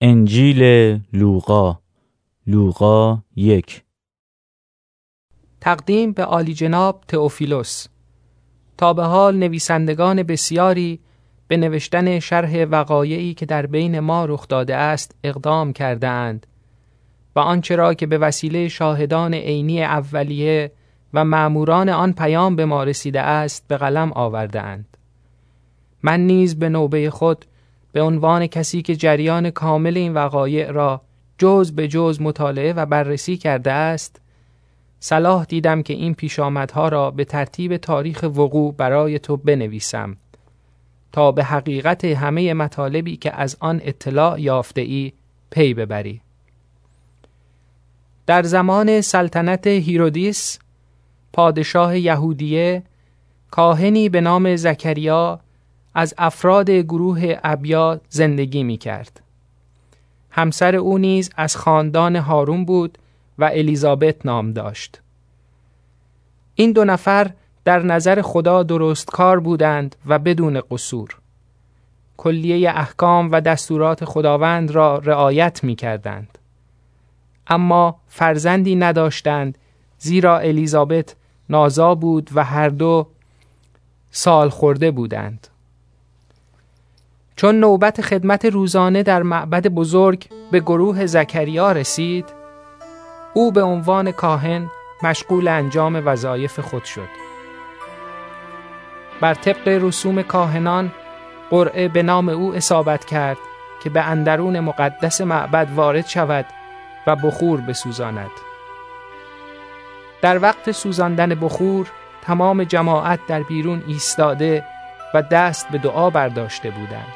انجیل لوقا لوقا یک تقدیم به عالی جناب تئوفیلوس تا به حال نویسندگان بسیاری به نوشتن شرح وقایعی که در بین ما رخ داده است اقدام کرده اند و آنچه را که به وسیله شاهدان عینی اولیه و معموران آن پیام به ما رسیده است به قلم آورده اند. من نیز به نوبه خود به عنوان کسی که جریان کامل این وقایع را جز به جز مطالعه و بررسی کرده است صلاح دیدم که این پیشامدها را به ترتیب تاریخ وقوع برای تو بنویسم تا به حقیقت همه مطالبی که از آن اطلاع یافته ای پی ببری. در زمان سلطنت هیرودیس پادشاه یهودیه کاهنی به نام زکریا از افراد گروه ابیا زندگی می کرد. همسر او نیز از خاندان هارون بود و الیزابت نام داشت. این دو نفر در نظر خدا درست کار بودند و بدون قصور. کلیه احکام و دستورات خداوند را رعایت می کردند. اما فرزندی نداشتند زیرا الیزابت نازا بود و هر دو سال خورده بودند. چون نوبت خدمت روزانه در معبد بزرگ به گروه زکریا رسید او به عنوان کاهن مشغول انجام وظایف خود شد. بر طبق رسوم کاهنان قرعه به نام او اصابت کرد که به اندرون مقدس معبد وارد شود و بخور بسوزاند. در وقت سوزاندن بخور تمام جماعت در بیرون ایستاده و دست به دعا برداشته بودند.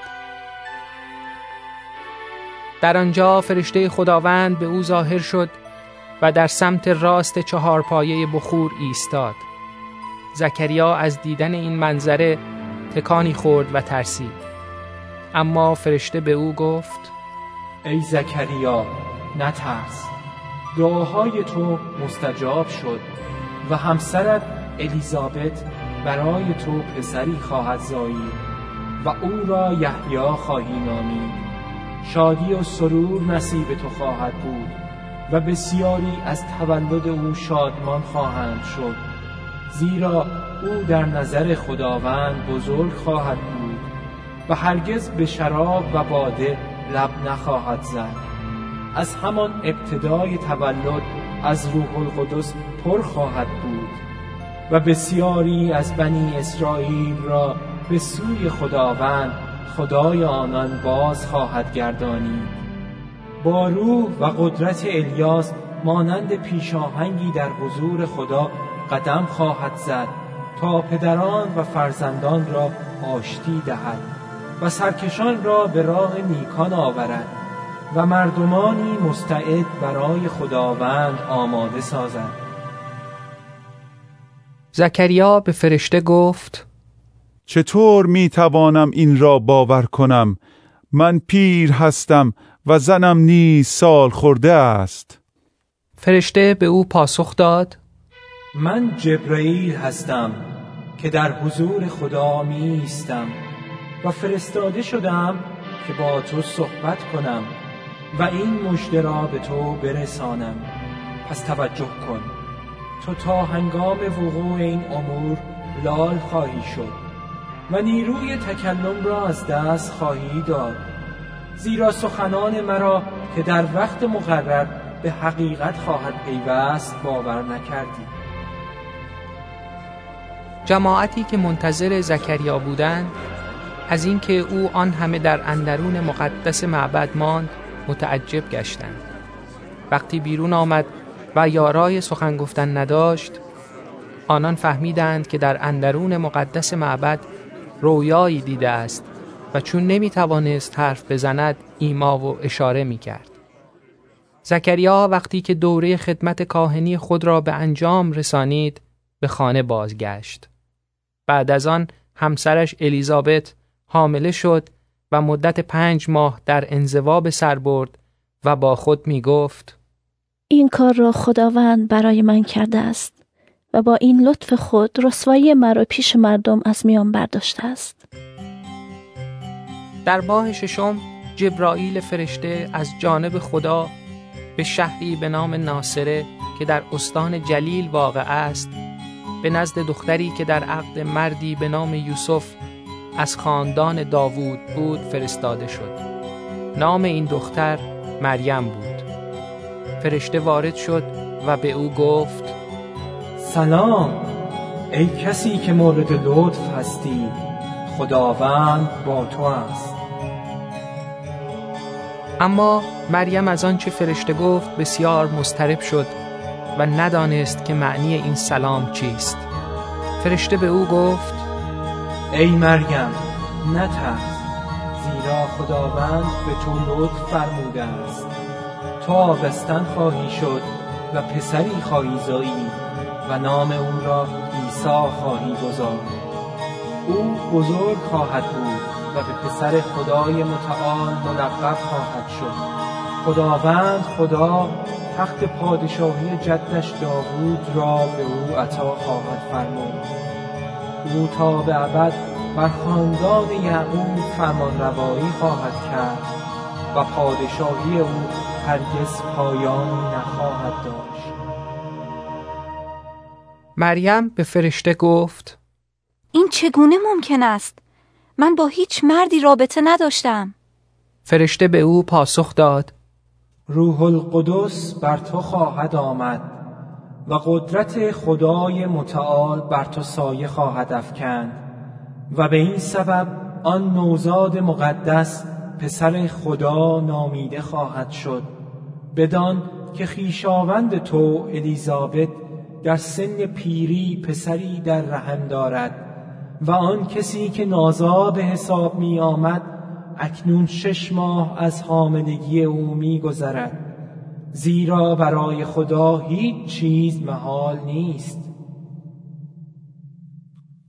در آنجا فرشته خداوند به او ظاهر شد و در سمت راست چهار پایه بخور ایستاد. زکریا از دیدن این منظره تکانی خورد و ترسید. اما فرشته به او گفت ای زکریا نترس. دعاهای تو مستجاب شد و همسرت الیزابت برای تو پسری خواهد زایید و او را یحیی خواهی نامید شادی و سرور نصیب تو خواهد بود و بسیاری از تولد او شادمان خواهند شد زیرا او در نظر خداوند بزرگ خواهد بود و هرگز به شراب و باده لب نخواهد زد. از همان ابتدای تولد از روح القدس پر خواهد بود. و بسیاری از بنی اسرائیل را به سوی خداوند خدای آنان باز خواهد گردانید. با روح و قدرت الیاس مانند پیشاهنگی در حضور خدا قدم خواهد زد تا پدران و فرزندان را آشتی دهد و سرکشان را به راه نیکان آورد و مردمانی مستعد برای خداوند آماده سازد. زکریا به فرشته گفت چطور می توانم این را باور کنم؟ من پیر هستم و زنم نیز سال خورده است. فرشته به او پاسخ داد من جبرئیل هستم که در حضور خدا می و فرستاده شدم که با تو صحبت کنم و این مژده را به تو برسانم. پس توجه کن. تو تا هنگام وقوع این امور لال خواهی شد و نیروی تکلم را از دست خواهی داد. زیرا سخنان مرا که در وقت مقرر به حقیقت خواهد پیوست باور نکردی. جماعتی که منتظر زکریا بودند از اینکه او آن همه در اندرون مقدس معبد ماند متعجب گشتند. وقتی بیرون آمد و یارای سخن گفتن نداشت آنان فهمیدند که در اندرون مقدس معبد رویایی دیده است و چون نمی توانست حرف بزند ایما و اشاره می کرد. زکریا وقتی که دوره خدمت کاهنی خود را به انجام رسانید به خانه بازگشت. بعد از آن همسرش الیزابت حامله شد و مدت پنج ماه در انزوا به سر برد و با خود می گفت این کار را خداوند برای من کرده است و با این لطف خود رسوایی مرا پیش مردم از میان برداشته است. در ماه ششم جبرائیل فرشته از جانب خدا به شهری به نام ناصره که در استان جلیل واقع است به نزد دختری که در عقد مردی به نام یوسف از خاندان داوود بود فرستاده شد. نام این دختر مریم بود. فرشته وارد شد و به او گفت سلام ای کسی که مورد لطف هستی خداوند با تو است. اما مریم از آنچه فرشته گفت بسیار مضطرب شد و ندانست که معنی این سلام چیست. فرشته به او گفت ای مریم نترس زیرا خداوند به تو لطف فرموده است. تو آبستن خواهی شد و پسری خواهی زایی و نام او را عیسی خواهی گذارد او بزرگ خواهد بود و به پسر خدای متعال ملقب خواهد شد. خداوند خدا تخت پادشاهی جدش داوود را به او عطا خواهد فرمود. او تا به ابد بر خاندان یعقوب فرمانروایی خواهد کرد و پادشاهی او هرگز پایانی نخواهد داشت مریم به فرشته گفت این چگونه ممکن است؟ من با هیچ مردی رابطه نداشتم. فرشته به او پاسخ داد روح القدس بر تو خواهد آمد و قدرت خدای متعال بر تو سایه خواهد افکند و به این سبب آن نوزاد مقدس پسر خدا نامیده خواهد شد بدان که خیشاوند تو الیزابت در سن پیری پسری در رحم دارد و آن کسی که نازا به حساب می آمد اکنون شش ماه از حاملگی او می گذرد زیرا برای خدا هیچ چیز محال نیست.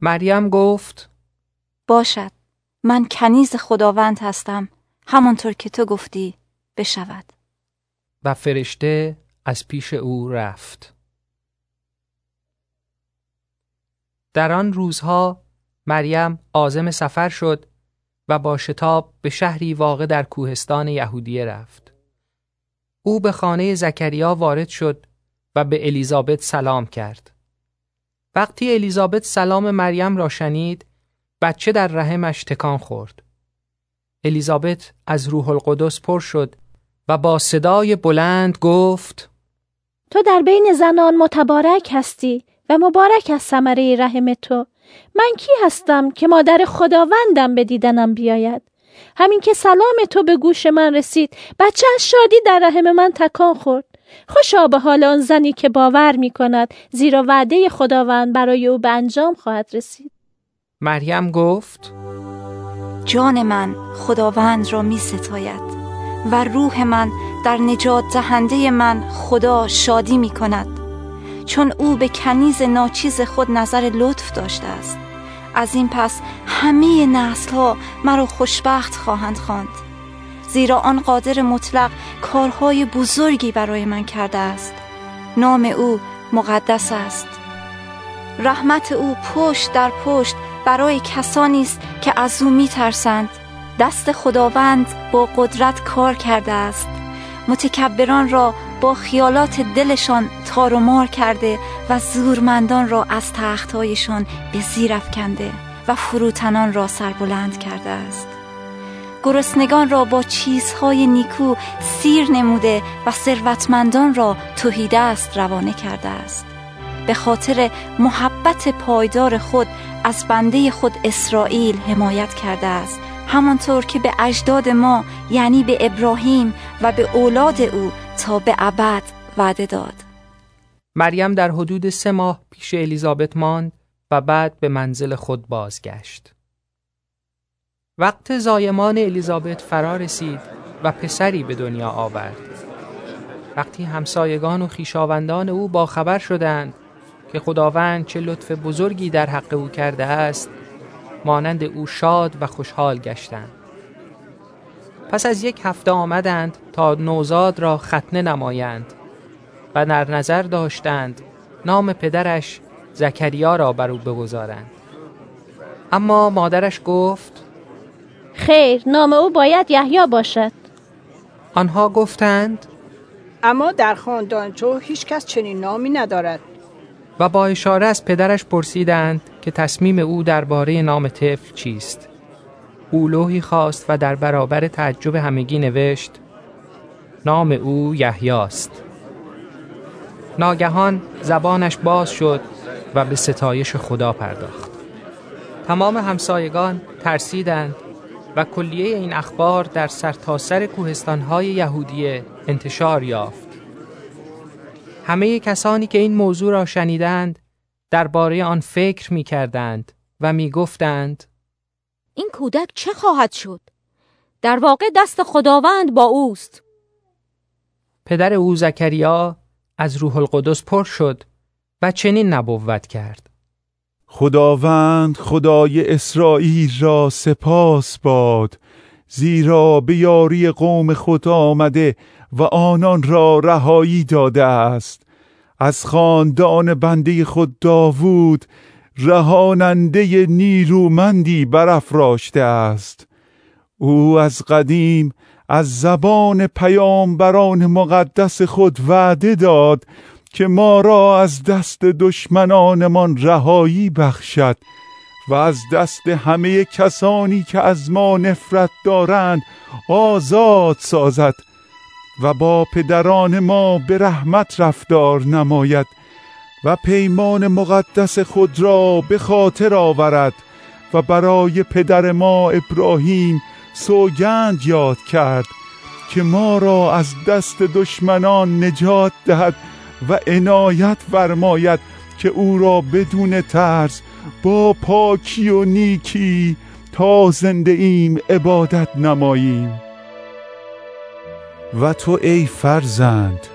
مریم گفت باشد. من کنیز خداوند هستم. همانطور که تو گفتی بشود. و فرشته از پیش او رفت در آن روزها مریم عازم سفر شد و با شتاب به شهری واقع در کوهستان یهودیه رفت. او به خانه زکریا وارد شد و به الیزابت سلام کرد. وقتی الیزابت سلام مریم را شنید، بچه در رحمش تکان خورد. الیزابت از روح القدس پر شد و با صدای بلند گفت تو در بین زنان متبارک هستی و مبارک از ثمره رحم تو. من کی هستم که مادر خداوندم به دیدنم بیاید؟ همین که سلام تو به گوش من رسید بچه از شادی در رحم من تکان خورد. خوشا به حال آن زنی که باور می کند زیرا وعده خداوند برای او به انجام خواهد رسید. مریم گفت جان من خداوند را می ستاید. و روح من در نجات دهنده من خدا شادی می کند. چون او به کنیز ناچیز خود نظر لطف داشته است. از این پس همه نسل ها مرا خوشبخت خواهند خواند. زیرا آن قادر مطلق کارهای بزرگی برای من کرده است. نام او مقدس است. رحمت او پشت در پشت برای کسانی است که از او میترسند. دست خداوند با قدرت کار کرده است. متکبران را با خیالات دلشان تار و مار کرده و زورمندان را از تختهایشان به زیر افکنده و فروتنان را سربلند کرده است. گرسنگان را با چیزهای نیکو سیر نموده و ثروتمندان را توهیده است روانه کرده است. به خاطر محبت پایدار خود از بنده خود اسرائیل حمایت کرده است همانطور که به اجداد ما یعنی به ابراهیم و به اولاد او تا به ابد وعده داد. مریم در حدود سه ماه پیش الیزابت ماند و بعد به منزل خود بازگشت. وقت زایمان الیزابت فرا رسید و پسری به دنیا آورد. وقتی همسایگان و خیشاوندان او با خبر شدند که خداوند چه لطف بزرگی در حق او کرده است مانند او شاد و خوشحال گشتند. پس از یک هفته آمدند تا نوزاد را ختنه نمایند و در نظر داشتند نام پدرش زکریا را بر او بگذارند. اما مادرش گفت خیر نام او باید یحیی باشد. آنها گفتند اما در خاندان تو هیچ کس چنین نامی ندارد. و با اشاره از پدرش پرسیدند که تصمیم او درباره نام طفل چیست. او لوحی خواست و در برابر تعجب همگی نوشت نام او یحیاست. ناگهان زبانش باز شد و به ستایش خدا پرداخت. تمام همسایگان ترسیدند و کلیه این اخبار در سرتاسر کوهستانهای یهودیه انتشار یافت. همه کسانی که این موضوع را شنیدند درباره آن فکر می کردند و می گفتند این کودک چه خواهد شد؟ در واقع دست خداوند با اوست. پدر او زکریا از روح القدس پر شد و چنین نبوت کرد. خداوند خدای اسرائیل را سپاس باد زیرا به یاری قوم خود آمده و آنان را رهایی داده است. از خاندان بنده خود داوود رهاننده نیرومندی برافراشته است. او از قدیم از زبان پیامبران مقدس خود وعده داد که ما را از دست دشمنانمان رهایی بخشد و از دست همه کسانی که از ما نفرت دارند آزاد سازد. و با پدران ما به رحمت رفتار نماید و پیمان مقدس خود را به خاطر آورد و برای پدر ما ابراهیم سوگند یاد کرد که ما را از دست دشمنان نجات دهد و عنایت فرماید که او را بدون ترس با پاکی و نیکی تا زنده ایم عبادت نماییم. و تو ای فرزند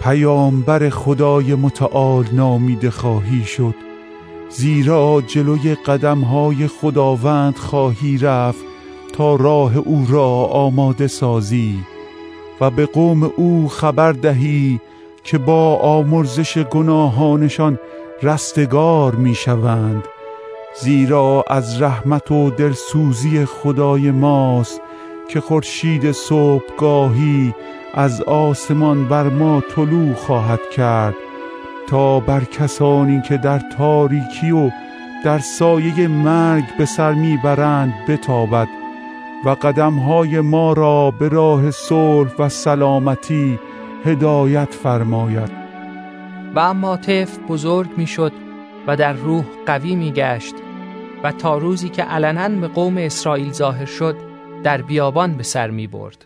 پیامبر خدای متعال نامیده خواهی شد. زیرا جلوی قدمهای خداوند خواهی رفت تا راه او را آماده سازی و به قوم او خبر دهی که با آمرزش گناهانشان رستگار می شوند زیرا از رحمت و دلسوزی خدای ماست که خورشید صبحگاهی از آسمان بر ما طلوع خواهد کرد تا بر کسانی که در تاریکی و در سایه مرگ به سر می‌برند بتابد و قدمهای ما را به راه صلح و سلامتی هدایت فرماید. و اما طفل بزرگ می‌شد و در روح قوی میگشت و تا روزی که علنا به قوم اسرائیل ظاهر شد در بیابان به سر می برد.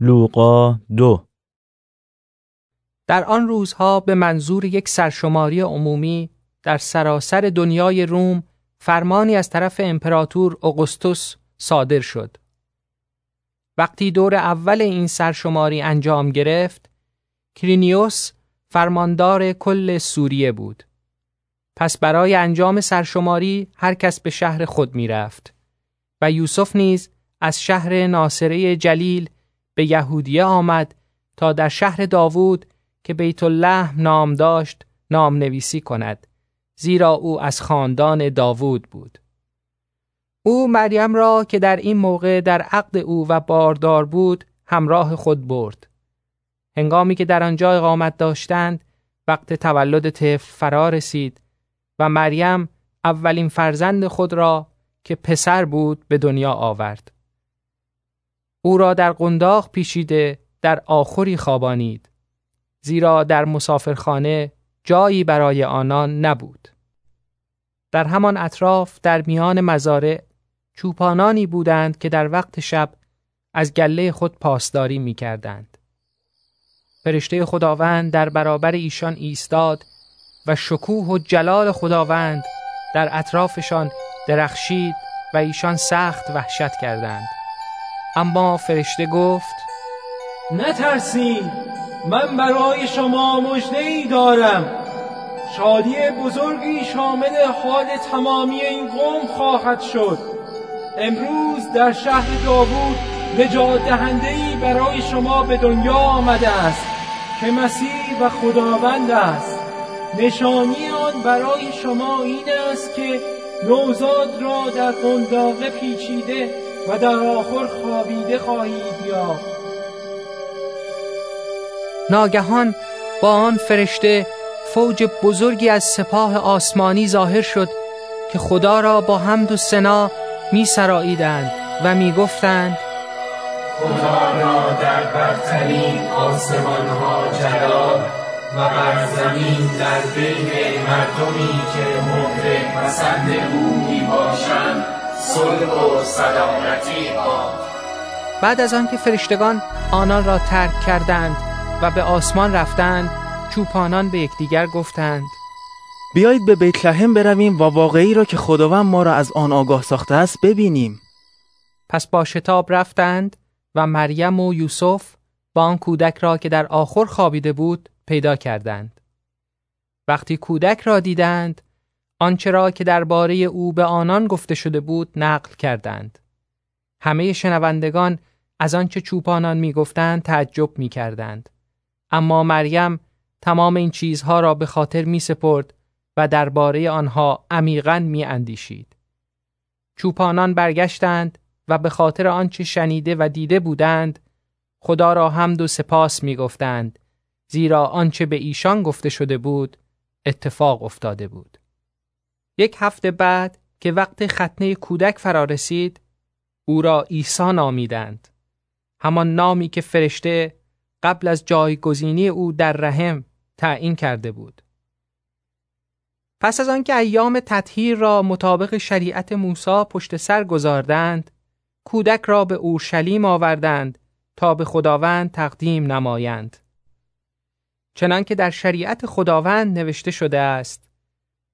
لوقا دو در آن روزها به منظور یک سرشماری عمومی در سراسر دنیای روم فرمانی از طرف امپراتور اوگوستوس صادر شد. وقتی دور اول این سرشماری انجام گرفت، کرینیوس فرماندار کل سوریه بود. پس برای انجام سرشماری هر کس به شهر خود می رفت و یوسف نیز از شهر ناصره جلیل به یهودیه آمد تا در شهر داوود که بیت الله نام داشت نام نویسی کند زیرا او از خاندان داوود بود. او مریم را که در این موقع در عقد او و باردار بود همراه خود برد. هنگامی که در آنجا اقامت داشتند وقت تولد طفل فرا رسید و مریم اولین فرزند خود را که پسر بود به دنیا آورد. او را در قنداق پیشیده در آخری خوابانید زیرا در مسافرخانه جایی برای آنان نبود. در همان اطراف در میان مزارع چوپانانی بودند که در وقت شب از گله خود پاسداری می کردند. فرشته خداوند در برابر ایشان ایستاد و شکوه و جلال خداوند در اطرافشان درخشید و ایشان سخت وحشت کردند. اما فرشته گفت نترسید من برای شما مجده ای دارم. شادی بزرگی شامل حال تمامی این قوم خواهد شد. امروز در شهر داوود نجات دهنده ای برای شما به دنیا آمده است که مسیح و خداوند است. نشانی آن برای شما این است که نوزاد را در قنداقه پیچیده و در آخر خوابیده خواهید یافت. ناگهان با آن فرشته فوج بزرگی از سپاه آسمانی ظاهر شد که خدا را با حمد و سنا می سراییدند و می گفتند خدا را در برترین آسمان ها جلال و بر زمین در بین مردمی که مورد پسند او می باشند صلح و سلامتی باد بعد از آنکه فرشتگان آنان را ترک کردند و به آسمان رفتند چوپانان به یکدیگر گفتند بیایید به بیت لحم برویم و واقعی را که خداوند ما را از آن آگاه ساخته است ببینیم. پس با شتاب رفتند و مریم و یوسف با آن کودک را که در آخر خوابیده بود پیدا کردند. وقتی کودک را دیدند آنچه را که درباره او به آنان گفته شده بود نقل کردند. همه شنوندگان از آنچه چوپانان می‌گفتند تعجب می‌کردند. اما مریم تمام این چیزها را به خاطر می سپرد و درباره آنها عمیقا می اندیشید. چوپانان برگشتند و به خاطر آنچه شنیده و دیده بودند خدا را حمد و سپاس می گفتند زیرا آنچه به ایشان گفته شده بود اتفاق افتاده بود. یک هفته بعد که وقت ختنه کودک فرا رسید او را عیسی نامیدند. همان نامی که فرشته قبل از جایگزینی او در رحم تعیین کرده بود. پس از آنکه ایام تطهیر را مطابق شریعت موسی پشت سر گذاردند، کودک را به اورشلیم آوردند تا به خداوند تقدیم نمایند. چنانکه در شریعت خداوند نوشته شده است،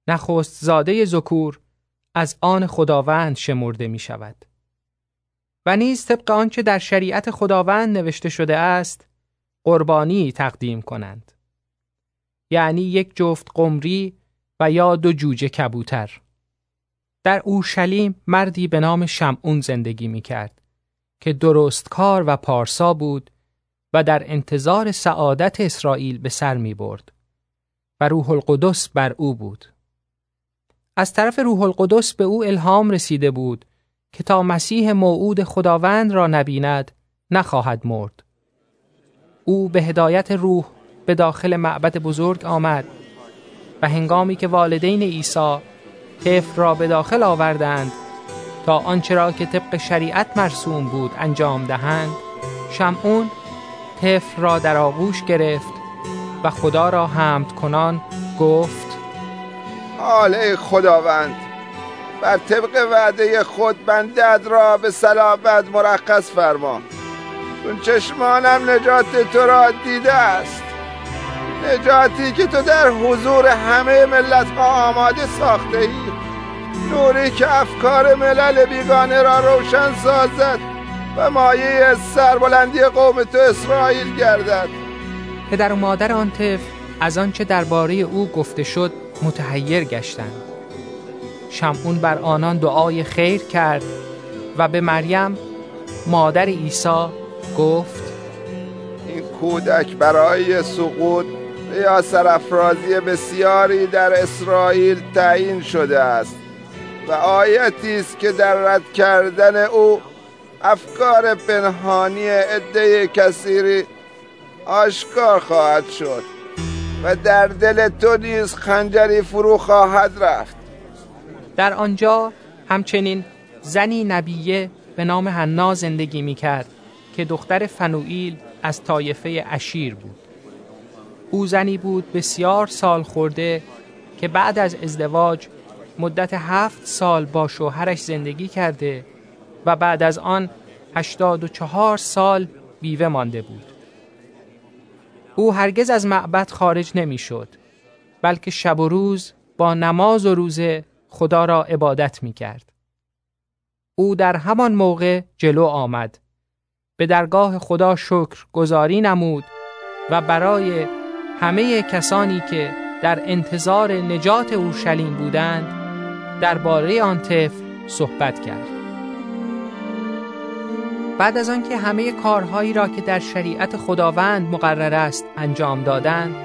نخست زاده زکور از آن خداوند شمرده می شود. و نیز طبق آنچه در شریعت خداوند نوشته شده است، قربانی تقدیم کنند. یعنی یک جفت قمری و یا دو جوجه کبوتر. در اورشلیم مردی به نام شمعون زندگی می کرد که درست کار و پارسا بود و در انتظار سعادت اسرائیل به سر می برد و روح القدس بر او بود. از طرف روح القدس به او الهام رسیده بود که تا مسیح موعود خداوند را نبیند نخواهد مرد. او به هدایت روح به داخل معبد بزرگ آمد و هنگامی که والدین عیسی طفل را به داخل آوردند تا آنچه را که طبق شریعت مرسوم بود انجام دهند شمعون طفل را در آغوش گرفت و خدا را حمد کنان گفت حال خداوند بر طبق وعده خود بندت را به سلامت مرخص فرما. چون چشمانم نجات تو را دیده است نجاتی که تو در حضور همه ملت ها آماده ساخته ای. نوری که افکار ملل بیگانه را روشن سازد و مایه سربلندی قوم تو اسرائیل گردد. پدر و مادر آن طفل از آنچه درباره او گفته شد متحیر گشتند. شمعون بر آنان دعای خیر کرد و به مریم مادر عیسی گفت این کودک برای سقوط یا سرافرازی بسیاری در اسرائیل تعیین شده است و آیتی است که در رد کردن او افکار پنهانی عده کثیری آشکار خواهد شد و در دل تو نیز خنجری فرو خواهد رفت. در آنجا همچنین زنی نبیه به نام حنا زندگی می کرد که دختر فنوئیل از طایفه اشیر بود. او زنی بود بسیار سال خورده که بعد از ازدواج مدت هفت سال با شوهرش زندگی کرده و بعد از آن هشتاد و چهار سال بیوه مانده بود. او هرگز از معبد خارج نمی شد بلکه شب و روز با نماز و روزه خدا را عبادت می کرد. او در همان موقع جلو آمد به درگاه خدا شکر گذاری نمود و برای همه کسانی که در انتظار نجات اورشلیم بودند درباره آن طفل صحبت کرد بعد از آنکه همه کارهایی را که در شریعت خداوند مقرر است انجام دادند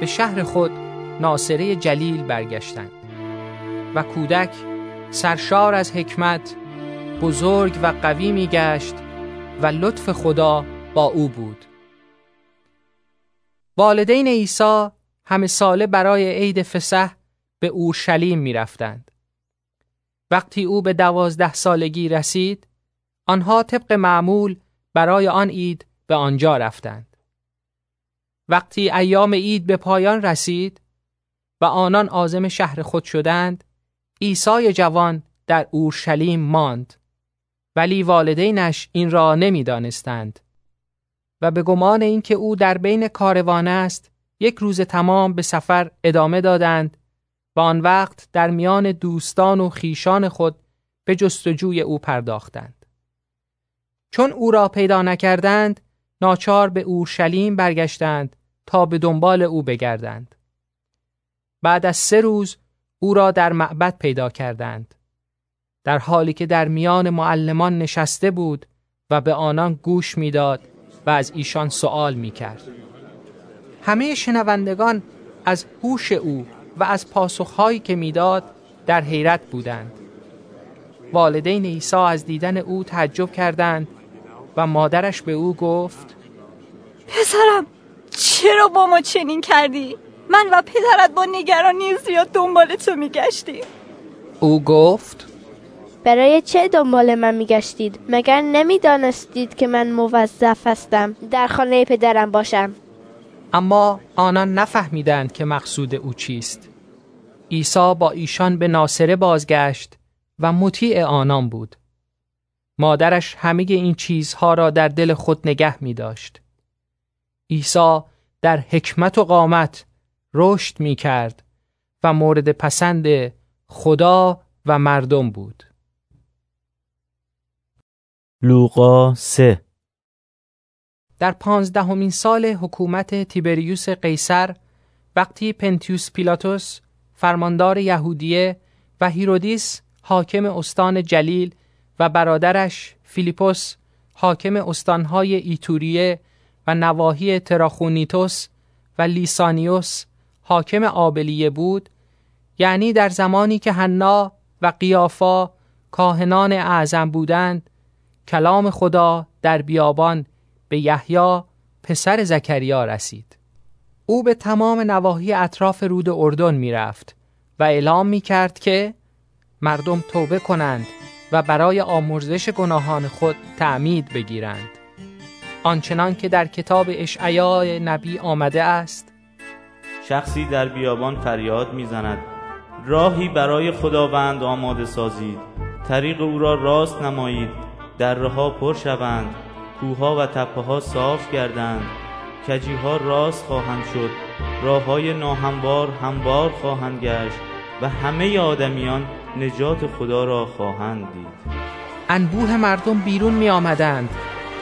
به شهر خود ناصره جلیل برگشتند و کودک سرشار از حکمت بزرگ و قوی می گشت و لطف خدا با او بود والدین عیسی همه ساله برای عید فسح به اورشلیم می رفتند. وقتی او به دوازده سالگی رسید آنها طبق معمول برای آن عید به آنجا رفتند. وقتی ایام عید به پایان رسید و آنان عازم شهر خود شدند عیسی جوان در اورشلیم ماند ولی والدینش این را نمی‌دانستند و به گمان اینکه او در بین کاروان است یک روز تمام به سفر ادامه دادند و آن وقت در میان دوستان و خیشان خود به جستجوی او پرداختند چون او را پیدا نکردند ناچار به اورشلیم برگشتند تا به دنبال او بگردند بعد از سه روز او را در معبد پیدا کردند در حالی که در میان معلمان نشسته بود و به آنان گوش می‌داد و از ایشان سوال می کرد. همه شنوندگان از هوش او و از پاسخهایی که می‌داد در حیرت بودند. والدین عیسی از دیدن او تعجب کردند و مادرش به او گفت پسرم چرا با ما چنین کردی؟ من و پدرت با نگرانی زیاد دنبال تو میگشتیم. او گفت برای چه دنبال من میگشتید؟ مگر نمی‌دانستید که من موظف هستم در خانه پدرم باشم؟ اما آنان نفهمیدند که مقصود او چیست. عیسی با ایشان به ناصره بازگشت و مطیع آنان بود. مادرش همه این چیزها را در دل خود نگه می داشت. عیسی در حکمت و قامت رشد می کرد و مورد پسند خدا و مردم بود. لوقا 3 در پانزدهمین سال حکومت تیبریوس قیصر وقتی پنتیوس پیلاتوس فرماندار یهودیه و هیرودیس حاکم استان جلیل و برادرش فیلیپوس حاکم استانهای ایتوریه و نواحی تراخونیتوس و لیسانیوس حاکم آبلیه بود یعنی در زمانی که حنا و قیافا کاهنان اعظم بودند کلام خدا در بیابان به یحیی پسر زکریا رسید. او به تمام نواحی اطراف رود اردن می رفت و اعلام می کرد که مردم توبه کنند و برای آمرزش گناهان خود تعمید بگیرند. آنچنان که در کتاب اشعیا نبی آمده است شخصی در بیابان فریاد می‌زند راهی برای خداوند آماده سازید طریق او را راست نمایید درها پر شوند کوها و تپه ها صاف گردند کجی ها راست خواهند شد راه های ناهموار هموار خواهند گشت و همه آدمیان نجات خدا را خواهند دید. انبوه مردم بیرون می آمدند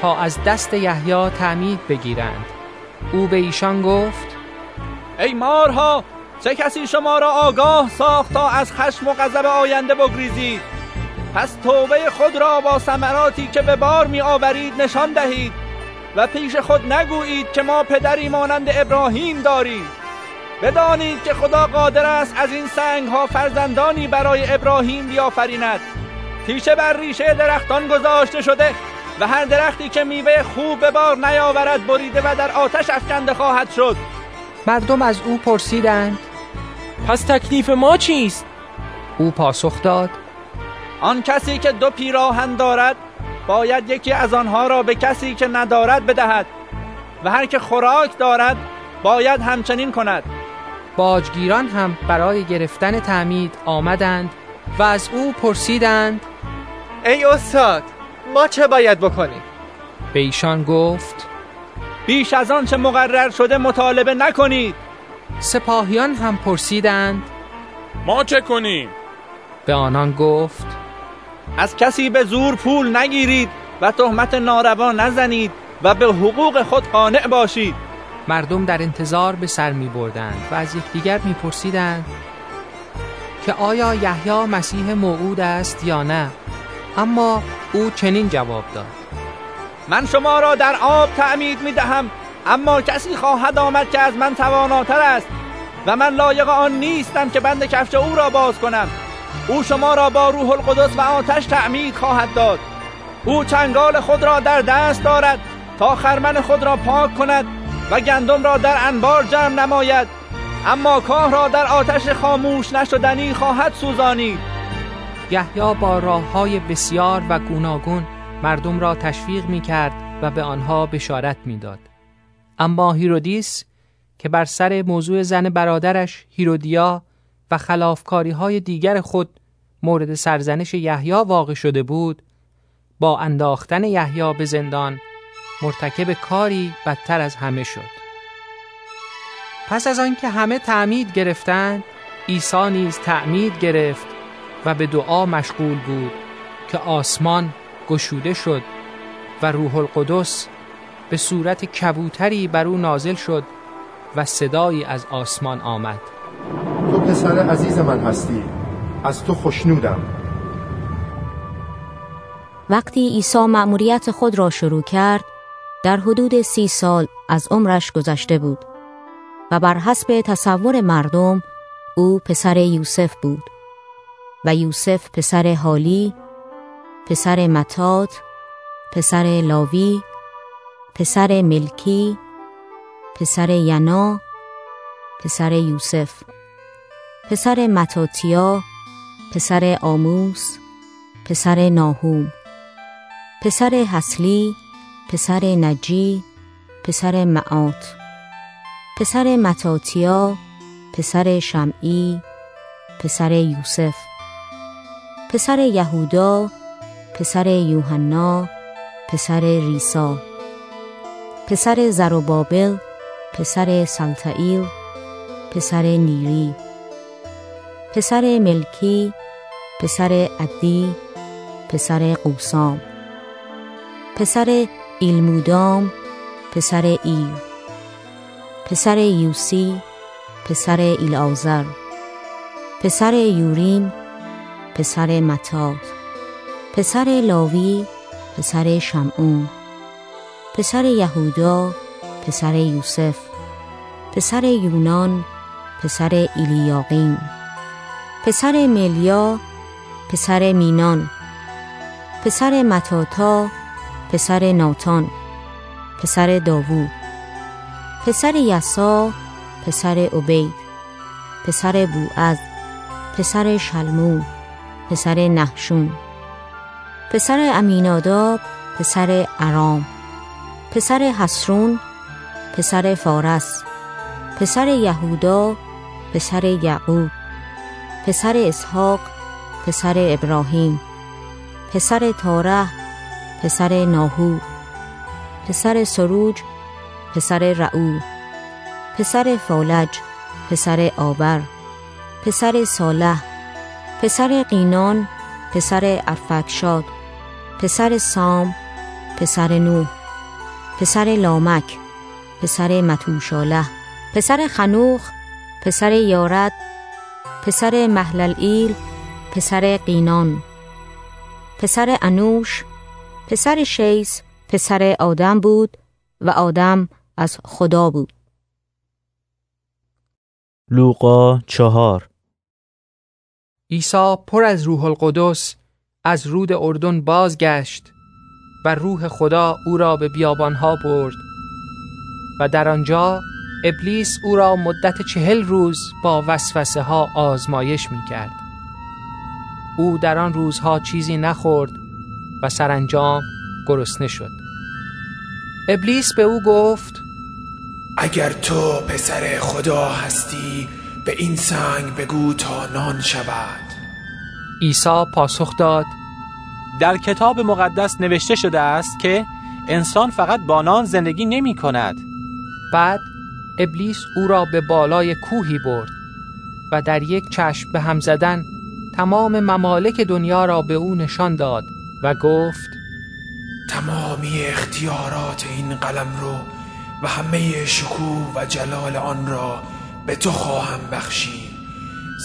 تا از دست یحیی تعمید بگیرند. او به ایشان گفت ای مارها چه کسی شما را آگاه ساخت تا از خشم و غضب آینده بگریزید؟ پس توبه خود را با ثمراتی که به بار می آورید نشان دهید و پیش خود نگویید که ما پدری مانند ابراهیم داریم. بدانید که خدا قادر است از این سنگ ها فرزندانی برای ابراهیم بیافریند. تیشه بر ریشه درختان گذاشته شده و هر درختی که میوه خوب به بار نیاورد بریده و در آتش افکنده خواهد شد. مردم از او پرسیدند پس تکلیف ما چیست؟ او پاسخ داد آن کسی که دو پیراهن دارد باید یکی از آنها را به کسی که ندارد بدهد و هر که خوراک دارد باید همچنین کند. باجگیران هم برای گرفتن تعمید آمدند و از او پرسیدند ای استاد ما چه باید بکنیم؟ به ایشان گفت بیش از آن چه مقرر شده مطالبه نکنید سپاهیان هم پرسیدند ما چه کنیم؟ به آنان گفت از کسی به زور پول نگیرید و تهمت ناروا نزنید و به حقوق خود قانع باشید مردم در انتظار به سر می بردند و از یکدیگر می پرسیدند که آیا یحیی مسیح موعود است یا نه؟ اما او چنین جواب داد. من شما را در آب تعمید می دهم اما کسی خواهد آمد که از من تواناتر است و من لایق آن نیستم که بند کفش او را باز کنم. او شما را با روح القدس و آتش تعمید خواهد داد. او چنگال خود را در دست دارد تا خرمن خود را پاک کند و گندم را در انبار جمع نماید اما کاه را در آتش خاموش نشدنی خواهد سوزانید یحیی با راه های بسیار و گوناگون مردم را تشویق می کرد و به آنها بشارت می‌داد. اما هیرودیس که بر سر موضوع زن برادرش هیرودیا و خلافکاری های دیگر خود مورد سرزنش یحیی واقع شده بود با انداختن یحیی به زندان مرتکب کاری بدتر از همه شد. پس از آنکه همه تعمید گرفتند عیسی نیز تعمید گرفت و به دعا مشغول بود که آسمان گشوده شد و روح القدس به صورت کبوتری بر او نازل شد و صدایی از آسمان آمد. تو پسر عزیز من هستی. از تو خوشنودم. وقتی عیسی مأموریت خود را شروع کرد در حدود سی سال از عمرش گذشته بود و بر حسب تصور مردم او پسر یوسف بود و یوسف پسر حالی پسر متات پسر لاوی پسر ملکی پسر ینا پسر یوسف پسر متاتیا پسر آموس پسر ناهوم پسر حسلی پسر نجی پسر معات پسر متاتیا پسر شمعی پسر یوسف پسر یهودا پسر یوحنا پسر ریسا پسر زروبابل پسر سلطائیل پسر نیری پسر ملکی پسر عدی پسر قوسام پسر ایلمودام پسر ایر پسر یوسی پسر ایلازر پسر یوریم پسر متات پسر لاوی پسر شمعون. پسر یهودا پسر یوسف. پسر یونان پسر ایلیاقیم پسر ملیا پسر مینان. پسر متاتا پسر ناتان پسر داوود پسر یسا پسر عبید پسر بوعز پسر شلمون پسر نحشون پسر امیناداب پسر ارام پسر حسرون پسر فارس پسر یهودا پسر یعقوب پسر اسحاق پسر ابراهیم پسر تاره پسر ناهو پسر سروج پسر رعو پسر فالج پسر آبر پسر صالح پسر قینان پسر ارفکشاد پسر سام پسر نوح پسر لامک پسر متوشاله پسر خنوخ پسر یارد پسر محلل ایل پسر قینان پسر انوش پسر شیس پسر آدم بود و آدم از خدا بود لوقا چهار عیسی پر از روح القدس از رود اردن بازگشت و روح خدا او را به بیابانها برد و در آنجا ابلیس او را مدت چهل روز با وسوسه ها آزمایش می کرد. او در آن روزها چیزی نخورد و سرانجام گرسنه شد. ابلیس به او گفت اگر تو پسر خدا هستی به این سنگ بگو تا نان شود عیسی پاسخ داد در کتاب مقدس نوشته شده است که انسان فقط با نان زندگی نمی کند بعد ابلیس او را به بالای کوهی برد و در یک چشم به هم زدن تمام ممالک دنیا را به او نشان داد و گفت تمامی اختیارات این قلم رو و همه شکوه و جلال آن را به تو خواهم بخشید.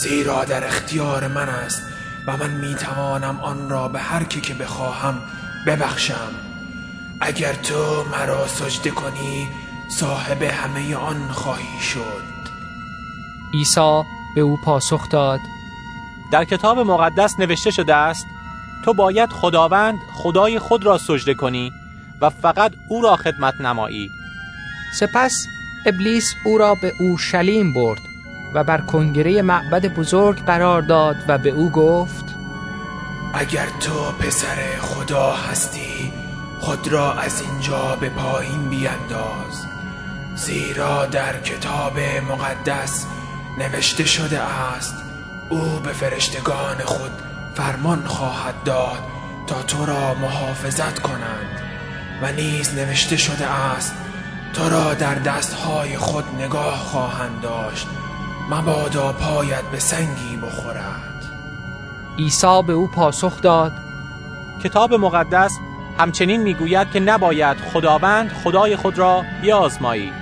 زیرا در اختیار من است و من می توانم آن را به هر کی که بخواهم ببخشم. اگر تو مرا سجده کنی صاحب همه آن خواهی شد. عیسی به او پاسخ داد. در کتاب مقدس نوشته شده است تو باید خداوند خدای خود را سجده کنی و فقط او را خدمت نمایی. سپس ابلیس او را به اورشلیم برد و بر کنگره معبد بزرگ قرار داد و به او گفت اگر تو پسر خدا هستی خود را از اینجا به پایین بیانداز زیرا در کتاب مقدس نوشته شده است او به فرشتگان خود فرمان خواهد داد تا تو را محافظت کنند و نیز نوشته شده است تو را در دستهای خود نگاه خواهند داشت. مبادا پایت به سنگی بخورد. عیسی به او پاسخ داد کتاب مقدس همچنین می‌گوید که نباید خداوند خدای خود را بیازمایی.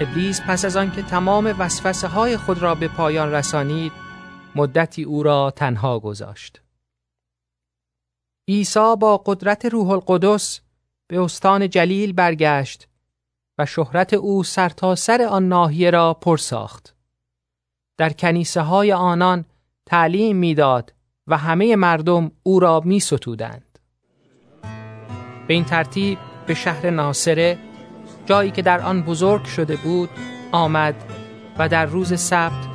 ابلیس پس از آنکه تمام وسوسه های خود را به پایان رسانید مدتی او را تنها گذاشت عیسی با قدرت روح القدس به استان جلیل برگشت و شهرت او سرتاسر سر آن ناحیه را پر ساخت در کنیسه های آنان تعلیم می‌داد و همه مردم او را می ستودند. به این ترتیب به شهر ناصره جایی که در آن بزرگ شده بود آمد و در روز سبت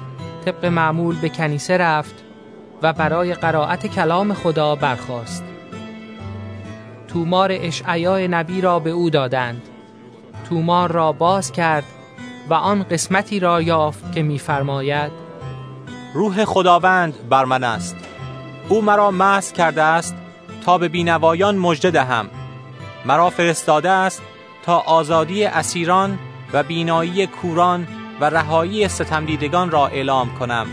طبق معمول به کنیسه رفت و برای قرائت کلام خدا برخاست. تومار اشعیای نبی را به او دادند. تومار را باز کرد و آن قسمتی را یافت که می‌فرماید روح خداوند بر من است او مرا مس کرده است تا به بینوایان مژده دهم مرا فرستاده است تا آزادی اسیران و بینایی کوران و رهایی ستمدیدگان را اعلام کنم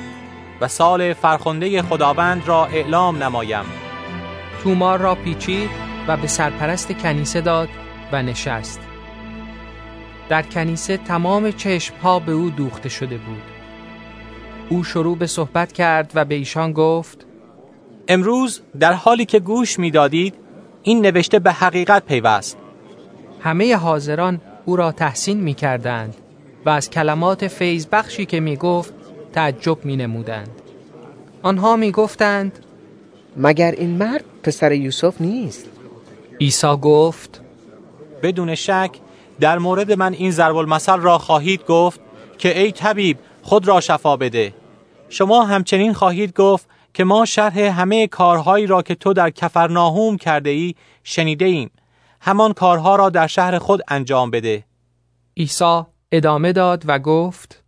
و سال فرخنده خداوند را اعلام نمایم. تومار را پیچید و به سرپرست کنیسه داد و نشست. در کنیسه تمام چشمها به او دوخته شده بود. او شروع به صحبت کرد و به ایشان گفت امروز در حالی که گوش می‌دادید این نوشته به حقیقت پیوست. همه حاضران او را تحسین می کردند و از کلمات فیض بخشی که می گفت تعجب می نمودند. آنها می گفتند مگر این مرد پسر یوسف نیست؟ عیسی گفت بدون شک در مورد من این ضرب المثل را خواهید گفت که ای طبیب خود را شفا بده شما همچنین خواهید گفت که ما شرح همه کارهایی را که تو در کفرناهوم کرده ای شنیده ایم همان کارها را در شهر خود انجام بده عیسی ادامه داد و گفت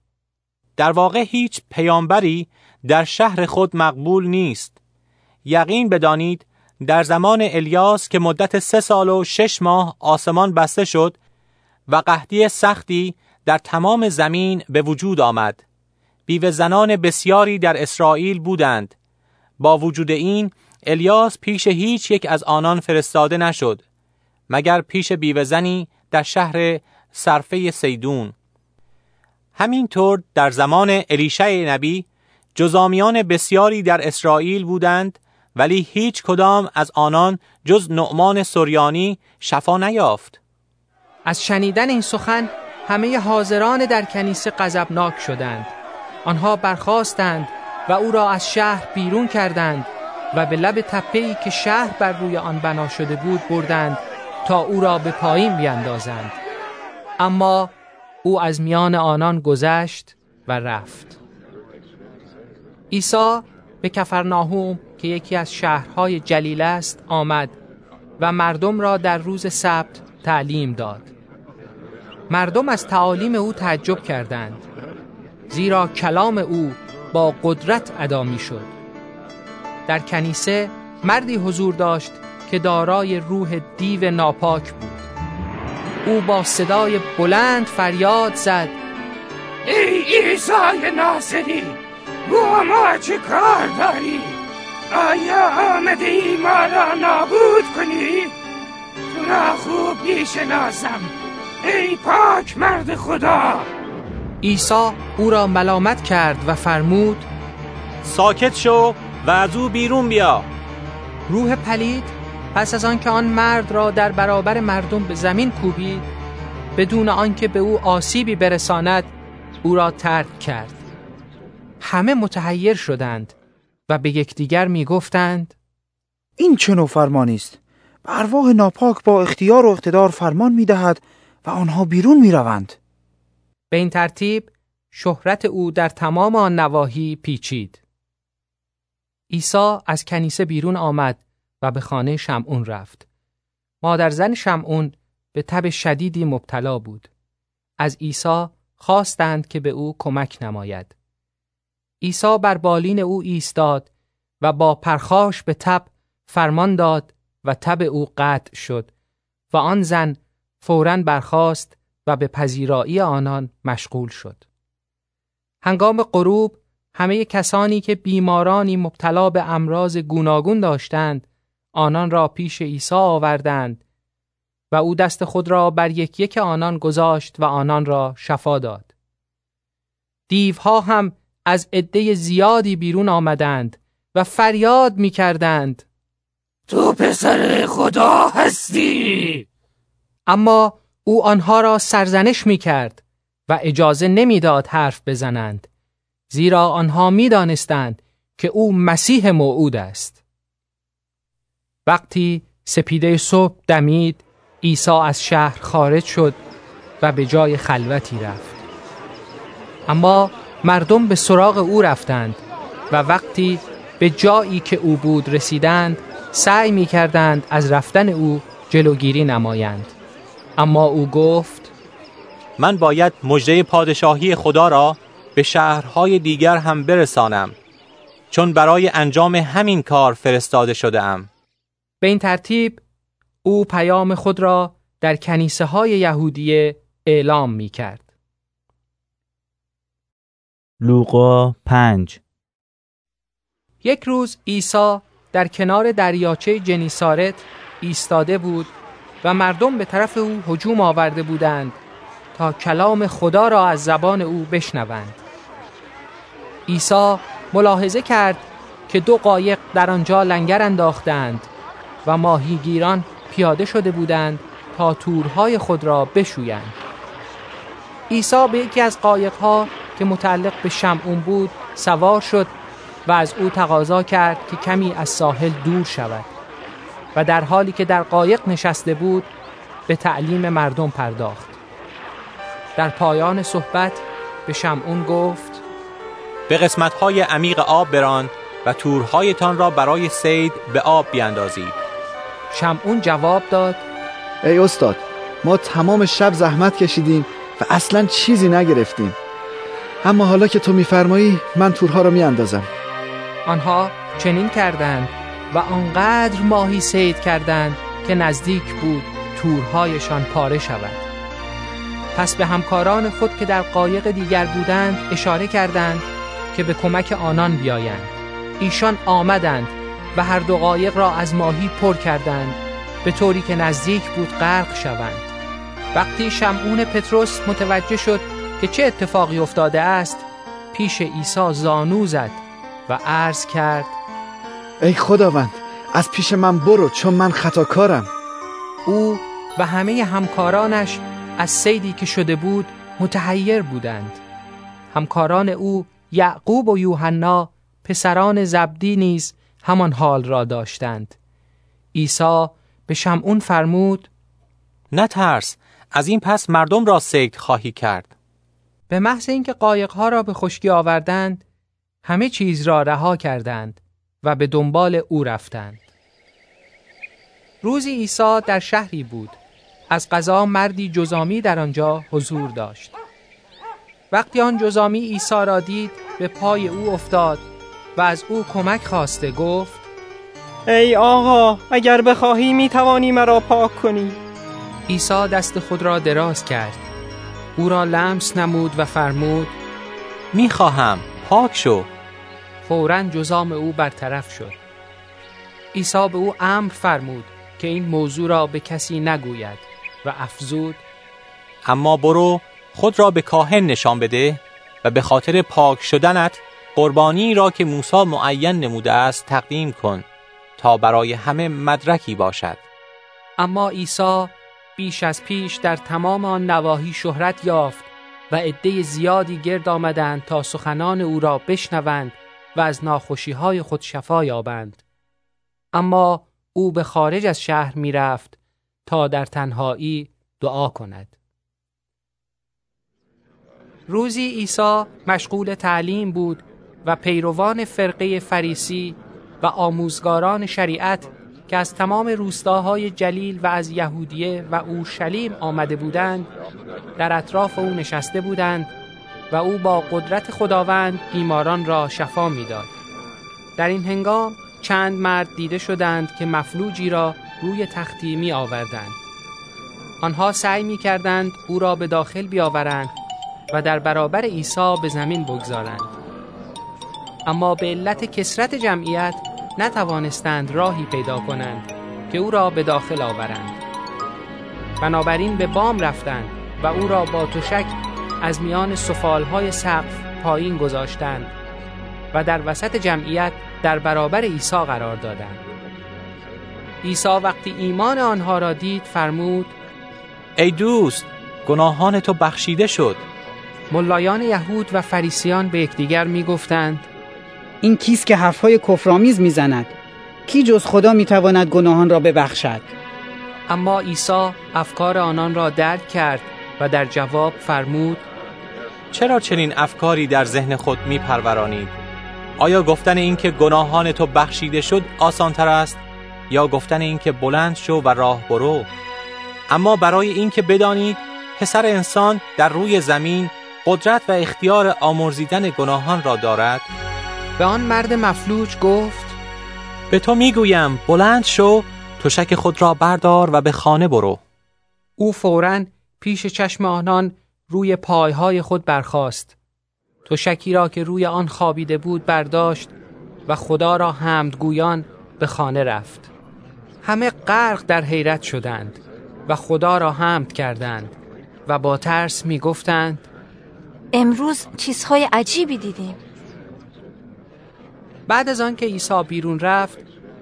در واقع هیچ پیامبری در شهر خود مقبول نیست. یقین بدانید در زمان الیاس که مدت سه سال و شش ماه آسمان بسته شد و قحطی سختی در تمام زمین به وجود آمد. بیوه زنان بسیاری در اسرائیل بودند. با وجود این الیاس پیش هیچ یک از آنان فرستاده نشد. مگر پیش بیوه زنی در شهر صرفه سیدون همینطور در زمان الیشه نبی جزامیان بسیاری در اسرائیل بودند ولی هیچ کدام از آنان جز نعمان سریانی شفا نیافت. از شنیدن این سخن همه حاضران در کنیسه غضبناک شدند. آنها برخواستند و او را از شهر بیرون کردند و به لب تپه‌ای که شهر بر روی آن بنا شده بود بردند تا او را به پایین بیندازند. اما او از میان آنان گذشت و رفت. عیسی به کفرناهوم که یکی از شهرهای جلیل است آمد و مردم را در روز سبت تعلیم داد. مردم از تعالیم او تعجب کردند زیرا کلام او با قدرت ادا می شد در کنیسه مردی حضور داشت که دارای روح دیو ناپاک بود. او با صدای بلند فریاد زد ای عیسی ناصری با ما چه کار داری؟ آیا آمده ای ما را نابود کنی؟ تو را خوب می‌شناسم ای پاک مرد خدا عیسی او را ملامت کرد و فرمود ساکت شو و از او بیرون بیا روح پلید پس از آنکه آن مرد را در برابر مردم به زمین کوبید بدون آنکه به او آسیبی برساند او را ترک کرد. همه متحیر شدند و به یکدیگر می‌گفتند این چه نوع فرمانی است؟ ارواح ناپاک با اختیار و اقتدار فرمان می‌دهد و آنها بیرون می‌روند. به این ترتیب شهرت او در تمام آن نواحی پیچید. عیسی از کنیسه بیرون آمد و به خانه شمعون رفت. مادر زن شمعون به تب شدیدی مبتلا بود. از عیسی خواستند که به او کمک نماید. عیسی بر بالین او ایستاد و با پرخاش به تب فرمان داد و تب او قطع شد و آن زن فورا برخاست و به پذیرایی آنان مشغول شد. هنگام غروب همه کسانی که بیمارانی مبتلا به امراض گوناگون داشتند آنان را پیش عیسی آوردند و او دست خود را بر یک یک آنان گذاشت و آنان را شفا داد. دیوها هم از عده زیادی بیرون آمدند و فریاد می کردند تو پسر خدا هستی اما او آنها را سرزنش می کرد و اجازه نمی‌داد حرف بزنند زیرا آنها می دانستند که او مسیح موعود است وقتی سپیده صبح دمید عیسی از شهر خارج شد و به جای خلوتی رفت اما مردم به سراغ او رفتند و وقتی به جایی که او بود رسیدند سعی می کردند از رفتن او جلوگیری نمایند اما او گفت من باید مژده پادشاهی خدا را به شهرهای دیگر هم برسانم چون برای انجام همین کار فرستاده شده ام. به این ترتیب او پیام خود را در کنیسه های یهودیه اعلام می کرد. لوقا پنج یک روز عیسی در کنار دریاچه جنیسارت ایستاده بود و مردم به طرف او هجوم آورده بودند تا کلام خدا را از زبان او بشنوند. عیسی ملاحظه کرد که دو قایق در آنجا لنگر انداختند و ماهیگیران پیاده شده بودند تا تورهای خود را بشویند. عیسی به یکی از قایقها که متعلق به شمعون بود سوار شد و از او تقاضا کرد که کمی از ساحل دور شود و در حالی که در قایق نشسته بود به تعلیم مردم پرداخت در پایان صحبت به شمعون گفت به قسمتهای عمیق آب بران و تورهایتان را برای سید به آب بیاندازید شمعون جواب داد. ای استاد ما تمام شب زحمت کشیدیم و اصلا چیزی نگرفتیم. اما حالا که تو میفرمایی من تورها را میاندازم. آنها چنین کردند و آنقدر ماهی سید کردند که نزدیک بود تورهایشان پاره شود. پس به همکاران خود که در قایق دیگر بودند اشاره کردند که به کمک آنان بیایند. ایشان آمدند و هر دو قایق را از ماهی پر کردند. به طوری که نزدیک بود غرق شوند. وقتی شمعون پتروس متوجه شد که چه اتفاقی افتاده است پیش عیسی زانو زد و عرض کرد ای خداوند از پیش من برو چون من خطاکارم. او و همه همکارانش از سیدی که شده بود متحیر بودند. همکاران او یعقوب و یوحنا پسران زبدی نیز همان حال را داشتند. عیسی به شمعون فرمود نترس از این پس مردم را سید خواهی کرد. به محض اینکه قایقها را به خشکی آوردند همه چیز را رها کردند و به دنبال او رفتند. روزی عیسی در شهری بود. از قضا مردی جزامی در آنجا حضور داشت. وقتی آن جزامی عیسی را دید به پای او افتاد و از او کمک خواسته گفت ای آقا اگر بخواهی می توانی مرا پاک کنی. عیسی دست خود را دراز کرد. او را لمس نمود و فرمود می خواهم پاک شو. فورا جزام او برطرف شد. عیسی به او امر فرمود که این موضوع را به کسی نگوید و افزود اما برو خود را به کاهن نشان بده و به خاطر پاک شدنت قربانی را که موسی معین نموده است تقدیم کن تا برای همه مدرکی باشد. اما عیسی بیش از پیش در تمام آن نواحی شهرت یافت و عده زیادی گرد آمدند تا سخنان او را بشنوند و از ناخوشی های خود شفا یابند. اما او به خارج از شهر می رفت تا در تنهایی دعا کند. روزی عیسی مشغول تعلیم بود و پیروان فرقه فریسی و آموزگاران شریعت که از تمام روستاهای جلیل و از یهودیه و اورشلیم آمده بودند در اطراف او نشسته بودند و او با قدرت خداوند بیماران را شفا می‌داد. در این هنگام چند مرد دیده شدند که مفلوجی را روی تختی می آوردند. آنها سعی می کردند او را به داخل بیاورند و در برابر عیسی به زمین بگذارند. اما به علت کسرت جمعیت نتوانستند راهی پیدا کنند که او را به داخل آورند. بنابراین به بام رفتند و او را با تشک از میان سفالهای سقف پایین گذاشتند و در وسط جمعیت در برابر عیسی قرار دادند. عیسی وقتی ایمان آنها را دید فرمود ای دوست گناهان تو بخشیده شد ملایان یهود و فریسیان به یکدیگر می‌گفتند این کیست که حرفهای کفرآمیز می‌زند. کی جز خدا می‌تواند گناهان را ببخشد؟ اما عیسی افکار آنان را درک کرد و در جواب فرمود چرا چنین افکاری در ذهن خود میپرورانید؟ آیا گفتن اینکه گناهان تو بخشیده شد آسانتر است؟ یا گفتن اینکه بلند شو و راه برو؟ اما برای اینکه بدانید پسر انسان در روی زمین قدرت و اختیار آمرزیدن گناهان را دارد. به آن مرد مفلوج گفت به تو می‌گویم بلند شو تشک خود را بردار و به خانه برو. او فورا پیش چشم آنان روی پایهای خود برخاست. تشکی را که روی آن خوابیده بود برداشت و خدا را حمد گویان به خانه رفت. همه غرق در حیرت شدند و خدا را حمد کردند و با ترس می گفتند امروز چیزهای عجیبی دیدیم. بعد از آن که عیسی بیرون رفت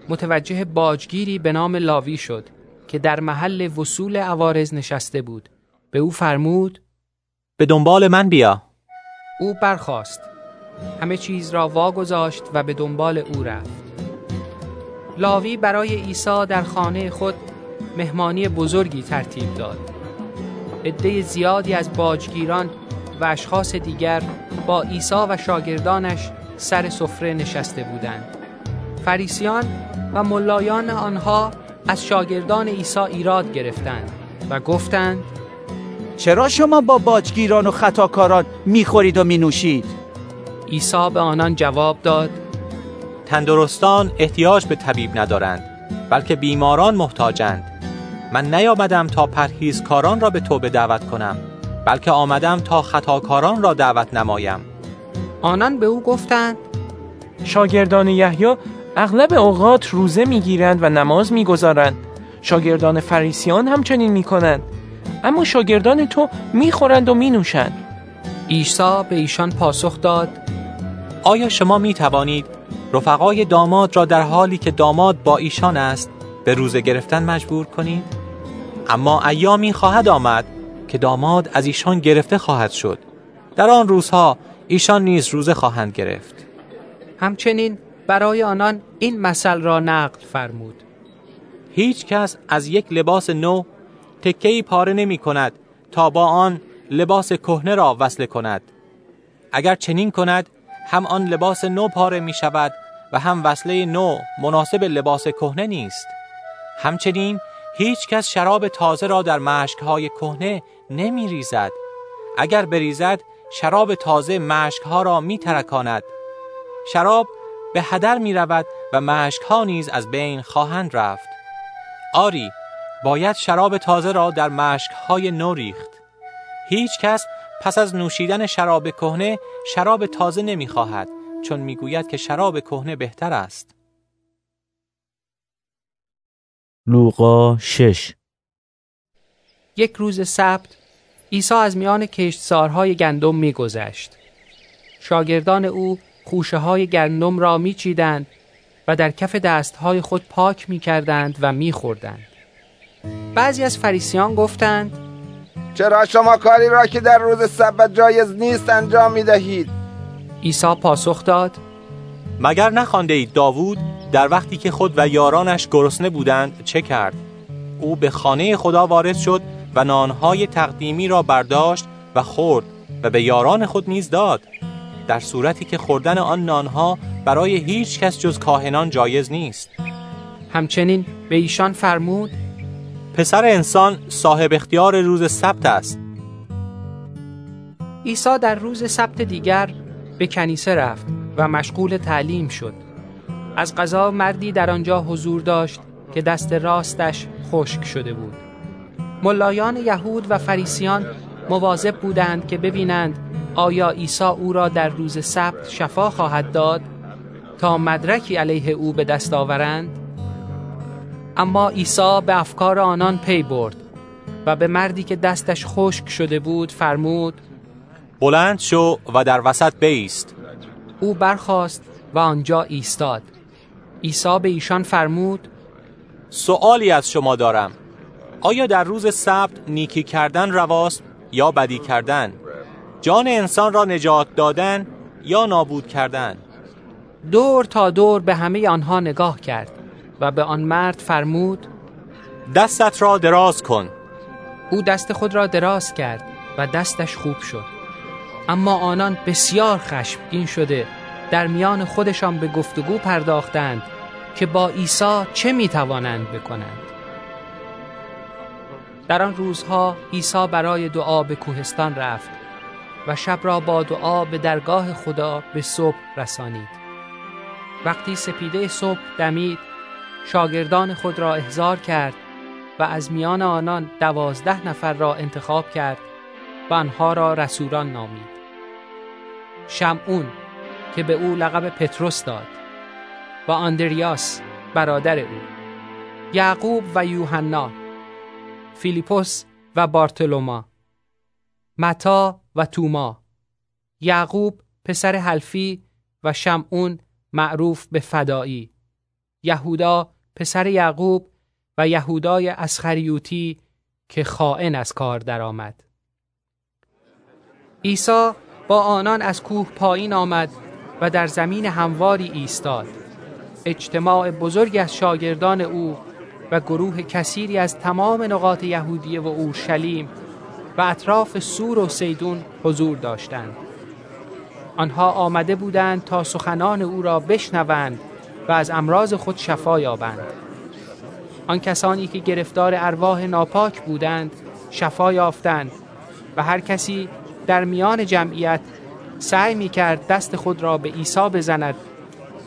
متوجه باجگیری به نام لاوی شد که در محل وصول عوارض نشسته بود. به او فرمود به دنبال من بیا. او برخاست. همه چیز را واگذاشت و به دنبال او رفت. لاوی برای عیسی در خانه خود مهمانی بزرگی ترتیب داد. عده زیادی از باجگیران و اشخاص دیگر با عیسی و شاگردانش سر سفره نشسته بودند. فریسیان و ملایان آنها از شاگردان عیسی ایراد گرفتند و گفتند چرا شما با باجگیران و خطاکاران می‌خورید و مینوشید؟ عیسی به آنان جواب داد تندرستان احتیاج به طبیب ندارند بلکه بیماران محتاجند. من نیامدم تا پرهیزکاران را به توبه دعوت کنم بلکه آمدم تا خطاکاران را دعوت نمایم. آنان به او گفتند شاگردان یحیی اغلب اوقات روزه می‌گیرند و نماز می‌گذارند. شاگردان فریسیان همچنین می‌کنند. اما شاگردان تو می‌خورند و مینوشند. عیسی به ایشان پاسخ داد آیا شما می توانید رفقای داماد را در حالی که داماد با ایشان است به روزه گرفتن مجبور کنید؟ اما ایامی خواهد آمد که داماد از ایشان گرفته خواهد شد. در آن روزها ایشان نیز روزه خواهند گرفت. همچنین برای آنان این مثل را نقل فرمود. هیچ کس از یک لباس نو تکهی پاره نمی کند تا با آن لباس کهنه را وصله کند. اگر چنین کند هم آن لباس نو پاره می شود و هم وصله نو مناسب لباس کهنه نیست. همچنین هیچ کس شراب تازه را در مشکهای کهنه نمی ریزد. اگر بریزد شراب تازه مشکها را می ترکاند شراب به هدر می رود و مشکها نیز از بین خواهند رفت. آری باید شراب تازه را در مشکهای نو ریخت. هیچ کس پس از نوشیدن شراب کهنه شراب تازه نمی خواهد چون می‌گوید که شراب کهنه بهتر است. لوقا 6 یک روز سبت عیسی از میان کشتزارهای گندم میگذشت. شاگردان او خوشه های گندم را میچیدند و در کف دستهای خود پاک می‌کردند و میخوردند. بعضی از فریسیان گفتند چرا شما کاری را که در روز سبت جایز نیست انجام می دهید؟ عیسی پاسخ داد مگر نخوانده اید داوود در وقتی که خود و یارانش گرسنه بودند چه کرد؟ او به خانه خدا وارد شد و نانهای تقدیمی را برداشت و خورد و به یاران خود نیز داد در صورتی که خوردن آن نانها برای هیچ کس جز کاهنان جایز نیست. همچنین به ایشان فرمود پسر انسان صاحب اختیار روز سبت است. عیسی در روز سبت دیگر به کنیسه رفت و مشغول تعلیم شد. از قضا مردی در آنجا حضور داشت که دست راستش خشک شده بود. ملایان یهود و فریسیان مواظب بودند که ببینند آیا عیسی او را در روز سبت شفا خواهد داد تا مدرکی علیه او به دست آورند؟ اما عیسی به افکار آنان پی برد و به مردی که دستش خشک شده بود فرمود بلند شو و در وسط بیست. او برخاست و آنجا ایستاد. عیسی به ایشان فرمود سوالی از شما دارم. آیا در روز سبت نیکی کردن رواست یا بدی کردن؟ جان انسان را نجات دادن یا نابود کردن؟ دور تا دور به همه آنها نگاه کرد و به آن مرد فرمود دستت را دراز کن. او دست خود را دراز کرد و دستش خوب شد. اما آنان بسیار خشمگین شده در میان خودشان به گفتگو پرداختند که با عیسی چه می‌توانند بکنند؟ در آن روزها عیسی برای دعا به کوهستان رفت و شب را با دعا به درگاه خدا به صبح رسانید. وقتی سپیده صبح دمید شاگردان خود را احضار کرد و از میان آنان دوازده نفر را انتخاب کرد و آنها را رسولان نامید. شمعون که به او لقب پتروس داد و آندریاس برادر او یعقوب و یوحنا فیلیپوس و بارتلوما متا و توما یعقوب پسر حلفی و شمعون معروف به فدایی یهودا پسر یعقوب و یهودای اسخریوتی که خائن از کار درآمد. عیسی با آنان از کوه پایین آمد و در زمین همواری ایستاد. اجتماع بزرگ از شاگردان او و گروه کثیری از تمام نقاط یهودیه و اورشلیم و اطراف سور و سیدون حضور داشتند. آنها آمده بودند تا سخنان او را بشنوند و از امراض خود شفا یابند. آن کسانی که گرفتار ارواح ناپاک بودند شفا یافتند و هر کسی در میان جمعیت سعی می کرد دست خود را به عیسی بزند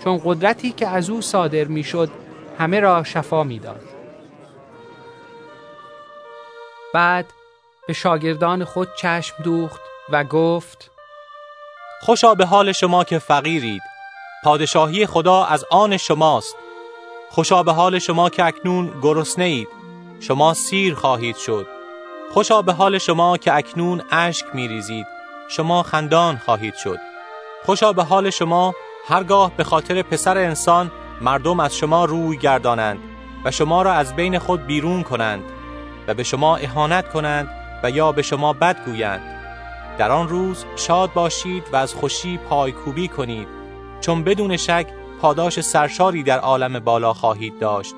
چون قدرتی که از او صادر می شد همه را شفا می داد. بعد به شاگردان خود چشم دوخت و گفت خوشا به حال شما که فقیرید. پادشاهی خدا از آن شماست. خوشا به حال شما که اکنون گرسنه اید شما سیر خواهید شد. خوشا به حال شما که اکنون اشک میریزید. شما خندان خواهید شد. خوشا به حال شما هرگاه به خاطر پسر انسان مردم از شما روی گردانند و شما را از بین خود بیرون کنند. و به شما اهانت کنند و یا به شما بد گویند. در آن روز شاد باشید و از خوشی پایکوبی کنید چون بدون شک پاداش سرشاری در عالم بالا خواهید داشت.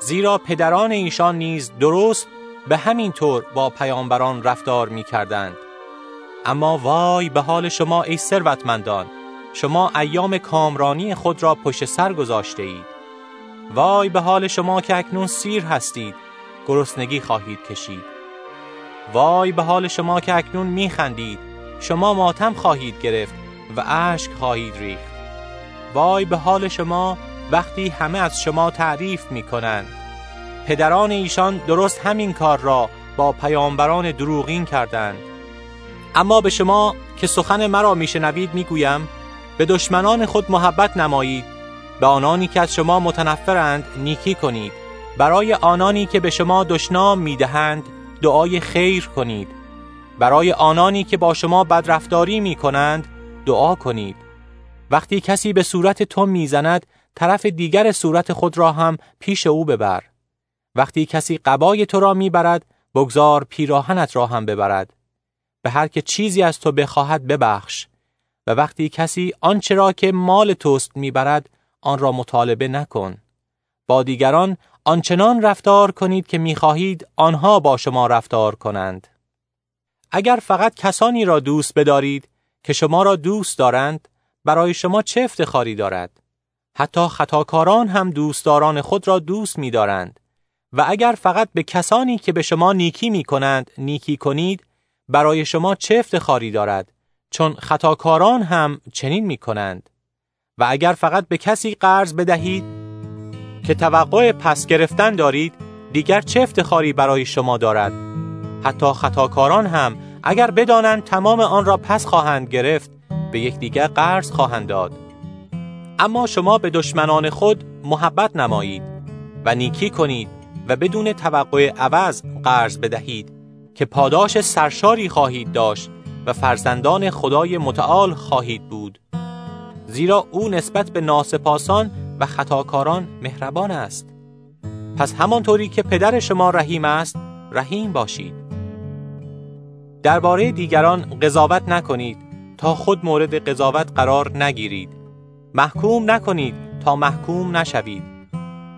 زیرا پدران ایشان نیز درست به همین طور با پیامبران رفتار می کردند. اما وای به حال شما ای ثروتمندان شما ایام کامرانی خود را پشت سر گذاشته اید وای به حال شما که اکنون سیر هستید گرسنگی خواهید کشید. وای به حال شما که اکنون می خندید شما ماتم خواهید گرفت و اشک خواهید ریخت. وای به حال شما وقتی همه از شما تعریف می کنند پدران ایشان درست همین کار را با پیامبران دروغین کردند. اما به شما که سخن مرا میشنوید می‌گویم به دشمنان خود محبت نمایید. به آنانی که از شما متنفرند نیکی کنید. برای آنانی که به شما دشنام می‌دهند دعای خیر کنید. برای آنانی که با شما بدرفتاری می کنند دعا کنید. وقتی کسی به صورت تو می‌زند طرف دیگر صورت خود را هم پیش او ببر. وقتی کسی قبای تو را می‌برد بگذار پیراهنت را هم ببرد. به هر که چیزی از تو بخواهد ببخش. و وقتی کسی آنچه را که مال توست می‌برد آن را مطالبه نکن. با دیگران آنچنان رفتار کنید که می‌خواهید آنها با شما رفتار کنند. اگر فقط کسانی را دوست بدارید که شما را دوست دارند برای شما چه افتخاری دارد؟ حتی خطاکاران هم دوستداران خود را دوست می‌دارند. و اگر فقط به کسانی که به شما نیکی می کنند نیکی کنید برای شما چه افتخاری دارد؟ چون خطاکاران هم چنین می کنند و اگر فقط به کسی قرض بدهید که توقع پس گرفتن دارید دیگر چه افتخاری برای شما دارد؟ حتی خطاکاران هم اگر بدانند تمام آن را پس خواهند گرفت به یکدیگر قرض خواهند داد. اما شما به دشمنان خود محبت نمایید و نیکی کنید و بدون توقع عوض قرض بدهید که پاداش سرشاری خواهید داشت و فرزندان خدای متعال خواهید بود. زیرا او نسبت به ناسپاسان و خطاکاران مهربان است. پس همانطوری که پدر شما رحیم است رحیم باشید. درباره دیگران قضاوت نکنید تا خود مورد قضاوت قرار نگیرید. محکوم نکنید تا محکوم نشوید.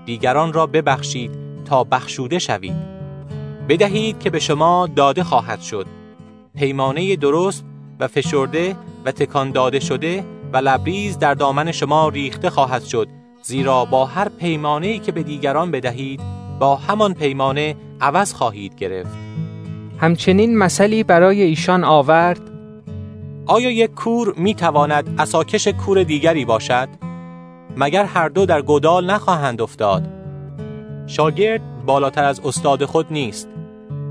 دیگران را ببخشید تا بخشوده شوید. بدهید که به شما داده خواهد شد. پیمانه درست و فشرده و تکان داده شده و لبریز در دامن شما ریخته خواهد شد. زیرا با هر پیمانه که به دیگران بدهید با همان پیمانه عوض خواهید گرفت همچنین مثلی برای ایشان آورد آیا یک کور می تواند اساکش کور دیگری باشد؟ مگر هر دو در گودال نخواهند افتاد؟ شاگرد بالاتر از استاد خود نیست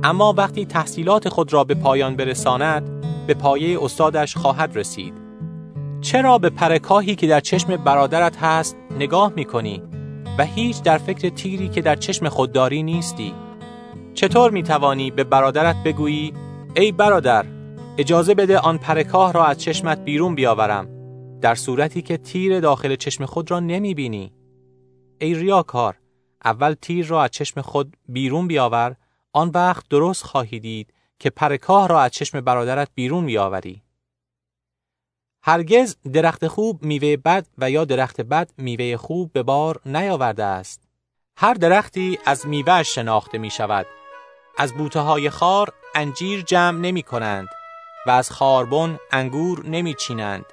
اما وقتی تحصیلات خود را به پایان برساند به پایه استادش خواهد رسید چرا به پرکاهی که در چشم برادرت هست نگاه می کنی و هیچ در فکر تیری که در چشم خودداری نیستی؟ چطور می توانی به برادرت بگویی ای برادر اجازه بده آن پرکاه را از چشمت بیرون بیاورم در صورتی که تیر داخل چشم خود را نمی بینی ای ریاکار اول تیر را از چشم خود بیرون بیاور آن وقت درست خواهی دید که پرکاه را از چشم برادرت بیرون بیاوری هرگز درخت خوب میوه بد و یا درخت بد میوه خوب به بار نیاورده است هر درختی از میوه شناخته می شود از بوته های خار انجیر جمع نمی کنند و از خاربن انگور نمی چینند.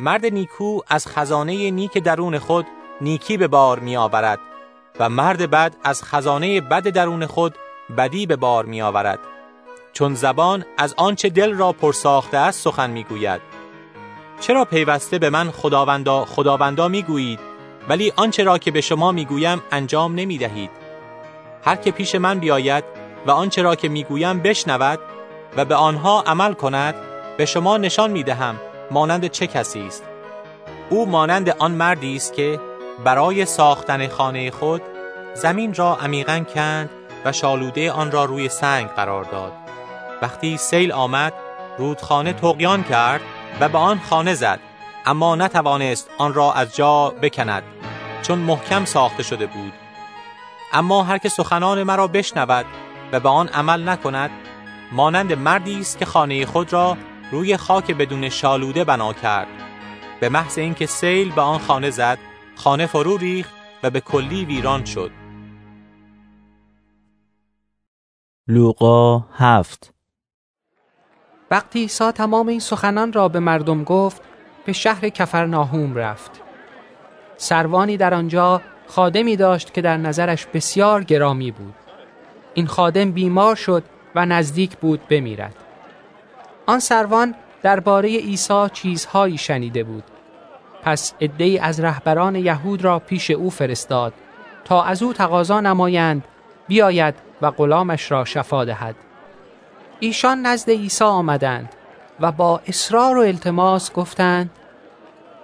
مرد نیکو از خزانه نیک درون خود نیکی به بار می آورد و مرد بد از خزانه بد درون خود بدی به بار می آورد. چون زبان از آنچه دل را پرساخته است سخن می گوید. چرا پیوسته به من خداوندا خداوندا می گویید ولی آنچه را که به شما می گویم انجام نمی دهید. هر که پیش من بیاید و آنچه را که می‌گویم بشنود و به آنها عمل کند به شما نشان می‌دهم مانند چه کسی است. او مانند آن مردی است که برای ساختن خانه خود زمین را عمیقا کند و شالوده آن را روی سنگ قرار داد. وقتی سیل آمد رودخانه تقیان کرد و به آن خانه زد اما نتوانست آن را از جا بکند چون محکم ساخته شده بود. اما هر که سخنان مرا بشنود و به آن عمل نکند مانند مردی است که خانه خود را روی خاک بدون شالوده بنا کرد. به محض اینکه سیل به آن خانه زد خانه فرو ریخت و به کلی ویران شد. لوقا هفت وقتی عیسی تمام این سخنان را به مردم گفت به شهر کفرناهوم رفت. سروانی در آنجا خادمی داشت که در نظرش بسیار گرامی بود. این خادم بیمار شد و نزدیک بود بمیرد. آن سروان درباره عیسی چیزهایی شنیده بود. پس عدهای از رهبران یهود را پیش او فرستاد تا از او تقاضا نمایند بیاید و غلامش را شفا دهد. ایشان نزد عیسی آمدند و با اصرار و التماس گفتند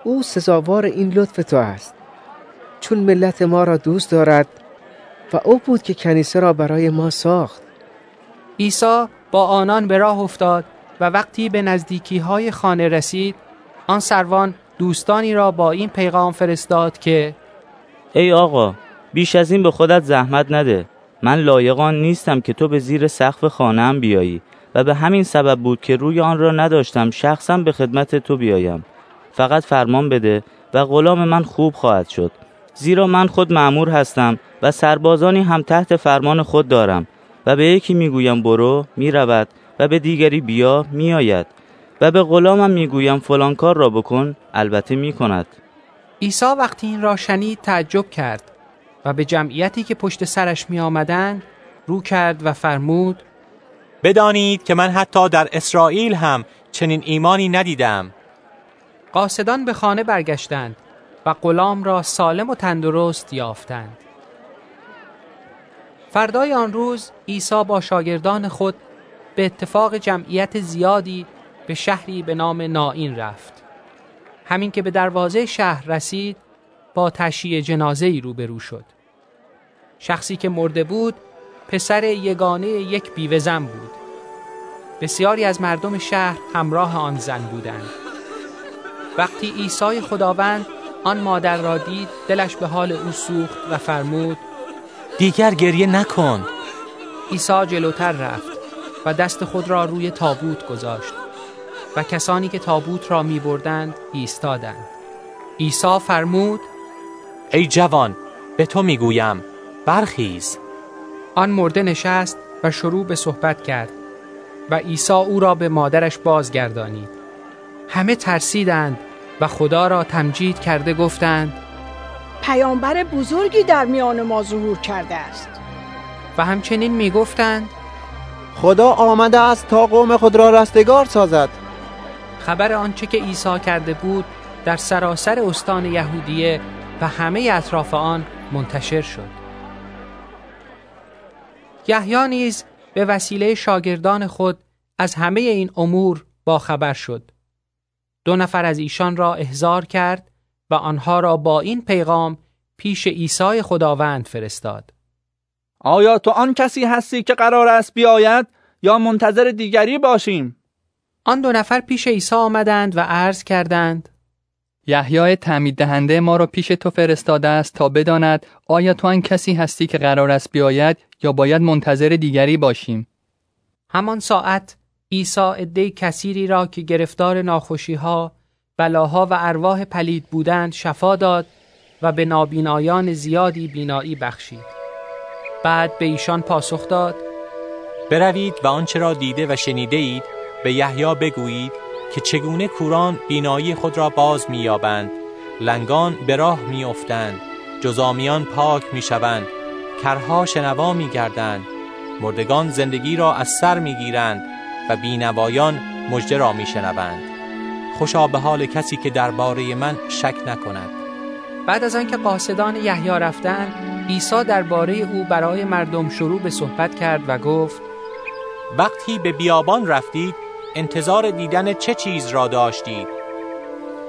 او سزاوار این لطف تو است. چون ملت ما را دوست دارد و او بود که کنیسه را برای ما ساخت. عیسی با آنان به راه افتاد و وقتی به نزدیکی های خانه رسید آن سروان دوستانی را با این پیغام فرستاد که ای آقا بیش از این به خودت زحمت نده. من لایقان نیستم که تو به زیر سقف خانم بیایی. و به همین سبب بود که روی آن را نداشتم شخصا به خدمت تو بیایم. فقط فرمان بده و غلام من خوب خواهد شد. زیرا من خود معمور هستم و سربازانی هم تحت فرمان خود دارم. و به یکی می‌گویم برو می‌رود و به دیگری بیا میآید. و به غلامم می‌گویم فلان کار را بکن البته می‌کند. عیسی وقتی این را شنید تعجب کرد. و به جمعیتی که پشت سرش می آمدند رو کرد و فرمود بدانید که من حتی در اسرائیل هم چنین ایمانی ندیدم. قاصدان به خانه برگشتند و غلام را سالم و تندرست یافتند. فردای آن روز عیسی با شاگردان خود به اتفاق جمعیت زیادی به شهری به نام نائین رفت. همین که به دروازه شهر رسید با تشییع جنازه ای روبرو شد. شخصی که مرده بود پسر یگانه یک بیوه زن بود. بسیاری از مردم شهر همراه آن زن بودند. وقتی عیسی خداوند آن مادر را دید دلش به حال او سوخت و فرمود دیگر گریه نکن. عیسی جلوتر رفت و دست خود را روی تابوت گذاشت و کسانی که تابوت را می بردند ایستادند. عیسی فرمود ای جوان به تو می‌گویم. برخیز. آن مرده نشست و شروع به صحبت کرد و عیسی او را به مادرش بازگردانید. همه ترسیدند و خدا را تمجید کرده گفتند پیامبر بزرگی در میان ما ظهور کرده است. و همچنین می‌گفتند خدا آمده است تا قوم خود را رستگار سازد. خبر آنچه که عیسی کرده بود در سراسر استان یهودیه و همه اطراف آن منتشر شد. یحیی نیز به وسیله شاگردان خود از همه این امور با خبر شد. دو نفر از ایشان را احضار کرد و آنها را با این پیغام پیش عیسی خداوند فرستاد. آیا تو آن کسی هستی که قرار است بیاید یا منتظر دیگری باشیم؟ آن دو نفر پیش عیسی آمدند و عرض کردند یحیای تعمید دهنده ما را پیش تو فرستاده است تا بداند آیا تو آن کسی هستی که قرار است بیاید یا باید منتظر دیگری باشیم؟ همان ساعت عیسی عده کثیری را که گرفتار ناخوشی ها بلاها و ارواح پلید بودند شفا داد و به نابینایان زیادی بینایی بخشید. بعد به ایشان پاسخ داد بروید و آنچه را دیده و شنیده اید به یحیی بگویید که چگونه کوران بینایی خود را باز مییابند. لنگان به راه میافتند. جزامیان پاک می‌شوند. کرها شنوا میگردند. مردگان زندگی را از سر می‌گیرند و بینوایان مژده را میشنوند. خوشا به حال کسی که درباره من شک نکند. بعد از آنکه قاصدان یحیی رفتند عیسی درباره او برای مردم شروع به صحبت کرد و گفت وقتی به بیابان رفتید انتظار دیدن چه چیز را داشتید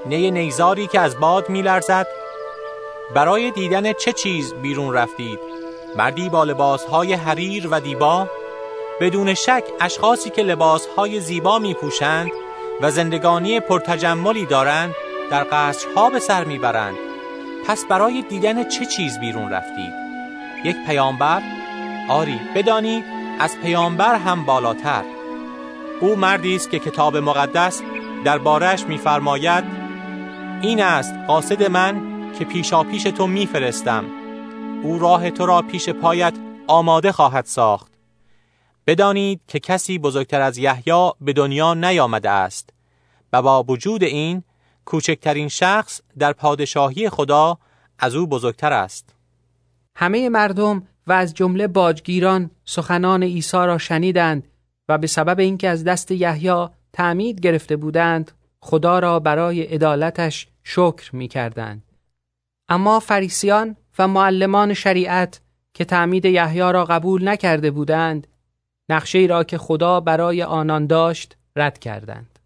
نی نیزاری که از باد میلرزد؟ برای دیدن چه چیز بیرون رفتید؟ مردی با لباسهای حریر و دیبا بدون شک اشخاصی که لباسهای زیبا می پوشند و زندگانی پرتجملی دارند در قصرها به سر می‌برند. پس برای دیدن چه چیز بیرون رفتید؟ یک پیامبر؟ آری بدانید از پیامبر هم بالاتر. او مردی است که کتاب مقدس در بارش میفرماید این است قاصد من که پیشا پیش تو میفرستم. او راه تو را پیش پایت آماده خواهد ساخت بدانید که کسی بزرگتر از یحیی به دنیا نیامده است و با وجود این کوچکترین شخص در پادشاهی خدا از او بزرگتر است همه مردم و از جمله باجگیران سخنان عیسی را شنیدند و به سبب اینکه از دست یحیی تعمید گرفته بودند خدا را برای عدالتش شکر می کردند. اما فریسیان و معلمان شریعت که تعمید یحیی را قبول نکرده بودند نقشه را که خدا برای آنان داشت رد کردند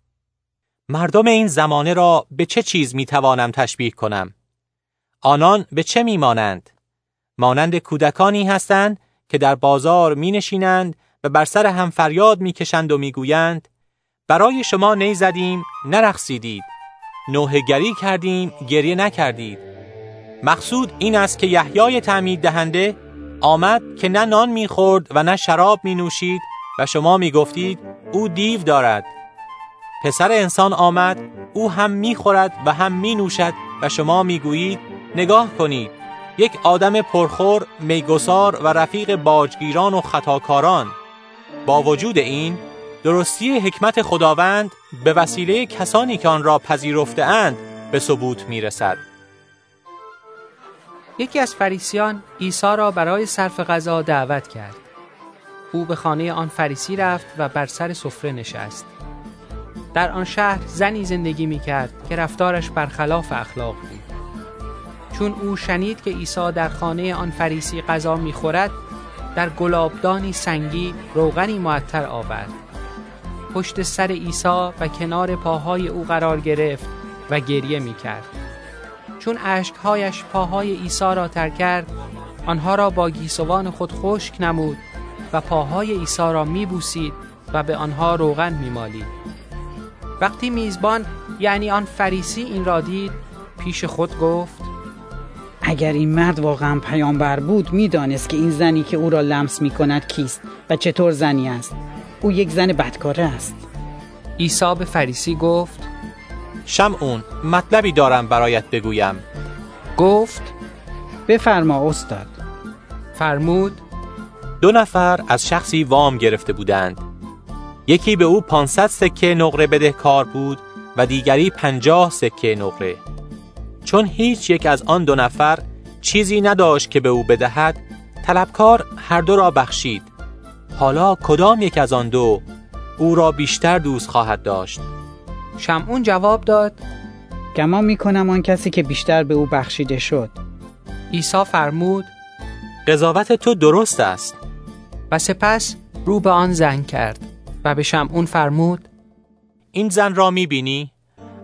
مردم این زمانه را به چه چیز می توانم تشبیه کنم؟ آنان به چه می مانند؟ مانند کودکانی هستند که در بازار می نشینند و بر سر هم فریاد می کشند و می گویند برای شما نی زدیم نرخصیدید نوهگری کردیم گریه نکردید مقصود این است که یحیای تعمید دهنده آمد که نه نان می‌خورد و نه شراب می نوشید و شما می گفتید او دیو دارد پسر انسان آمد او هم می‌خورد و هم می نوشد و شما می‌گویید نگاه کنید یک آدم پرخور میگسار و رفیق باجگیران و خطاکاران با وجود این درستی حکمت خداوند به وسیله کسانی که آن را پذیرفته اند به ثبوت می رسد. یکی از فریسیان عیسی را برای صرف غذا دعوت کرد. او به خانه آن فریسی رفت و بر سر سفره نشست. در آن شهر زنی زندگی می کرد که رفتارش برخلاف اخلاق بود. چون او شنید که عیسی در خانه آن فریسی غذا می خورد، در گلابدانی سنگی روغنی معطر آورد. پشت سر عیسی و کنار پاهای او قرار گرفت و گریه می کرد. چون اشکهایش پاهای عیسی را تر کرد آنها را با گیسوان خود خشک نمود و پاهای عیسی را می بوسید و به آنها روغن می مالید. وقتی میزبان یعنی آن فریسی این را دید پیش خود گفت اگر این مرد واقعا پیامبر بود می‌دانست که این زنی که او را لمس می کند کیست و چطور زنی است او یک زن بدکاره است عیسی به فریسی گفت شمعون مطلبی دارم برایت بگویم. گفت بفرما استاد. فرمود دو نفر از شخصی وام گرفته بودند. یکی به او 500 سکه نقره بدهکار بود و دیگری پنجاه سکه نقره. چون هیچ یک از آن دو نفر چیزی نداشت که به او بدهد طلبکار هر دو را بخشید. حالا کدام یک از آن دو او را بیشتر دوست خواهد داشت؟ شمعون جواب داد گمان می کنم آن کسی که بیشتر به او بخشیده شد. عیسی فرمود قضاوت تو درست است. و سپس رو به آن زن کرد و به شمعون فرمود این زن را می بینی؟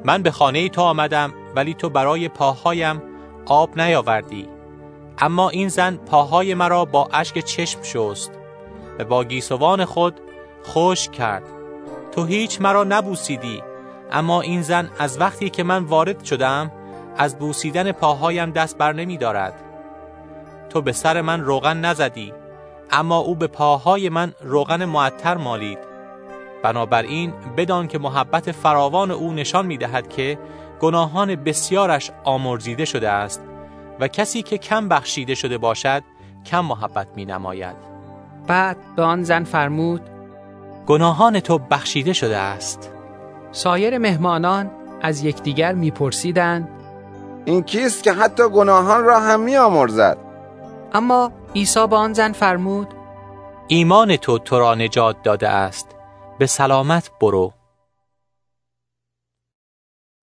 من به خانه تو آمدم ولی تو برای پاهایم آب نیاوردی. اما این زن پاهای مرا با اشک چشم شست و با گیسوان خود خوش کرد. تو هیچ مرا نبوسیدی. اما این زن از وقتی که من وارد شدم از بوسیدن پاهایم دست بر نمی دارد تو به سر من روغن نزدی اما او به پاهای من روغن معطر مالید. بنابراین بدان که محبت فراوان او نشان می دهد که گناهان بسیارش آمرزیده شده است و کسی که کم بخشیده شده باشد کم محبت می نماید بعد به آن زن فرمود گناهان تو بخشیده شده است. سایر مهمانان از یکدیگر میپرسیدند این کیست که حتی گناهان را هم میآمرزد؟ اما عیسی به آن زن فرمود ایمان تو تو را نجات داده است. به سلامت برو.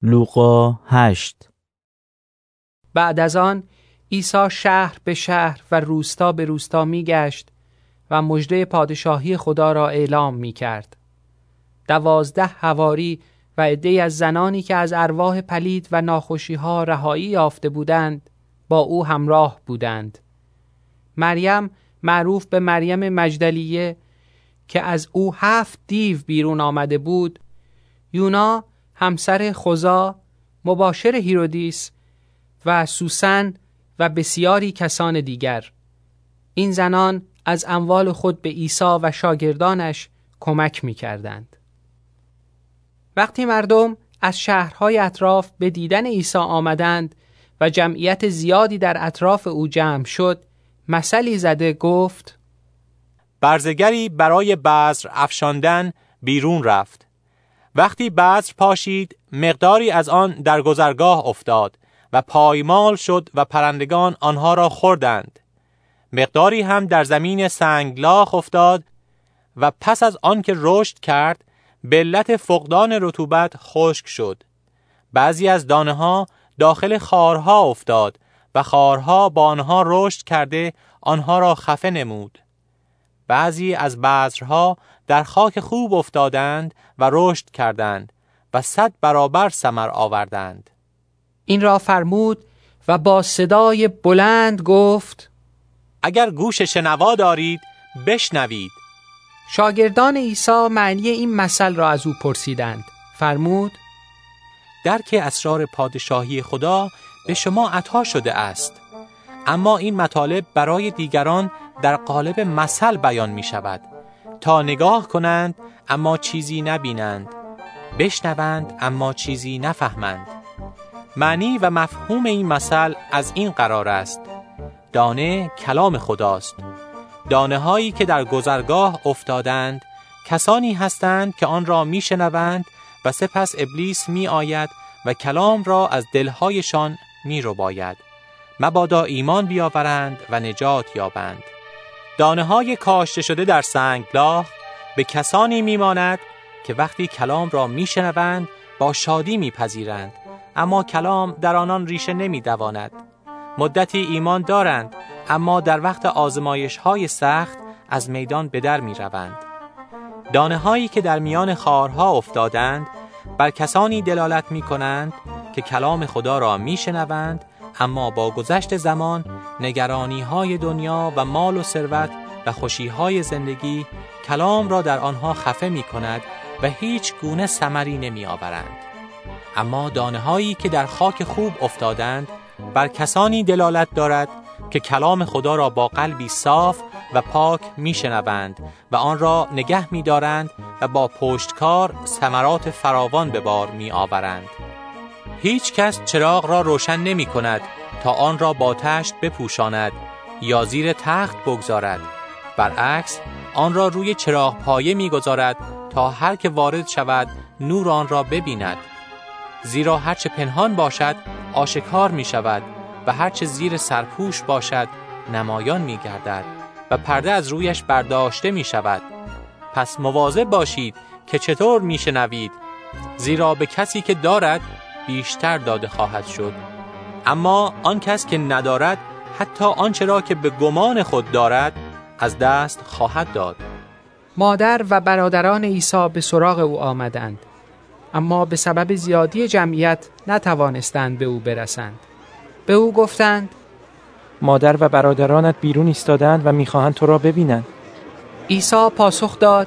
لوقا هشت. بعد از آن عیسی شهر به شهر و روستا به روستا میگشت و مژده پادشاهی خدا را اعلام می کرد. دوازده هواری و عده از زنانی که از ارواح پلید و ناخوشی ها رهایی یافته بودند با او همراه بودند. مریم معروف به مریم مجدلیه که از او هفت دیو بیرون آمده بود یونا همسر خوزا مباشر هیرودیس و سوسن و بسیاری کسان دیگر این زنان از اموال خود به عیسی و شاگردانش کمک می کردند. وقتی مردم از شهرهای اطراف به دیدن عیسی آمدند و جمعیت زیادی در اطراف او جمع شد مثلی زده گفت برزگری برای بذر افشاندن بیرون رفت. وقتی بذر پاشید مقداری از آن در گذرگاه افتاد و پایمال شد و پرندگان آنها را خوردند. مقداری هم در زمین سنگلاخ افتاد و پس از آن که رشد کرد به علت فقدان رطوبت خشک شد. بعضی از دانه ها داخل خارها افتاد و خارها با آنها رشد کرده آنها را خفه نمود. بعضی از بذرها در خاک خوب افتادند و رشد کردند و صد برابر سمر آوردند. این را فرمود و با صدای بلند گفت اگر گوش شنوا دارید بشنوید. شاگردان عیسی معنی این مثل را از او پرسیدند. فرمود درک اسرار پادشاهی خدا به شما عطا شده است. اما این مطالب برای دیگران در قالب مثل بیان می شود. تا نگاه کنند اما چیزی نبینند. بشنوند اما چیزی نفهمند. معنی و مفهوم این مثل از این قرار است. دانه کلام خداست. دانه هایی که در گذرگاه افتادند کسانی هستند که آن را میشنوند و سپس ابلیس می آید و کلام را از دلهایشان می رو باید. مبادا ایمان بیاورند و نجات یابند. دانه های کاشته شده در سنگلاخ به کسانی میماند که وقتی کلام را میشنوند با شادی میپذیرند اما کلام در آنان ریشه نمیدواند مدتی ایمان دارند اما در وقت آزمایش های سخت از میدان به در می روند. دانه هایی که در میان خارها افتادند بر کسانی دلالت می کنند که کلام خدا را می شنوند اما با گذشت زمان نگرانی های دنیا و مال و ثروت و خوشی های زندگی کلام را در آنها خفه می کند و هیچ گونه سمری نمی آورند. اما دانه هایی که در خاک خوب افتادند بر کسانی دلالت دارد که کلام خدا را با قلبی صاف و پاک میشنوند و آن را نگه میدارند و با پشتکار ثمرات فراوان به بار می آورند. هیچ کس چراغ را روشن نمی کند تا آن را با تشت بپوشاند یا زیر تخت بگذارد. برعکس آن را روی چراغ پایه می‌گذارد تا هر که وارد شود نور آن را ببیند. زیرا هرچه پنهان باشد آشکار می شود و هرچه زیر سرپوش باشد نمایان می گردد و پرده از رویش برداشته می شود پس مواظب باشید که چطور می شنوید زیرا به کسی که دارد بیشتر داده خواهد شد. اما آن کس که ندارد حتی آنچه را که به گمان خود دارد از دست خواهد داد. مادر و برادران عیسی به سراغ او آمدند. اما به سبب زیادی جمعیت نتوانستند به او برسند. به او گفتند مادر و برادرانت بیرون ایستادند و می‌خواهند تو را ببینند. عیسی پاسخ داد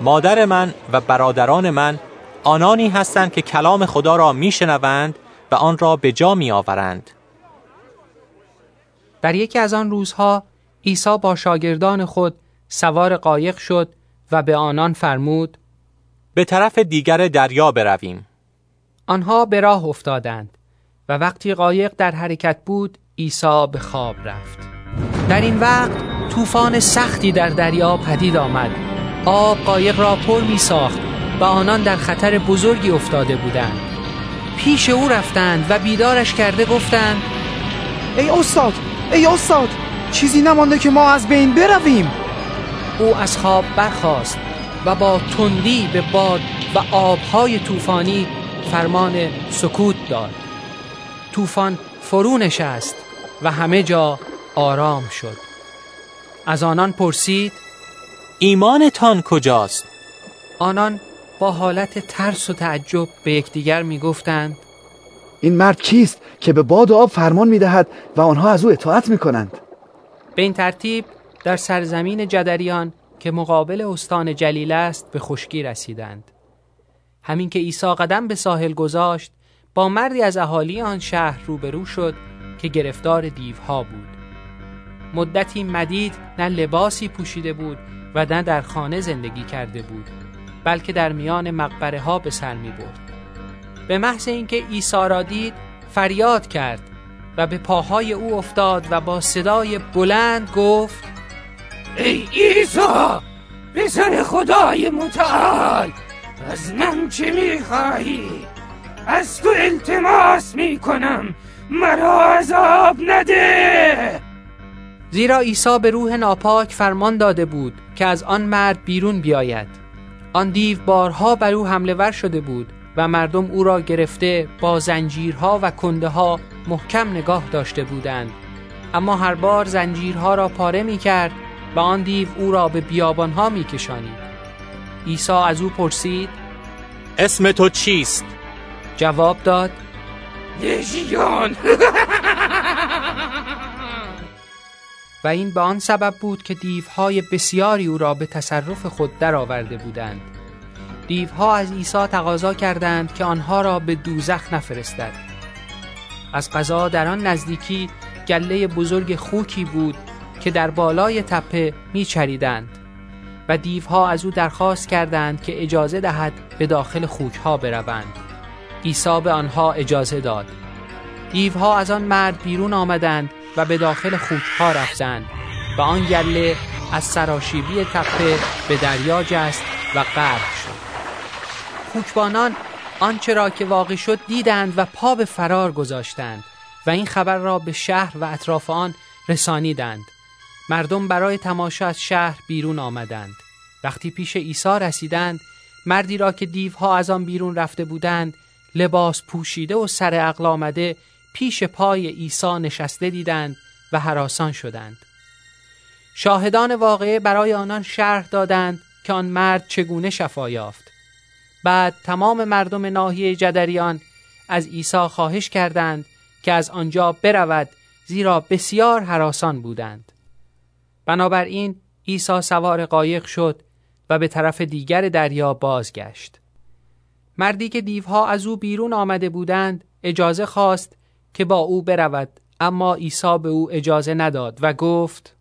مادر من و برادران من آنانی هستند که کلام خدا را میشنوند و آن را به جا میآورند. در یکی از آن روزها عیسی با شاگردان خود سوار قایق شد و به آنان فرمود به طرف دیگر دریا برویم. آنها به راه افتادند. و وقتی قایق در حرکت بود عیسی به خواب رفت. در این وقت طوفان سختی در دریا پدید آمد. آب قایق را پر می ساخت و آنان در خطر بزرگی افتاده بودند. پیش او رفتند و بیدارش کرده گفتند ای استاد ای استاد چیزی نمانده که ما از بین برویم. او از خواب برخاست و با تندی به باد و آبهای طوفانی فرمان سکوت داد. طوفان فرو نشست و همه جا آرام شد. از آنان پرسید ایمانتان کجاست؟ آنان با حالت ترس و تعجب به یکدیگر می‌گفتند این مرد کیست که به باد و آب فرمان می‌دهد و آنها از او اطاعت می‌کنند؟ به این ترتیب در سرزمین جدریان که مقابل استان جلیل است به خشکی رسیدند. همین که عیسی قدم به ساحل گذاشت با مردی از اهالی آن شهر روبرو شد که گرفتار دیوها بود مدتی مدید نه لباسی پوشیده بود و نه در خانه زندگی کرده بود بلکه در میان مقبره ها به سر می برد به محض اینکه عیسی را دید فریاد کرد و به پاهای او افتاد و با صدای بلند گفت ای ایسا پسر خدای متعال از من چه می‌خواهی؟ از تو التماس می‌کنم. مرا عذاب نده. زیرا عیسی به روح ناپاک فرمان داده بود که از آن مرد بیرون بیاید. آن دیو بارها بر او حمله ور شده بود و مردم او را گرفته با زنجیرها و کنده ها محکم نگاه داشته بودند. اما هر بار زنجیرها را پاره می کرد و آن دیو او را به بیابانها می کشانید عیسی از او پرسید اسم تو چیست؟ جواب داد. لژیون. و این به آن سبب بود که دیوهای بسیاری او را به تصرف خود درآورده بودند. دیوها از عیسی تقاضا کردند که آنها را به دوزخ نفرستد. از قضا در آن نزدیکی گله بزرگ خوکی بود که در بالای تپه میچریدند و دیوها از او درخواست کردند که اجازه دهد به داخل خوکها بروند. عیسی به آنها اجازه داد. دیوها از آن مرد بیرون آمدند و به داخل خوکها رفتند و آن گله از سراشیبی تپه به دریا جست و غرق شد. خوکبانان آنچه را که واقع شد دیدند و پا به فرار گذاشتند و این خبر را به شهر و اطراف آن رسانیدند. مردم برای تماشا از شهر بیرون آمدند. وقتی پیش عیسی رسیدند مردی را که دیوها از آن بیرون رفته بودند لباس پوشیده و سر عقل آمده پیش پای عیسی نشسته دیدند و حراسان شدند. شاهدان واقعه برای آنان شرح دادند که آن مرد چگونه شفا یافت. بعد تمام مردم ناحیه جدریان از عیسی خواهش کردند که از آنجا برود زیرا بسیار حراسان بودند. بنابراین عیسی سوار قایق شد و به طرف دیگر دریا بازگشت. مردی که دیوها از او بیرون آمده بودند اجازه خواست که با او برود اما عیسی به او اجازه نداد و گفت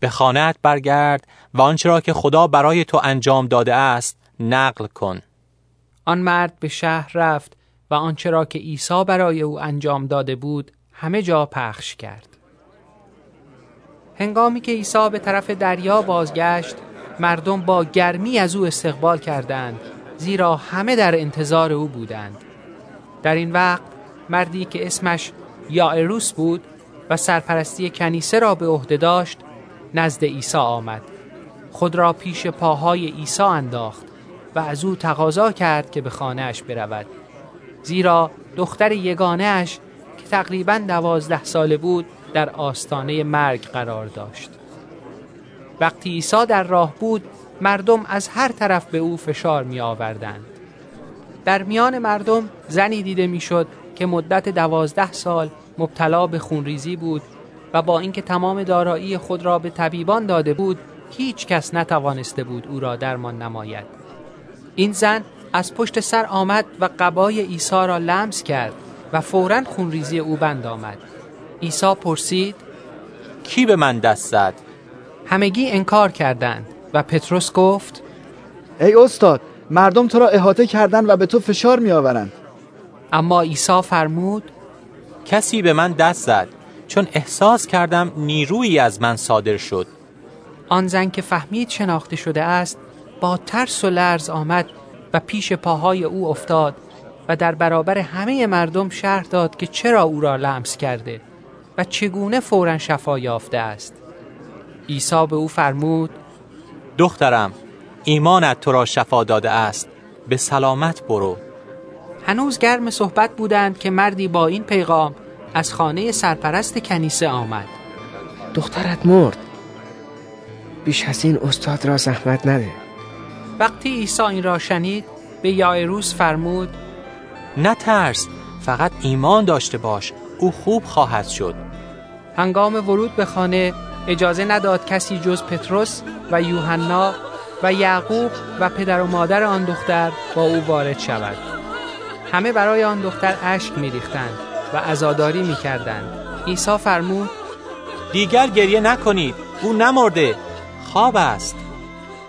به خانهت برگرد و آنچه را که خدا برای تو انجام داده است نقل کن. آن مرد به شهر رفت و آنچه را که عیسی برای او انجام داده بود همه جا پخش کرد. هنگامی که عیسی به طرف دریا بازگشت مردم با گرمی از او استقبال کردند. زیرا همه در انتظار او بودند. در این وقت مردی که اسمش یائروس بود و سرپرستی کنیسه را به عهده داشت نزد عیسی آمد. خود را پیش پاهای عیسی انداخت و از او تقاضا کرد که به خانهاش برود. زیرا دختر یگانهاش که تقریبا دوازده ساله بود در آستانه مرگ قرار داشت. وقتی عیسی در راه بود مردم از هر طرف به او فشار می آوردند در میان مردم زنی دیده می‌شد که مدت دوازده سال مبتلا به خونریزی بود و با اینکه تمام دارایی خود را به طبیبان داده بود هیچ کس نتوانسته بود او را درمان نماید. این زن از پشت سر آمد و قبای عیسی را لمس کرد و فورا خونریزی او بند آمد. عیسی پرسید کی به من دست زد؟ همگی انکار کردند. و پتروس گفت ای استاد مردم تو را احاطه کردن و به تو فشار می آورند اما عیسی فرمود کسی به من دست زد چون احساس کردم نیرویی از من صادر شد. آن زن که فهمید شناخته شده است با ترس و لرز آمد و پیش پاهای او افتاد و در برابر همه مردم شرح داد که چرا او را لمس کرده و چگونه فورا شفا یافته است. عیسی به او فرمود دخترم ایمانت تو را شفا داده است. به سلامت برو. هنوز گرم صحبت بودند که مردی با این پیغام از خانه سرپرست کنیسه آمد. دخترت مرد. بیش از این استاد را زحمت نده. وقتی عیسی این را شنید به یایروس فرمود نترس فقط ایمان داشته باش او خوب خواهد شد. هنگام ورود به خانه اجازه نداد کسی جز پتروس و یوحنا و یعقوب و پدر و مادر آن دختر با او وارد شود. همه برای آن دختر اشک میریختند و عزاداری می‌کردند. عیسی فرمود دیگر گریه نکنید او نمرده خواب است.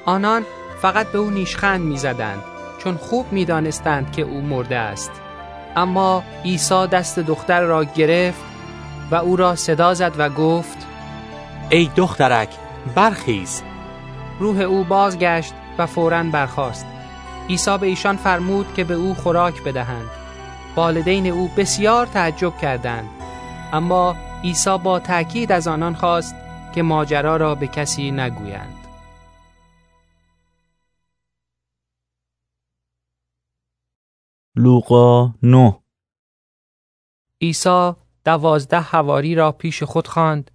آنان فقط به او نیشخند می‌زدند چون خوب می‌دانستند که او مرده است. اما عیسی دست دختر را گرفت و او را صدا زد و گفت ای دخترک برخیز. روح او بازگشت و فورا برخاست. عیسی به ایشان فرمود که به او خوراک بدهند. والدین او بسیار تعجب کردند. اما عیسی با تأکید از آنان خواست که ماجرا را به کسی نگویند. لوقا 9 عیسی دوازده حواری را پیش خود خواند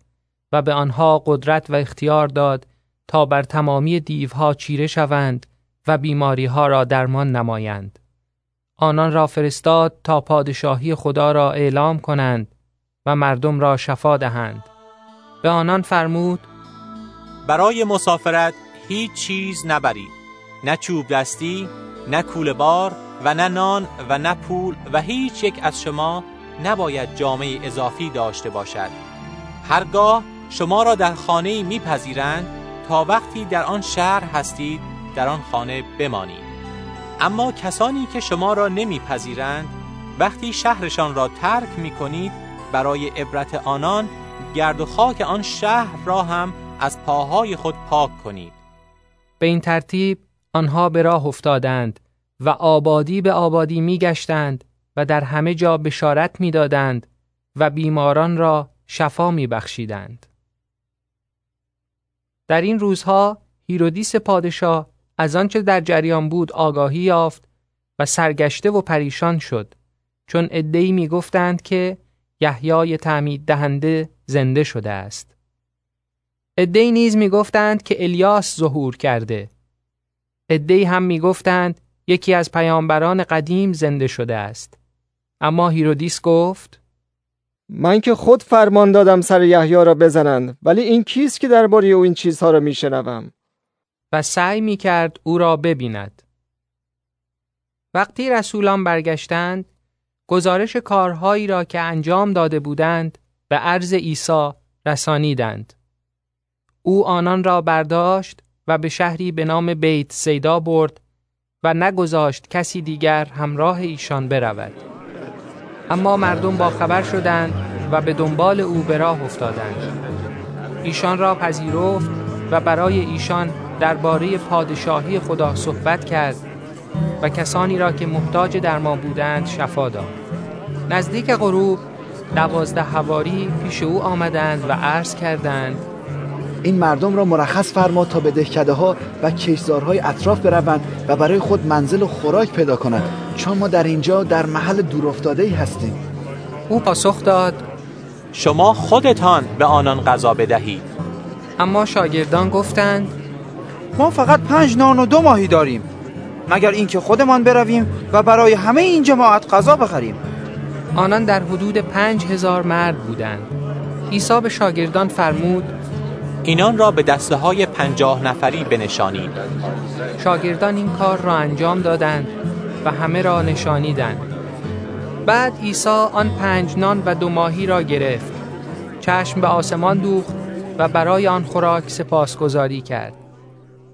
و به آنها قدرت و اختیار داد تا بر تمامی دیوها چیره شوند و بیماری ها را درمان نمایند. آنان را فرستاد تا پادشاهی خدا را اعلام کنند و مردم را شفا دهند. به آنان فرمود برای مسافرت هیچ چیز نبرید نه چوب دستی نه کوله بار و نه نان و نه پول و هیچ یک از شما نباید جامعه اضافی داشته باشد هرگاه شما را در خانه میپذیرند تا وقتی در آن شهر هستید در آن خانه بمانید اما کسانی که شما را نمیپذیرند وقتی شهرشان را ترک می کنید برای عبرت آنان گرد و خاک آن شهر را هم از پاهای خود پاک کنید به این ترتیب آنها به راه افتادند و آبادی به آبادی می گشتند و در همه جا بشارت می دادند و بیماران را شفا می بخشیدند. در این روزها هیرودیس پادشاه از آنچه در جریان بود آگاهی یافت و سرگشته و پریشان شد چون عدهای می گفتند که یحیای تعمید دهنده زنده شده است. عدهای نیز می گفتند که الیاس ظهور کرده. عدهای هم می گفتند یکی از پیامبران قدیم زنده شده است. اما هیرودیس گفت من که خود فرمان دادم سر یحیی را بزنند ولی این کیست که درباره او این چیزها را میشنوم و سعی می کرد او را ببیند. وقتی رسولان برگشتند گزارش کارهایی را که انجام داده بودند به عرض عیسی رسانیدند. او آنان را برداشت و به شهری به نام بیت سیدا برد و نگذاشت کسی دیگر همراه ایشان برود. اما مردم با خبر شدند و به دنبال او به راه افتادند. ایشان را پذیرفت و برای ایشان درباره پادشاهی خدا صحبت کرد و کسانی را که محتاج درمان بودند شفا داد. نزدیک غروب دوازده هواری پیش او آمدند و عرض کردند این مردم را مرخص فرما تا به دهکده ها و کشزارهای اطراف بروند و برای خود منزل و خوراک پیدا کنند. چون ما در اینجا در محل دورافتاده ای هستیم. او پاسخ داد شما خودتان به آنان غذا بدهید. اما شاگردان گفتند ما فقط پنج نان و دو ماهی داریم مگر اینکه خودمان برویم و برای همه این جماعت غذا بخریم؟ آنان در حدود پنج هزار مرد بودند. عیسی به شاگردان فرمود اینان را به دسته های پنجاه نفری بنشانید. شاگردان این کار را انجام دادند و همه را نشانیدند. بعد عیسی آن پنج نان و دو ماهی را گرفت. چشم به آسمان دوخت و برای آن خوراک سپاسگزاری کرد.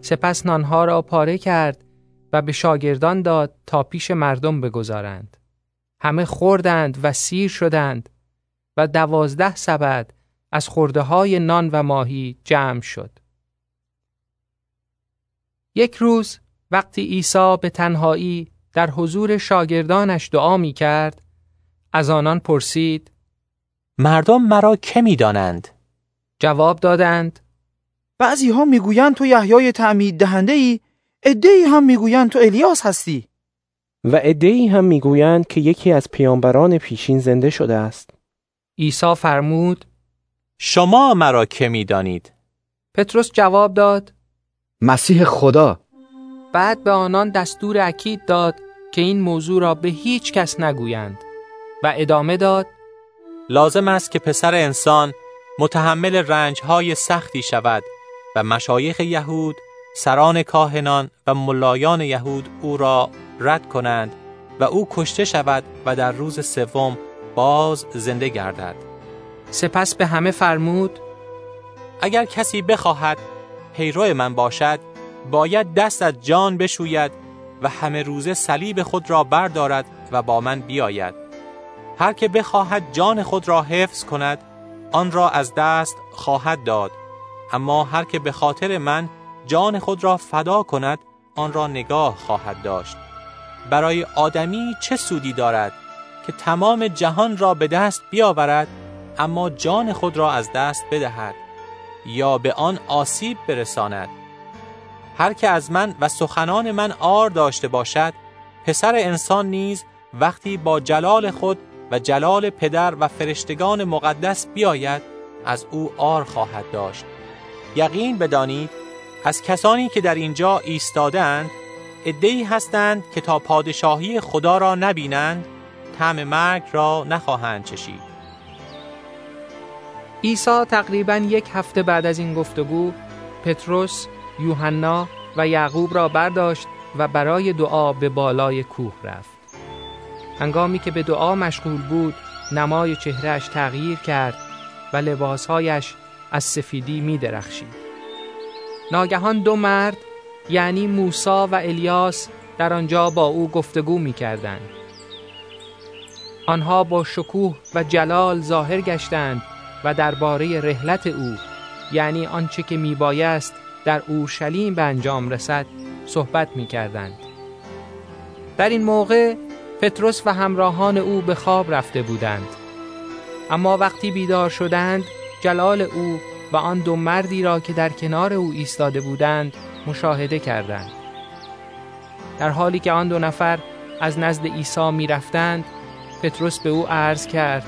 سپس نانها را پاره کرد و به شاگردان داد تا پیش مردم بگذارند. همه خوردند و سیر شدند و دوازده سبد از خورده های نان و ماهی جمع شد. یک روز وقتی عیسی به تنهایی در حضور شاگردانش دعا می کرد از آنان پرسید مردم مرا که می دانند؟ جواب دادند بعضی ها می گویند تو یحیای تعمید دهنده ای ادهی هم می گویند تو الیاس هستی و ادهی هم می گویند که یکی از پیامبران پیشین زنده شده است عیسی فرمود شما مرا که می دانید؟ پتروس جواب داد مسیح خدا بعد به آنان دستور اکید داد که این موضوع را به هیچ کس نگویند و ادامه داد لازم است که پسر انسان متحمل رنجهای سختی شود و مشایخ یهود سران کاهنان و ملایان یهود او را رد کنند و او کشته شود و در روز سوم باز زنده گردد سپس به همه فرمود اگر کسی بخواهد پیرو من باشد باید دست از جان بشوید و همه روزه صلیب خود را بردارد و با من بیاید. هر که بخواهد جان خود را حفظ کند آن را از دست خواهد داد. اما هر که به خاطر من جان خود را فدا کند آن را نگاه خواهد داشت. برای آدمی چه سودی دارد که تمام جهان را به دست بیاورد اما جان خود را از دست بدهد یا به آن آسیب برساند. هر که از من و سخنان من آر داشته باشد پسر انسان نیز وقتی با جلال خود و جلال پدر و فرشتگان مقدس بیاید از او آر خواهد داشت. یقین بدانید از کسانی که در اینجا ایستادند ادهی هستند که تا پادشاهی خدا را نبینند طعم مرگ را نخواهند چشید. عیسی تقریبا یک هفته بعد از این گفتگو پتروس، یوحنا و یعقوب را برداشت و برای دعا به بالای کوه رفت. هنگامی که به دعا مشغول بود، نمای چهرهش تغییر کرد و لباسهایش از سفیدی می درخشید. ناگهان دو مرد یعنی موسا و الیاس در آنجا با او گفتگو می کردند. آنها با شکوه و جلال ظاهر گشتند و درباره رحلت او یعنی آنچه که میبایست در اورشلیم به انجام رسد صحبت می کردند. در این موقع پتروس و همراهان او به خواب رفته بودند اما وقتی بیدار شدند جلال او و آن دو مردی را که در کنار او ایستاده بودند مشاهده کردند در حالی که آن دو نفر از نزد عیسی می رفتند پتروس به او عرض کرد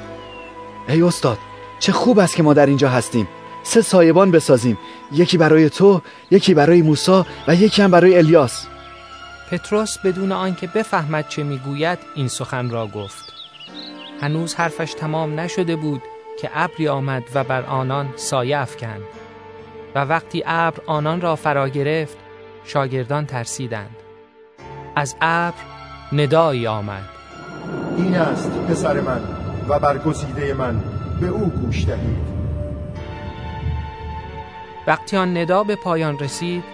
ای استاد چه خوب است که ما در اینجا هستیم. سه سایبان بسازیم. یکی برای تو یکی برای موسی و یکی هم برای الیاس. پتروس بدون آنکه بفهمد چه می‌گوید این سخن را گفت. هنوز حرفش تمام نشده بود که ابری آمد و بر آنان سایه افکند. و وقتی ابر آنان را فرا گرفت شاگردان ترسیدند. از ابر ندایی آمد. این است پسر من و برگزیده من. به او گوش دهید. وقتی آن ندا به پایان رسید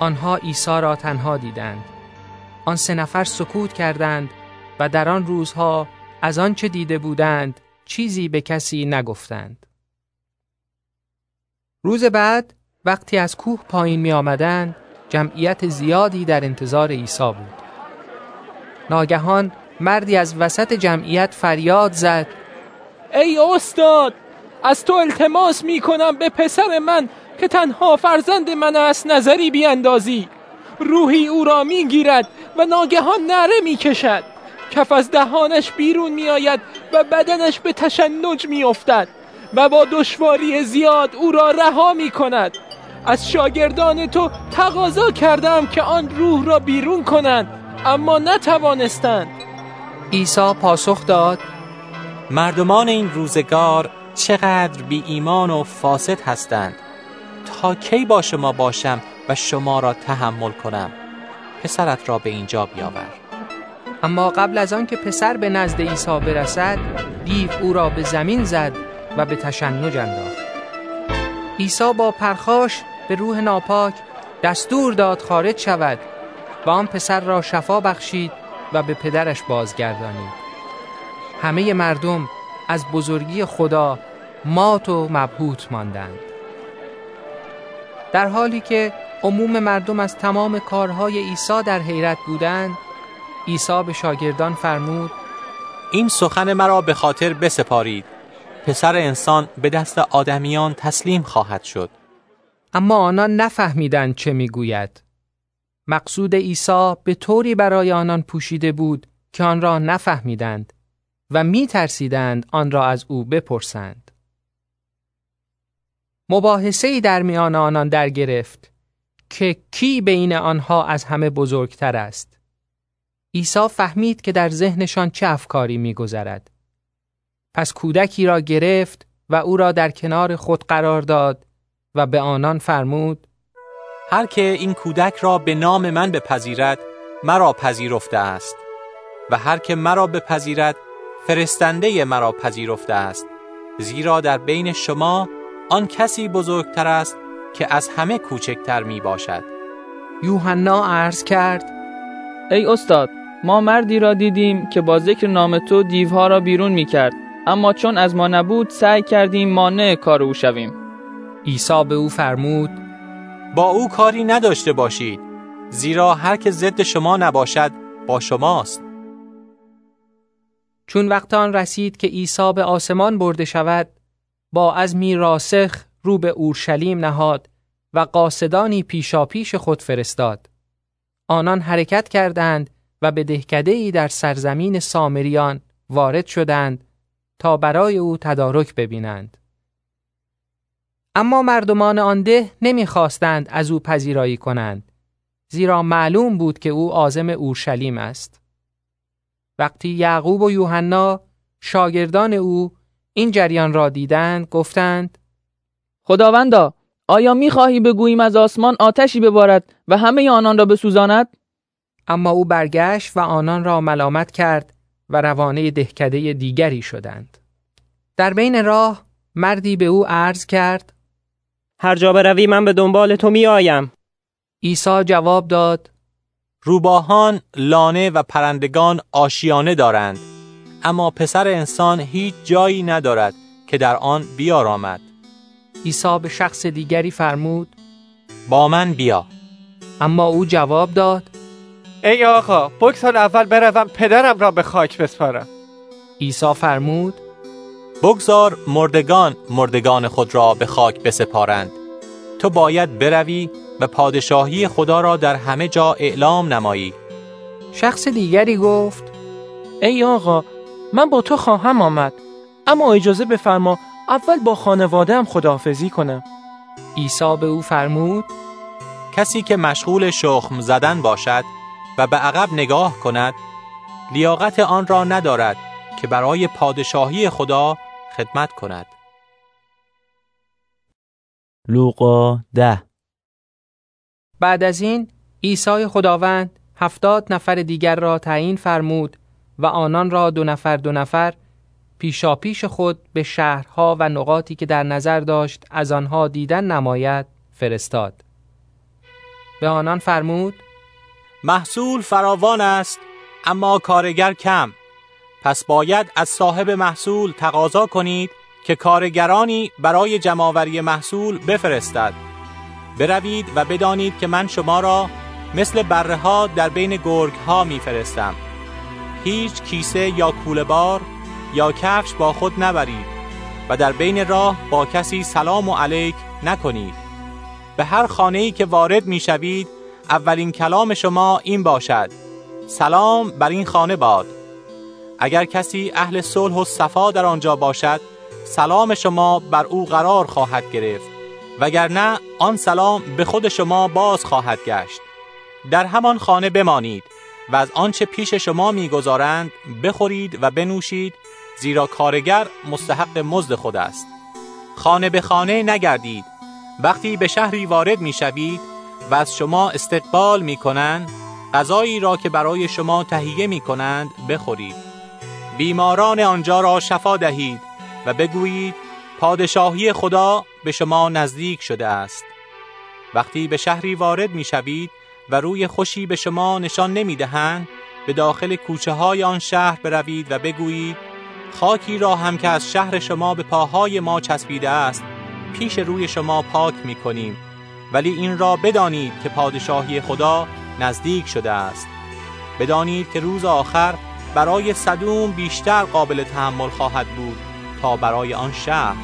آنها عیسی را تنها دیدند. آن سه نفر سکوت کردند و در آن روزها از آنچه دیده بودند چیزی به کسی نگفتند. روز بعد وقتی از کوه پایین می آمدند جمعیت زیادی در انتظار عیسی بود. ناگهان مردی از وسط جمعیت فریاد زد ای استاد از تو التماس می کنم به پسر من که تنها فرزند من است نظری بیاندازی. روحی او را می گیرد و ناگهان نره می کشد کف از دهانش بیرون می آید و بدنش به تشنج می افتد و با دشواری زیاد او را رها می کند از شاگردان تو تقاضا کردم که آن روح را بیرون کنند اما نتوانستند. عیسی پاسخ داد مردمان این روزگار چقدر بی ایمان و فاسد هستند؟ تا کی با شما باشم و شما را تحمل کنم؟ پسرت را به اینجا بیاور. اما قبل از آن که پسر به نزد عیسی برسد دیو او را به زمین زد و به تشنج انداخت. عیسی با پرخاش به روح ناپاک دستور داد خارج شود و آن پسر را شفا بخشید و به پدرش بازگردانید. همه مردم از بزرگی خدا مات و مبهوت ماندند. در حالی که عموم مردم از تمام کارهای عیسی در حیرت بودند عیسی به شاگردان فرمود این سخن مرا به خاطر بسپارید. پسر انسان به دست آدمیان تسلیم خواهد شد. اما آنان نفهمیدند چه می‌گوید. مقصود عیسی به طوری برای آنان پوشیده بود که آن را نفهمیدند. و می ترسیدند آن را از او بپرسند. مباحثه در میان آنان در گرفت که کی بین آنها از همه بزرگتر است. عیسی فهمید که در ذهنشان چه افکاری میگذرد. پس کودکی را گرفت و او را در کنار خود قرار داد و به آنان فرمود هر که این کودک را به نام من بپذیرد مرا پذیرفته است و هر که مرا بپذیرد فرستنده مرا پذیرفته است زیرا در بین شما آن کسی بزرگتر است که از همه کوچکتر می باشد یوحنا عرض کرد ای استاد ما مردی را دیدیم که با ذکر نام تو دیوها را بیرون می کرد اما چون از ما نبود سعی کردیم مانع کار او شویم. عیسی به او فرمود با او کاری نداشته باشید زیرا هر که ضد شما نباشد با شماست. چون وقت آن رسید که عیسی به آسمان برده شود با عزمی راسخ رو به اورشلیم نهاد و قاصدانی پیشاپیش خود فرستاد. آنان حرکت کردند و به دهکده ای در سرزمین سامریان وارد شدند تا برای او تدارک ببینند. اما مردمان آن ده نمی‌خواستند از او پذیرایی کنند زیرا معلوم بود که او عازم اورشلیم است. وقتی یعقوب و یوحنا شاگردان او این جریان را دیدند گفتند خداوندا آیا می‌خواهی بگوییم از آسمان آتشی ببارد و همه آنان را بسوزاند؟ اما او برگشت و آنان را ملامت کرد و روانه دهکده دیگری شدند. در بین راه مردی به او عرض کرد هر جا بروی من به دنبال تو می آیم عیسی جواب داد روباهان لانه و پرندگان آشیانه دارند. اما پسر انسان هیچ جایی ندارد که در آن بیارامد. عیسی به شخص دیگری فرمود با من بیا. اما او جواب داد ای آقا بگذار اول بروم پدرم را به خاک بسپارم. عیسی فرمود بگذار مردگان مردگان خود را به خاک بسپارند. تو باید بروی و پادشاهی خدا را در همه جا اعلام نمایی. شخص دیگری گفت ای آقا من با تو خواهم آمد اما اجازه بفرما اول با خانواده‌ام خداحافظی کنم. عیسی به او فرمود کسی که مشغول شخم زدن باشد و به عقب نگاه کند لیاقت آن را ندارد که برای پادشاهی خدا خدمت کند. لوقا ده بعد از این عیسی خداوند هفتاد نفر دیگر را تعیین فرمود و آنان را دو نفر دو نفر پیشا پیش خود به شهرها و نقاطی که در نظر داشت از آنها دیدن نماید فرستاد. به آنان فرمود محصول فراوان است اما کارگر کم. پس باید از صاحب محصول تقاضا کنید که کارگرانی برای جمعآوری محصول بفرستد. بروید و بدانید که من شما را مثل بره ها در بین گرگ ها میفرستم. هیچ کیسه یا کوله بار یا کفش با خود نبرید و در بین راه با کسی سلام و علیک نکنید. به هر خانه ای که وارد می شوید اولین کلام شما این باشد. سلام بر این خانه باد. اگر کسی اهل صلح و صفا در آنجا باشد سلام شما بر او قرار خواهد گرفت. وگرنه آن سلام به خود شما باز خواهد گشت. در همان خانه بمانید و از آنچه پیش شما می‌گذارند بخورید و بنوشید زیرا کارگر مستحق مزد خود است. خانه به خانه نگردید. وقتی به شهری وارد می‌شوید و از شما استقبال می‌کنند غذایی را که برای شما تهیه می‌کنند بخورید. بیماران آنجا را شفا دهید و بگویید پادشاهی خدا به شما نزدیک شده است. وقتی به شهری وارد می‌شوید و روی خوشی به شما نشان نمی‌دهند به داخل کوچه های آن شهر بروید و بگویید خاکی را هم که از شهر شما به پاهای ما چسبیده است پیش روی شما پاک می کنیم ولی این را بدانید که پادشاهی خدا نزدیک شده است. بدانید که روز آخر برای صدوم بیشتر قابل تحمل خواهد بود. برای آن شهر.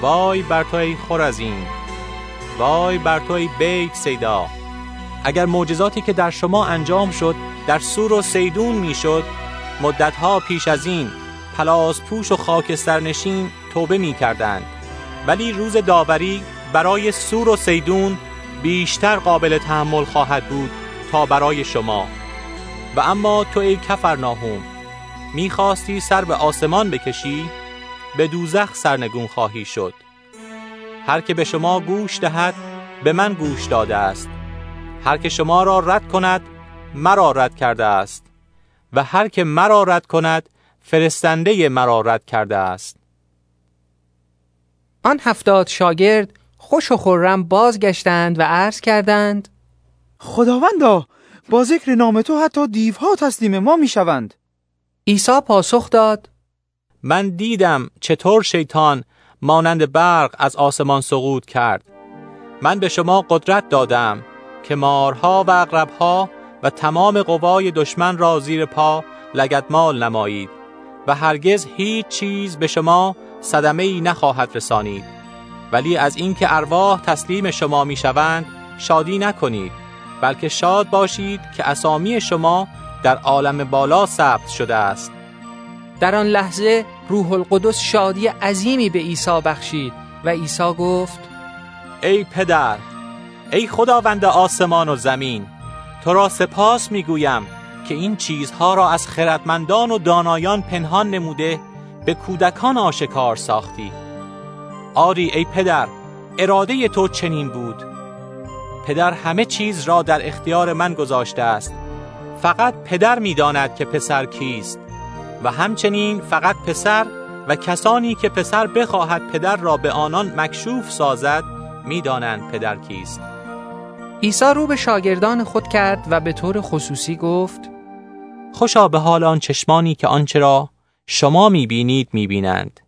وای بر تو ای خورزین وای بر تو ای بیت سیدا. اگر معجزاتی که در شما انجام شد در سور و سیدون می‌شد مدتها پیش از این پلاس پوش و خاکسترنشین توبه می کردند ولی روز داوری برای سور و سیدون بیشتر قابل تحمل خواهد بود تا برای شما. و اما تو ای کفرناهوم می‌خواستی سر به آسمان بکشی؟ به دوزخ سرنگون خواهی شد. هر که به شما گوش دهد به من گوش داده است. هر که شما را رد کند مرا رد کرده است. و هر که مرا رد کند فرستنده مرا رد کرده است. آن هفتاد شاگرد خوش و خورم بازگشتند و عرض کردند خداوندا با ذکر نام تو حتی دیوها تسلیم ما می‌شوند. عیسی پاسخ داد من دیدم چطور شیطان مانند برق از آسمان سقوط کرد. من به شما قدرت دادم که مارها و اقربها و تمام قوای دشمن را زیر پا لگدمال نمایید و هرگز هیچ چیز به شما صدمه ای نخواهد رسانید. ولی از اینکه ارواح تسلیم شما می‌شوند شادی نکنید بلکه شاد باشید که اسامی شما در عالم بالا ثبت شده است. در آن لحظه روح القدس شادی عظیمی به عیسی بخشید و عیسی گفت ای پدر ای خداوند آسمان و زمین تو را سپاس می‌گویم که این چیزها را از خردمندان و دانایان پنهان نموده به کودکان آشکار ساختی. آری ای پدر اراده تو چنین بود. پدر همه چیز را در اختیار من گذاشته است. فقط پدر می‌داند که پسر کیست. و همچنین فقط پسر و کسانی که پسر بخواهد پدر را به آنان مکشوف سازد می‌دانند پدر کیست. عیسی رو به شاگردان خود کرد و به طور خصوصی گفت خوشا به حال آن چشمانی که آنچه را شما می‌بینید می‌بینند.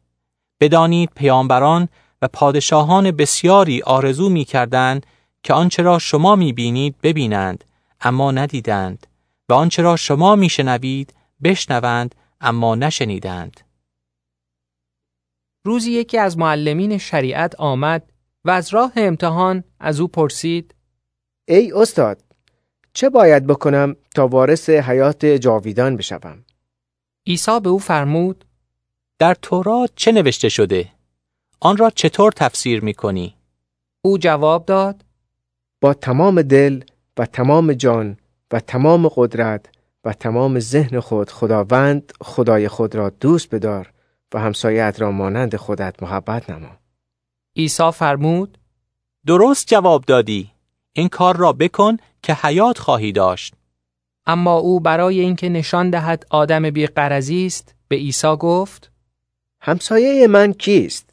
بدانید پیامبران و پادشاهان بسیاری آرزو می‌کردند که آنچه را شما می‌بینید ببینند اما ندیدند و آنچه را شما میشنوید بشنوند اما نشنیدند. روزی یکی از معلمین شریعت آمد و از راه امتحان از او پرسید ای استاد چه باید بکنم تا وارث حیات جاویدان بشوم؟ عیسی به او فرمود در تورات چه نوشته شده؟ آن را چطور تفسیر می کنی؟ او جواب داد با تمام دل و تمام جان و تمام قدرت و تمام ذهن خود خداوند خدای خود را دوست بدار و همسایت را مانند خودت محبت نما. عیسی فرمود درست جواب دادی. این کار را بکن که حیات خواهی داشت. اما او برای اینکه نشان دهد آدم بیقرضی است به عیسی گفت همسایه من کیست؟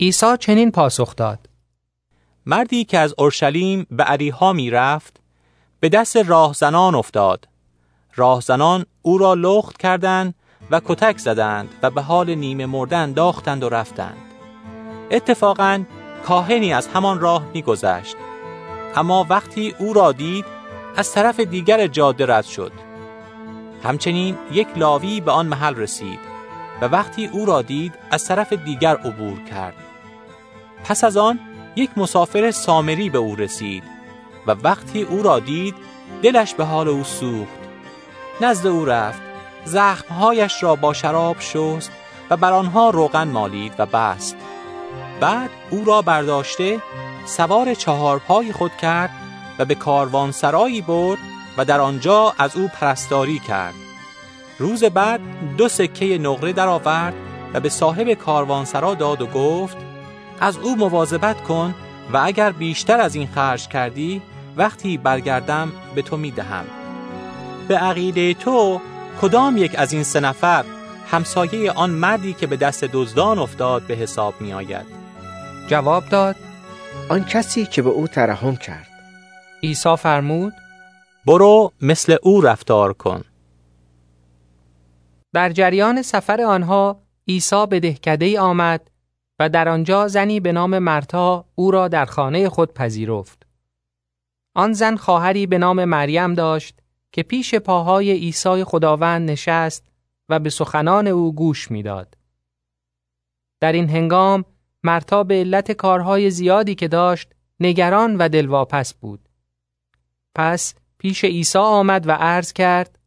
عیسی چنین پاسخ داد. مردی که از اورشلیم به عریها می رفت به دست راهزنان افتاد. راهزنان او را لخت کردند و کتک زدند و به حال نیمه مرده انداختند و رفتند. اتفاقا کاهنی از همان راه میگذشت. اما وقتی او را دید از طرف دیگر جاده رد شد. همچنین یک لاوی به آن محل رسید و وقتی او را دید از طرف دیگر عبور کرد. پس از آن یک مسافر سامری به او رسید و وقتی او را دید دلش به حال او سوخت. نزد او رفت. زخمهایش را با شراب شست و بر آنها روغن مالید و بست. بعد او را برداشته سوار چهار پای خود کرد و به کاروان سرایی برد و در آنجا از او پرستاری کرد. روز بعد دو سکه نقره درآورد و به صاحب کاروانسرا داد و گفت از او مواظبت کن و اگر بیشتر از این خرج کردی وقتی برگردم به تو می‌دهم. به عقیده تو کدام یک از این سه نفر همسایه آن مردی که به دست دزدان افتاد به حساب می آید جواب داد آن کسی که به او ترحم کرد. عیسی فرمود برو مثل او رفتار کن. در جریان سفر آنها عیسی به دهکده آمد و در آنجا زنی به نام مرتا او را در خانه خود پذیرفت. آن زن خواهری به نام مریم داشت که پیش پاهای عیسی خداوند نشست و به سخنان او گوش می‌داد. در این هنگام مرتا به علت کارهای زیادی که داشت نگران و دلواپس بود. پس پیش عیسی آمد و عرض کرد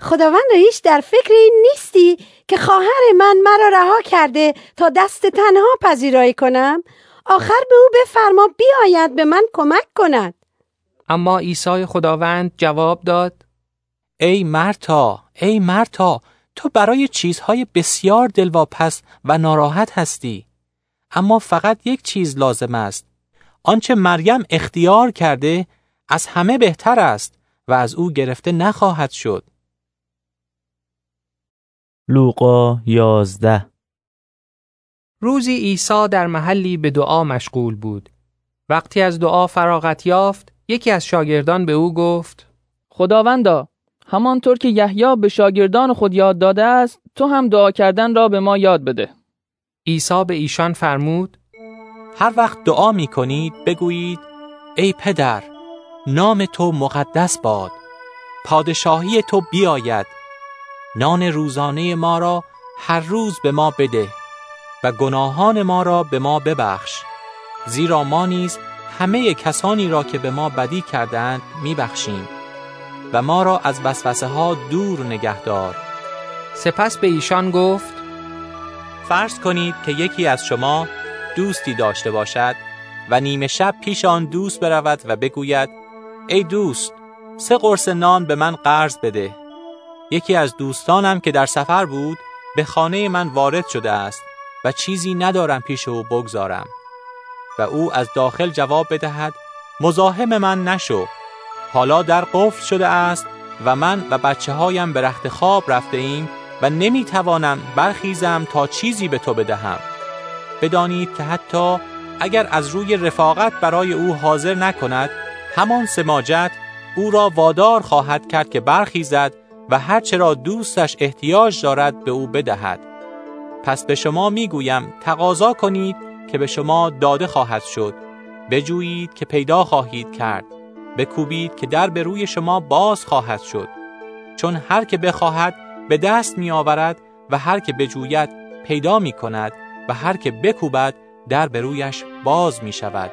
خداوند هیچ در فکر این نیستی که خواهر من مرا رها کرده تا دست تنها پذیرایی کنم آخر به او بفرما بیاید به من کمک کند اما عیسی خداوند جواب داد ای مرتا ای مرتا تو برای چیزهای بسیار دلواپس و ناراحت هستی اما فقط یک چیز لازم است. آنچه مریم اختیار کرده از همه بهتر است و از او گرفته نخواهد شد. لوقا یازده. روزی عیسی در محلی به دعا مشغول بود. وقتی از دعا فراغت یافت، یکی از شاگردان به او گفت: خداوندا، همانطور که یحیی به شاگردان خود یاد داده است، تو هم دعا کردن را به ما یاد بده. عیسی به ایشان فرمود: هر وقت دعا می کنید بگویید: ای پدر، نام تو مقدس باد. پادشاهی تو بیاید. نان روزانه ما را هر روز به ما بده و گناهان ما را به ما ببخش زیرا ما نیز همه کسانی را که به ما بدی کردند میبخشیم و ما را از وسوسه ها دور نگهدار سپس به ایشان گفت فرض کنید که یکی از شما دوستی داشته باشد و نیمه شب پیش آن دوست برود و بگوید ای دوست سه قرص نان به من قرض بده. یکی از دوستانم که در سفر بود به خانه من وارد شده است و چیزی ندارم پیش او بگذارم. و او از داخل جواب بدهد مزاحم من نشو. حالا در قفل شده است و من و بچه هایم به رخت خواب رفته ایم و نمی توانم برخیزم تا چیزی به تو بدهم. بدانید که حتی اگر از روی رفاقت برای او حاضر نکند همان سماجت او را وادار خواهد کرد که برخیزد و هرچه را دوستش احتیاج دارد به او بدهد. پس به شما می‌گویم تقاضا کنید که به شما داده خواهد شد. بجویید که پیدا خواهید کرد. بکوبید که در به روی شما باز خواهد شد. چون هر که بخواهد به دست می آورد و هر که بجوید پیدا می کند و هر که بکوبد در به رویش باز می شود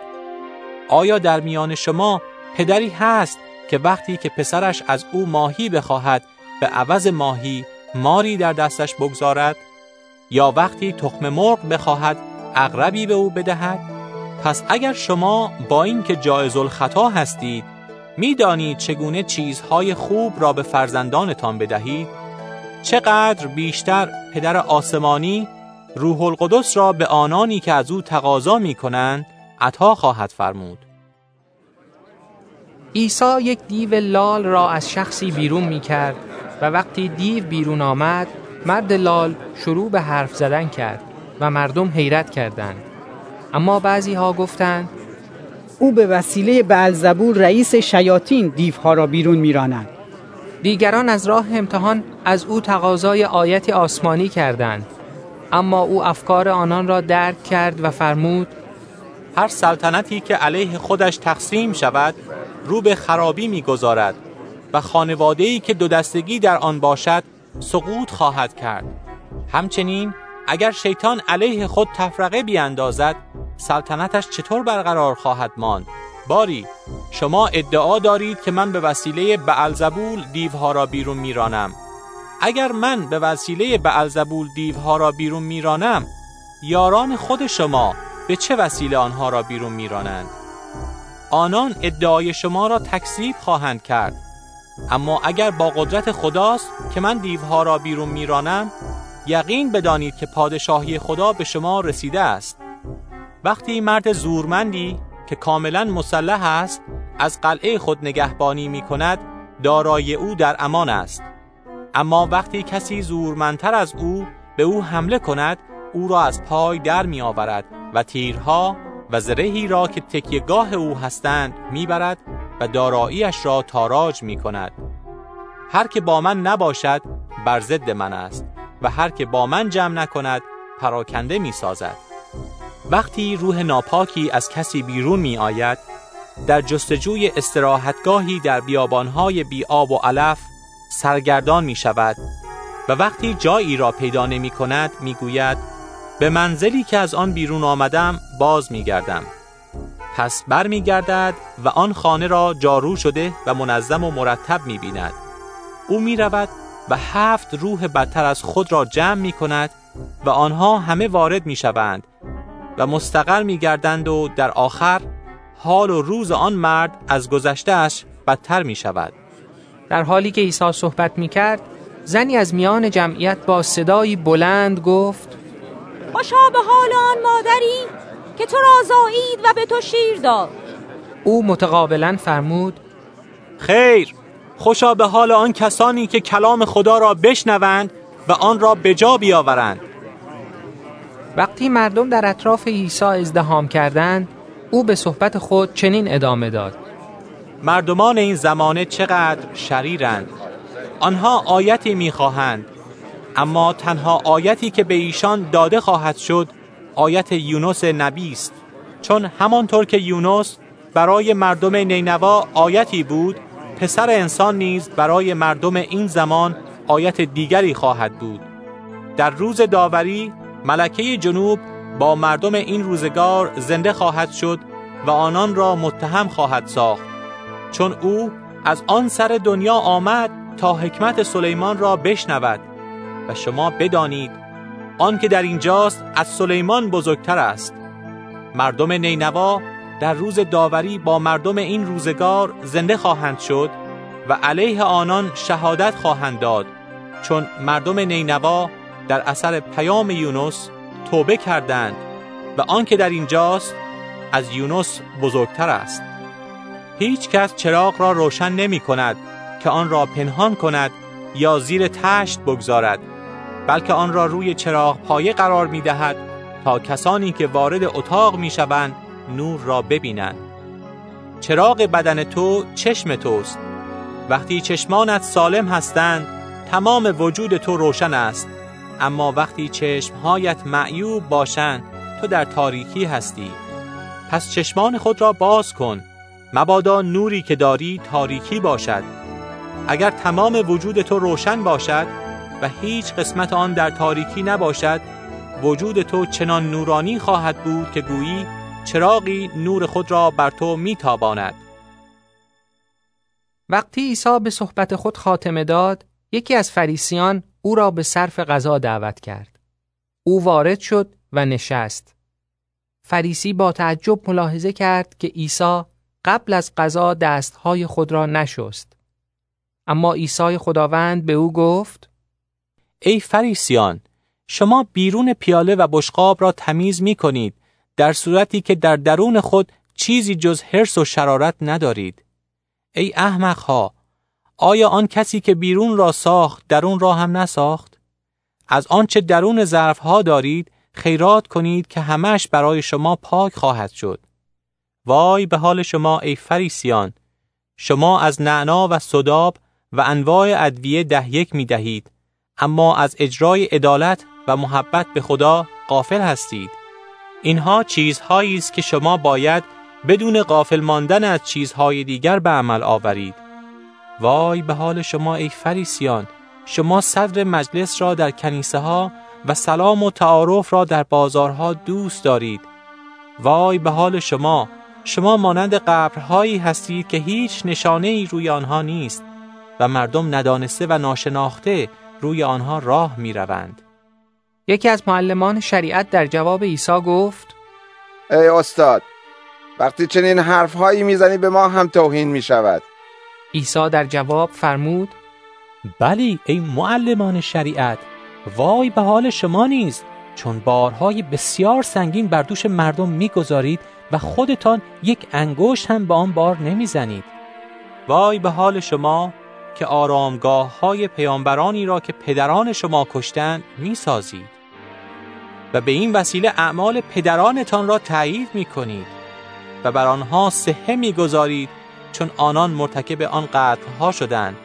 آیا در میان شما پدری هست که وقتی که پسرش از او ماهی بخواهد به عوض ماهی ماری در دستش بگذارد؟ یا وقتی تخم مرغ بخواهد اغربی به او بدهد. پس اگر شما با اینکه جایز الخطا هستید می‌دانید چگونه چیزهای خوب را به فرزندانتان بدهید چقدر بیشتر پدر آسمانی روح القدس را به آنانی که از او تقاضا می کنند عطا خواهد فرمود. عیسی یک دیو لال را از شخصی بیرون می کرد و وقتی دیو بیرون آمد مرد لال شروع به حرف زدن کرد. و مردم حیرت کردند. اما بعضی ها گفتند او به وسیله بعلزبور رئیس شیاطین دیوها را بیرون میراند. دیگران از راه امتحان از او تقاضای آیت آسمانی کردند. اما او افکار آنان را درک کرد و فرمود هر سلطنتی که علیه خودش تقسیم شود رو به خرابی می‌گذارد و خانواده‌ای که دو دستگی در آن باشد سقوط خواهد کرد. همچنین اگر شیطان علیه خود تفرقه بیاندازد سلطنتش چطور برقرار خواهد ماند؟ باری شما ادعا دارید که من به وسیله بعلزبول دیوها را بیرون میرانم. اگر من به وسیله بعلزبول دیوها را بیرون میرانم یاران خود شما به چه وسیله آنها را بیرون میرانند؟ آنان ادعای شما را تکذیب خواهند کرد. اما اگر با قدرت خداست که من دیوها را بیرون میرانم یقین بدانید که پادشاهی خدا به شما رسیده است. وقتی مرد زورمندی که کاملا مسلح است از قلعه خود نگهبانی می کند دارای او در امان است. اما وقتی کسی زورمندتر از او به او حمله کند او را از پای در می آورد و تیرها و زرهی را که تکیهگاه او هستند می‌برد و داراییش را تاراج می کند هر که با من نباشد بر ضد من است. و هر که با من جمع نکند پراکنده می سازد وقتی روح ناپاکی از کسی بیرون می آید در جستجوی استراحتگاهی در بیابانهای بی آب و علف سرگردان می شود و وقتی جایی را پیدا نمی کند می گوید به منزلی که از آن بیرون آمدم باز می گردم پس بر می گردد و آن خانه را جارو شده و منظم و مرتب می بیند او می رود و هفت روح بدتر از خود را جمع می کند و آنها همه وارد می شوند و مستقر می گردند و در آخر حال و روز آن مرد از گذشتهش بدتر می شود در حالی که عیسی صحبت می کرد زنی از میان جمعیت با صدایی بلند گفت خوشا به حال آن مادری که تو را زایید و به تو شیر داد. او متقابلا فرمود خیر! خوشا به حال آن کسانی که کلام خدا را بشنوند و آن را به جا بیاورند. وقتی مردم در اطراف عیسی ازدهام کردند او به صحبت خود چنین ادامه داد. مردمان این زمانه چقدر شریرند. آنها آیتی می‌خواهند اما تنها آیتی که به ایشان داده خواهد شد آیت یونس نبی است. چون همانطور که یونس برای مردم نینوا آیتی بود پسر انسان نیز برای مردم این زمان آیت دیگری خواهد بود. در روز داوری ملکه جنوب با مردم این روزگار زنده خواهد شد و آنان را متهم خواهد ساخت. چون او از آن سر دنیا آمد تا حکمت سلیمان را بشنود. و شما بدانید آن که در اینجاست از سلیمان بزرگتر است. مردم نینوا در روز داوری با مردم این روزگار زنده خواهند شد و علیه آنان شهادت خواهند داد چون مردم نینوا در اثر پیام یونس توبه کردند و آن که در اینجاست از یونس بزرگتر است. هیچ کس چراغ را روشن نمی کند که آن را پنهان کند یا زیر تشت بگذارد بلکه آن را روی چراغ پایه قرار می دهد تا کسانی که وارد اتاق می شوند نور را ببینند چراغ بدن تو چشم توست. وقتی چشمانت سالم هستند تمام وجود تو روشن است. اما وقتی چشمهایت معیوب باشند تو در تاریکی هستی. پس چشمان خود را باز کن. مبادا نوری که داری تاریکی باشد. اگر تمام وجود تو روشن باشد و هیچ قسمت آن در تاریکی نباشد وجود تو چنان نورانی خواهد بود که گویی چراغی نور خود را بر تو میتاباند. وقتی عیسی به صحبت خود خاتمه داد یکی از فریسیان او را به صرف غذا دعوت کرد. او وارد شد و نشست. فریسی با تعجب ملاحظه کرد که عیسی قبل از غذا دستهای خود را نشست. اما عیسی خداوند به او گفت ای فریسیان شما بیرون پیاله و بشقاب را تمیز می کنید در صورتی که در درون خود چیزی جز حرس و شرارت ندارید. ای احمقها آیا آن کسی که بیرون را ساخت درون را هم نساخت؟ از آنچه درون ظرفها دارید خیرات کنید که همش برای شما پاک خواهد شد. وای به حال شما ای فریسیان! شما از نعنا و صداب و انواع ادویه ده یک می دهید اما از اجرای عدالت و محبت به خدا غافل هستید. اینها چیزهایی است که شما باید بدون غافل ماندن از چیزهای دیگر به عمل آورید وای به حال شما ای فریسیان شما صدر مجلس را در کنیسه ها و سلام و تعارف را در بازارها دوست دارید وای به حال شما شما مانند قبرهایی هستید که هیچ نشانه ای روی آنها نیست و مردم ندانسته و ناشناخته روی آنها راه می روند. یکی از معلمان شریعت در جواب عیسی گفت ای استاد وقتی چنین حرفهایی می‌زنی به ما هم توهین می شود عیسی در جواب فرمود بلی ای معلمان شریعت وای به حال شما نیست چون بارهای بسیار سنگین بر دوش مردم می‌گذارید و خودتان یک انگشت هم به آن بار نمی‌زنید. وای به حال شما که آرامگاه های پیامبرانی را که پدران شما کشتند می‌سازید. و به این وسیله اعمال پدرانتان را تایید می کنید و بر آنها صحه می‌گذارید چون آنان مرتکب آن قتلها شدند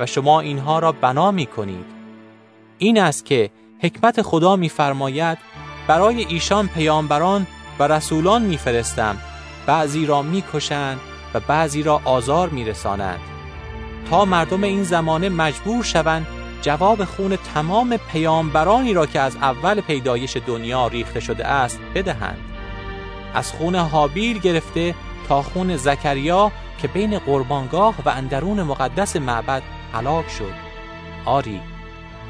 و شما اینها را بنا می کنید این است که حکمت خدا میفرماید برای ایشان پیامبران و رسولان میفرستم. بعضی را می‌کشند و بعضی را آزار میرسانند. تا مردم این زمانه مجبور شوند جواب خون تمام پیامبرانی را که از اول پیدایش دنیا ریخته شده است بدهند. از خون حابیل گرفته تا خون زکریا که بین قربانگاه و اندرون مقدس معبد هلاک شد. آری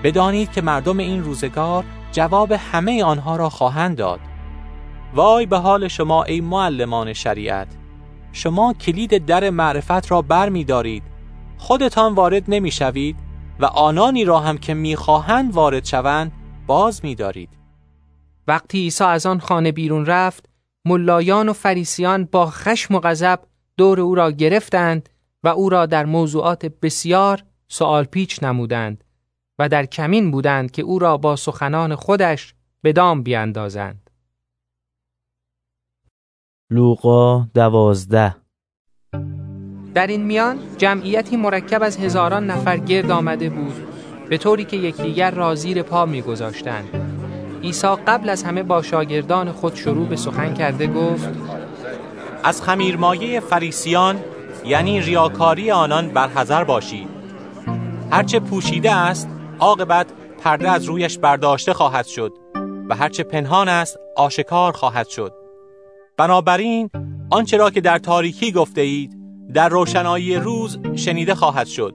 بدانید که مردم این روزگار جواب همه آنها را خواهند داد. وای به حال شما ای معلمان شریعت! شما کلید در معرفت را بر می دارید خودتان وارد نمی شوید و آنانی را هم که می خواهند وارد شوند باز می دارید وقتی عیسی از آن خانه بیرون رفت ملایان و فریسیان با خشم و غضب دور او را گرفتند و او را در موضوعات بسیار سوال پیچ نمودند و در کمین بودند که او را با سخنان خودش به دام بیاندازند. لوقا دوازده در این میان جمعیتی مرکب از هزاران نفر گرد آمده بود به طوری که یکدیگر را زیر پا میگذاشتند. عیسی قبل از همه با شاگردان خود شروع به سخن کرده گفت از خمیرمایه فریسیان یعنی ریاکاری آنان برحذر باشید هرچه پوشیده است عاقبت پرده از رویش برداشته خواهد شد و هرچه پنهان است آشکار خواهد شد بنابراین آنچه را که در تاریکی گفته اید در روشنایی روز شنیده خواهد شد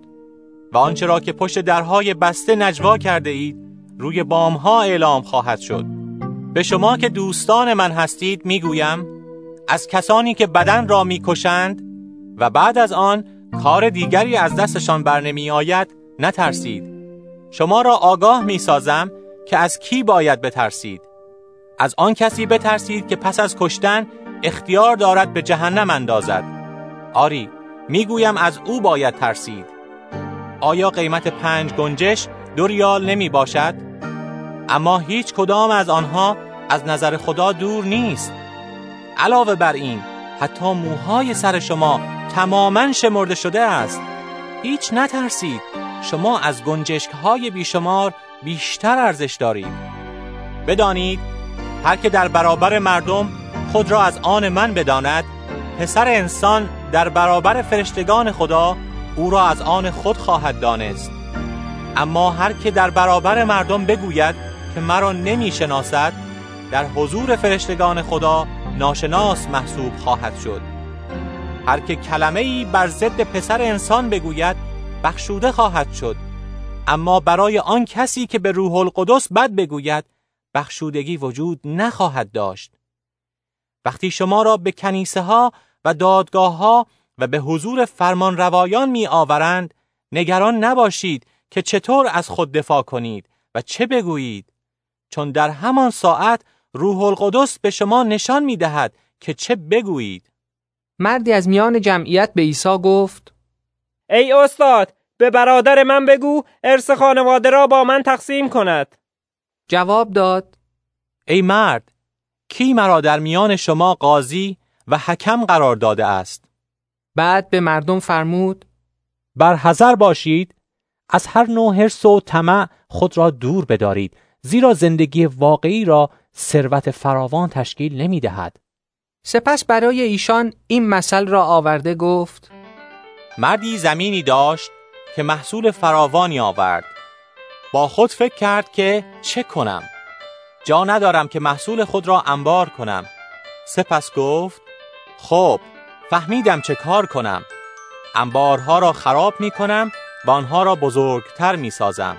و آنچه را که پشت درهای بسته نجوا کرده اید روی بامها اعلام خواهد شد. به شما که دوستان من هستید می‌گویم از کسانی که بدن را می‌کشند و بعد از آن کار دیگری از دستشان بر نمی آید نترسید. شما را آگاه می سازم که از کی باید بترسید. از آن کسی بترسید که پس از کشتن اختیار دارد به جهنم اندازد. آری می‌گویم از او باید ترسید. آیا قیمت پنج گنجش دو ریال نمی باشد؟ اما هیچ کدام از آنها از نظر خدا دور نیست. علاوه بر این حتی موهای سر شما تماما شمرده شده است. هیچ نترسید. شما از گنجشک های بیشمار بیشتر ارزش دارید. بدانید هر که در برابر مردم خود را از آن من بداند پسر انسان در برابر فرشتگان خدا او را از آن خود خواهد دانست. اما هر که در برابر مردم بگوید که مرا نمی شناسد در حضور فرشتگان خدا ناشناس محسوب خواهد شد. هر که کلمه ای بر ضد پسر انسان بگوید بخشوده خواهد شد. اما برای آن کسی که به روح القدس بد بگوید بخشودگی وجود نخواهد داشت. وقتی شما را به کنیسه ها و دادگاه ها و به حضور فرمان روایان می آورند نگران نباشید که چطور از خود دفاع کنید و چه بگویید. چون در همان ساعت روح القدس به شما نشان می دهد که چه بگویید. مردی از میان جمعیت به عیسی گفت ای استاد به برادر من بگو ارث خانواده را با من تقسیم کند. جواب داد ای مرد کی مرا در میان شما قاضی و حکم قرار داده است. بعد به مردم فرمود بر حذر باشید از هر نوع حرص و طمع خود را دور بدارید زیرا زندگی واقعی را ثروت فراوان تشکیل نمی دهد. سپس برای ایشان این مثل را آورده گفت مردی زمینی داشت که محصول فراوانی آورد. با خود فکر کرد که چه کنم؟ جا ندارم که محصول خود را انبار کنم. سپس گفت خب فهمیدم چه کار کنم. انبارها را خراب می کنم و آنها را بزرگتر می سازم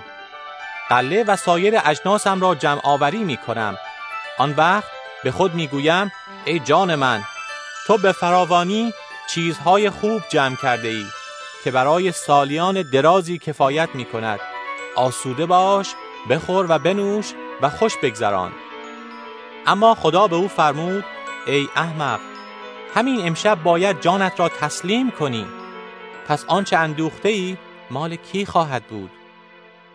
قله و سایر اجناسم را جمع آوری می کنم آن وقت به خود می گویم ای جان من تو به فراوانی چیزهای خوب جمع کرده ای که برای سالیان درازی کفایت می کند آسوده باش بخور و بنوش و خوش بگذران. اما خدا به او فرمود ای احمق همین امشب باید جانت را تسلیم کنی. پس آنچه اندوخته ای مال کی خواهد بود؟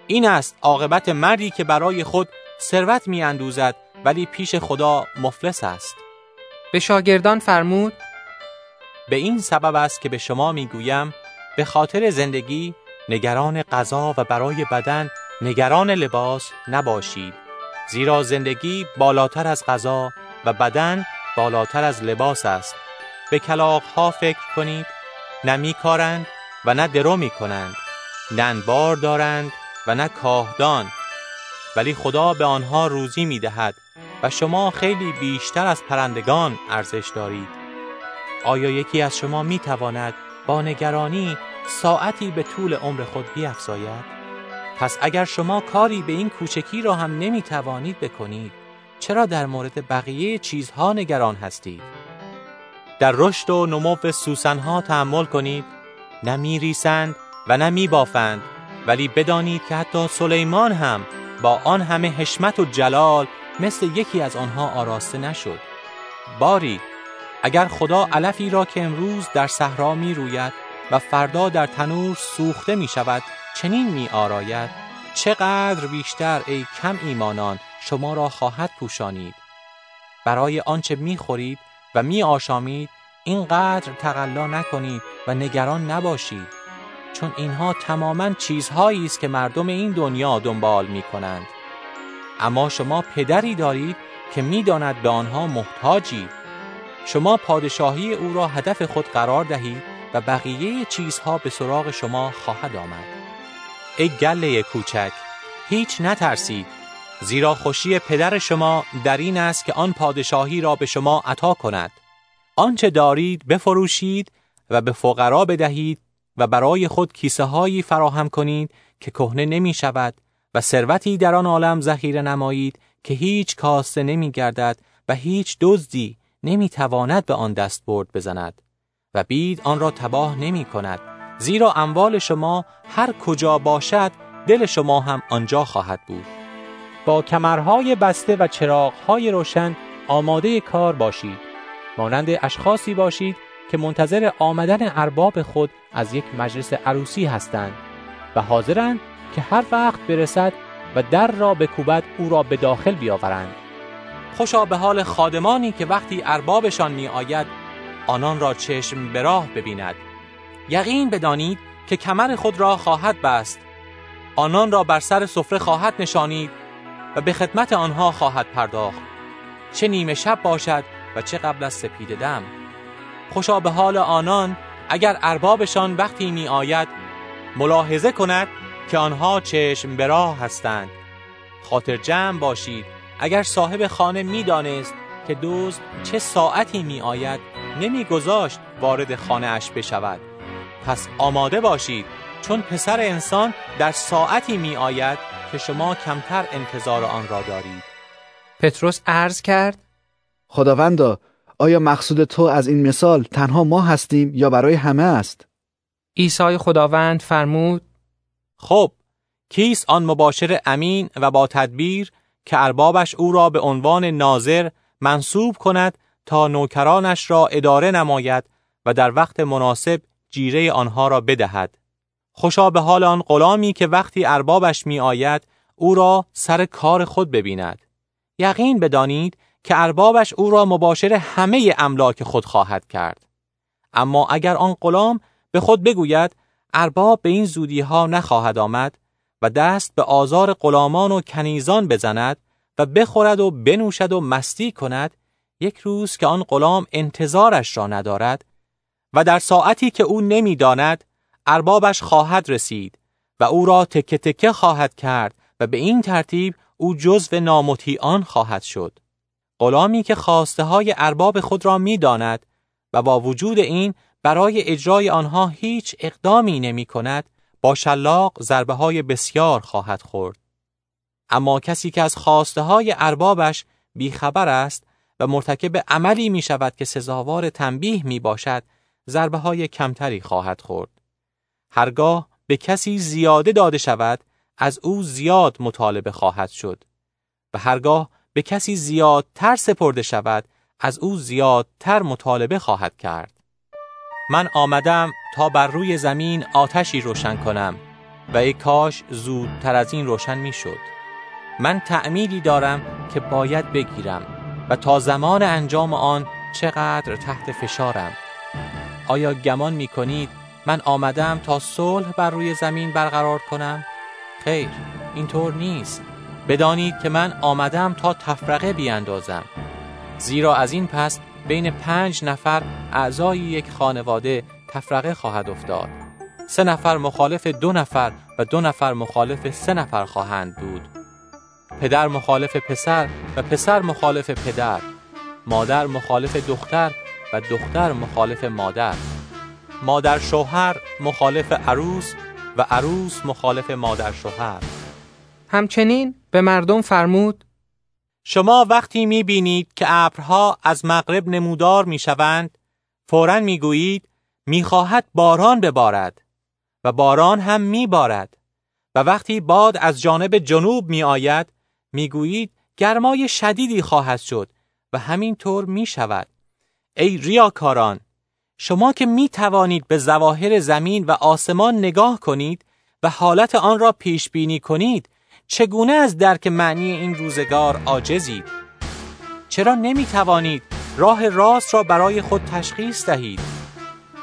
این است عاقبت مردی که برای خود ثروت می اندوزد ولی پیش خدا مفلس است. به شاگردان فرمود به این سبب است که به شما می گویم به خاطر زندگی نگران غذا و برای بدن نگران لباس نباشید. زیرا زندگی بالاتر از غذا و بدن بالاتر از لباس است. به ها فکر کنید. نه کارند و نه درو می کنند نه انبار دارند و نه کاهدان. ولی خدا به آنها روزی می دهد و شما خیلی بیشتر از پرندگان ارزش دارید. آیا یکی از شما می تواند با نگرانی ساعتی به طول عمر خود بیافزاید پس اگر شما کاری به این کوچکی را هم نمی توانید بکنید چرا در مورد بقیه چیزها نگران هستید؟ در رشد و نمو سوسنها تحمل کنید. نه میریسند و نه میبافند ولی بدانید که حتی سلیمان هم با آن همه حشمت و جلال مثل یکی از آنها آراسته نشد. باری اگر خدا علفی را که امروز در صحرا می روید و فردا در تنور سوخته می شود چنین می آراید چقدر بیشتر ای کم ایمانان شما را خواهد پوشانید. برای آنچه می خورید می آشامید اینقدر تقلا نکنید و نگران نباشید چون اینها تماما چیزهایی است که مردم این دنیا دنبال می کنند اما شما پدری دارید که می‌داند به آنها محتاجید شما پادشاهی او را هدف خود قرار دهید و بقیه چیزها به سراغ شما خواهد آمد. ای گله کوچک هیچ نترسید. زیرا خوشی پدر شما در این است که آن پادشاهی را به شما عطا کند. آنچه دارید بفروشید و به فقرا بدهید و برای خود کیسه هایی فراهم کنید که کهنه نمی شود و ثروتی در آن عالم ذخیره نمایید که هیچ کاسته نمی گردد و هیچ دزدی نمی تواند به آن دست برد بزند و بید آن را تباه نمی کند. زیرا اموال شما هر کجا باشد دل شما هم آنجا خواهد بود. با کمرهای بسته و چراغهای روشن آماده کار باشید. مانند اشخاصی باشید که منتظر آمدن ارباب خود از یک مجلس عروسی هستند و حاضرند که هر وقت برسد و در را به کوبت او را به داخل بیاورند. خوشا به حال خادمانی که وقتی اربابشان می آید آنان را چشم به راه ببیند. یقین بدانید که کمر خود را خواهد بست. آنان را بر سر سفره خواهد نشانید و به خدمت آنها خواهد پرداخت. چه نیمه شب باشد و چه قبل از سپید دم. خوشا به حال آنان اگر اربابشان وقتی می آید ملاحظه کند که آنها چشم به راه هستند. خاطر جمع باشید. اگر صاحب خانه می‌دانست که دوست چه ساعتی می آید نمی گذاشت وارد خانه اش بشود. پس آماده باشید. چون پسر انسان در ساعتی می آید که شما کمتر انتظار آن را دارید. پتروس عرض کرد خداوندا آیا مقصود تو از این مثال تنها ما هستیم یا برای همه است؟ عیسی خداوند فرمود خب کیست آن مباشر امین و با تدبیر که اربابش او را به عنوان ناظر منصوب کند تا نوکرانش را اداره نماید و در وقت مناسب جیره آنها را بدهد؟ خوشا به حال آن غلامی که وقتی اربابش می آید او را سر کار خود ببیند. یقین بدانید که اربابش او را مباشر همه املاک خود خواهد کرد. اما اگر آن غلام به خود بگوید ارباب به این زودی ها نخواهد آمد و دست به آزار غلامان و کنیزان بزند و بخورد و بنوشد و مستی کند یک روز که آن غلام انتظارش را ندارد و در ساعتی که او نمی‌داند اربابش خواهد رسید و او را تکه تکه خواهد کرد و به این ترتیب او جزو نامطیعان خواهد شد غلامی که خواسته های ارباب خود را می‌داند و با وجود این برای اجرای آنها هیچ اقدامی نمی کند با شلاق ضربه های بسیار خواهد خورد. اما کسی که از خواسته های اربابش بیخبر است و مرتکب عملی می شود که سزاوار تنبیه می باشد ضربه های کمتری خواهد خورد. هرگاه به کسی زیاده داده شود از او زیاد مطالبه خواهد شد و هرگاه به کسی زیادتر سپرده شود از او زیادتر مطالبه خواهد کرد. من آمدم تا بر روی زمین آتشی روشن کنم و ای کاش زودتر از این روشن می شد. من تعمیلی دارم که باید بگیرم و تا زمان انجام آن چقدر تحت فشارم. آیا گمان می کنید من آمدم تا صلح بر روی زمین برقرار کنم؟ خیر، اینطور نیست. بدانید که من آمدم تا تفرقه بیاندازم. زیرا از این پس بین پنج نفر اعضای یک خانواده تفرقه خواهد افتاد. سه نفر مخالف دو نفر و دو نفر مخالف سه نفر خواهند بود. پدر مخالف پسر و پسر مخالف پدر. مادر مخالف دختر و دختر مخالف مادر. مادر شوهر مخالف عروس و عروس مخالف مادر شوهر. همچنین به مردم فرمود شما وقتی می بینید که ابرها از مغرب نمودار می شوند فورا می گویید می خواهد باران ببارد و باران هم می بارد و وقتی باد از جانب جنوب می آید می گویید گرمای شدیدی خواهد شد و همین طور می شود ای ریاکاران شما که می توانید به زواهر زمین و آسمان نگاه کنید و حالت آن را پیش بینی کنید چگونه از درک معنی این روزگار عاجزید؟ چرا نمی توانید راه راست را برای خود تشخیص دهید؟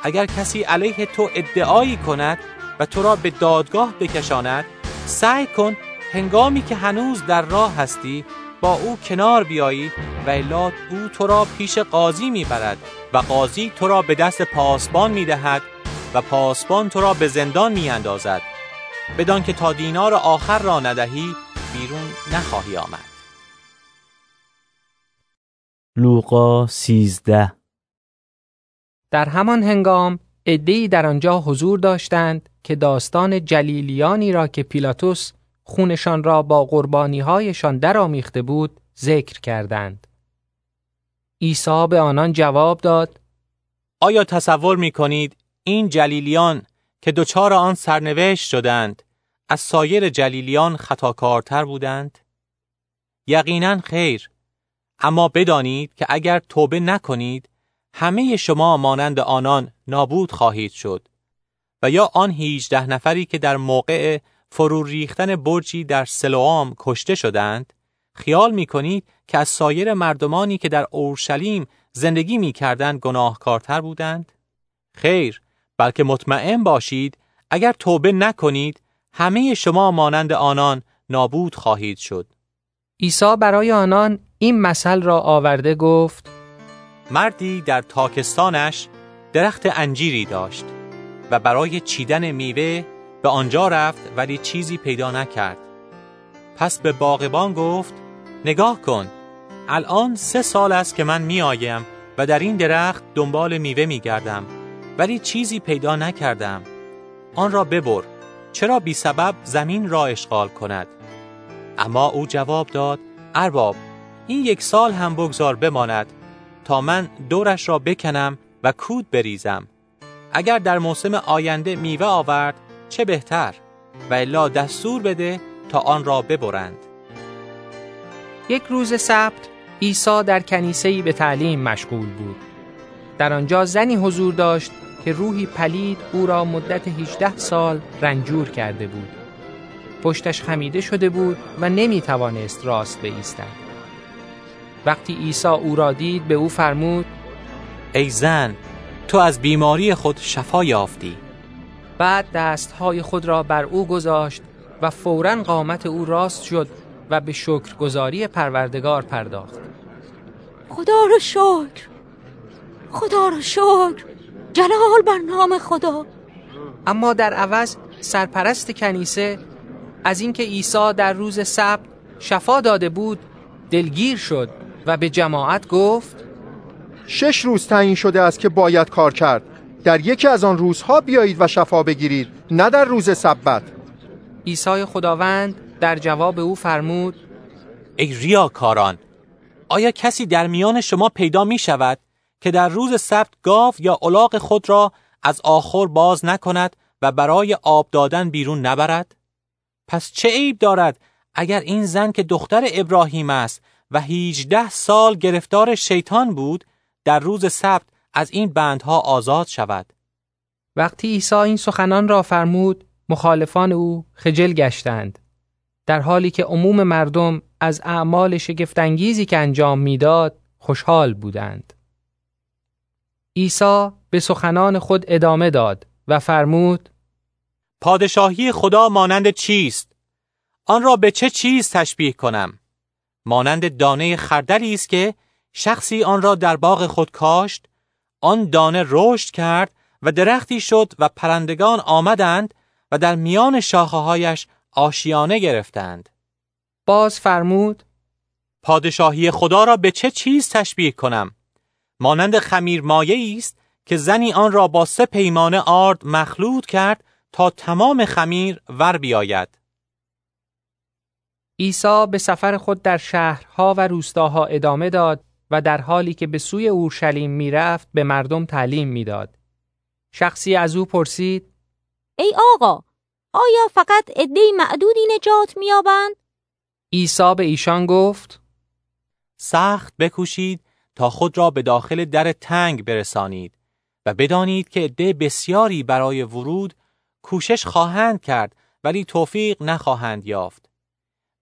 اگر کسی علیه تو ادعایی کند و تو را به دادگاه بکشاند سعی کن هنگامی که هنوز در راه هستی با او کنار بیایی و الا او تو را پیش قاضی می‌برد. و قاضی تو را به دست پاسبان می‌دهد و پاسبان تو را به زندان میاندازد بدان که تا دینار آخر را ندهی بیرون نخواهی آمد لوقا سیزده در همان هنگام عدهای در آنجا حضور داشتند که داستان جلیلیانی را که پیلاتوس خونشان را با قربانیهایشان درآمیخته بود ذکر کردند. عیسی به آنان جواب داد آیا تصور می کنید این جلیلیان که دچار آن سرنوشت شدند از سایر جلیلیان خطاکارتر بودند؟ یقینا خیر اما بدانید که اگر توبه نکنید همه شما مانند آنان نابود خواهید شد و یا آن هیچده نفری که در موقع فرو ریختن برجی در سلوام کشته شدند خیال می کنید که از سایر مردمانی که در اورشلیم زندگی می کردند گناهکارتر بودند؟ خیر، بلکه مطمئن باشید اگر توبه نکنید همه شما مانند آنان نابود خواهید شد. عیسی برای آنان این مثل را آورده گفت مردی در تاکستانش درخت انجیری داشت و برای چیدن میوه به آنجا رفت ولی چیزی پیدا نکرد. پس به باغبان گفت نگاه کن. الان سه سال است که من می آیم و در این درخت دنبال میوه می گردم ولی چیزی پیدا نکردم. آن را ببر. چرا بی سبب زمین را اشغال کند؟ اما او جواب داد ارباب این یک سال هم بگذار بماند تا من دورش را بکنم و کود بریزم. اگر در موسم آینده میوه آورد چه بهتر؟ و الا دستور بده تا آن را ببرند. یک روز سبت عیسی در کنیسه‌ای به تعلیم مشغول بود. در آنجا زنی حضور داشت که روحی پلید او را مدت 18 سال رنجور کرده بود. پشتش خمیده شده بود و نمی توانست راست بایستد وقتی عیسی او را دید به او فرمود ای زن تو از بیماری خود شفا یافتی. بعد دستهای خود را بر او گذاشت و فورا قامت او راست شد و به شکرگزاری پروردگار پرداخت. خدا رو شکر. خدا رو شکر. جلال بر نام خدا. اما در عوض سرپرست کنیسه از اینکه عیسی در روز سبت شفا داده بود دلگیر شد و به جماعت گفت شش روز تعیین شده است که باید کار کرد. در یکی از آن روزها بیایید و شفا بگیرید نه در روز سبت. عیسی خداوند در جواب او فرمود ای ریاکاران آیا کسی در میان شما پیدا می شود که در روز سبت گاو یا الاغ خود را از آخر باز نکند و برای آب دادن بیرون نبرد؟ پس چه عیب دارد اگر این زن که دختر ابراهیم است و هیچده سال گرفتار شیطان بود در روز سبت از این بندها آزاد شود وقتی عیسی این سخنان را فرمود مخالفان او خجل گشتند در حالی که عموم مردم از اعمال شگفتانگیزی که انجام می‌داد خوشحال بودند. عیسی به سخنان خود ادامه داد و فرمود پادشاهی خدا مانند چیست؟ آن را به چه چیز تشبیه کنم؟ مانند دانه خردلی است که شخصی آن را در باغ خود کاشت آن دانه رشد کرد و درختی شد و پرندگان آمدند و در میان شاخه هایش آشیانه گرفتند. باز فرمود پادشاهی خدا را به چه چیز تشبیه کنم؟ مانند خمیر مایه است که زنی آن را با سه پیمانه آرد مخلوط کرد تا تمام خمیر ور بیاید. عیسی به سفر خود در شهرها و روستاها ادامه داد و در حالی که به سوی اورشلیم می‌رفت به مردم تعلیم می‌داد. شخصی از او پرسید: ای آقا، آیا فقط عده‌ای معدودی نجات میابند؟ عیسی به ایشان گفت: سخت بکوشید تا خود را به داخل در تنگ برسانید و بدانید که عده بسیاری برای ورود کوشش خواهند کرد ولی توفیق نخواهند یافت.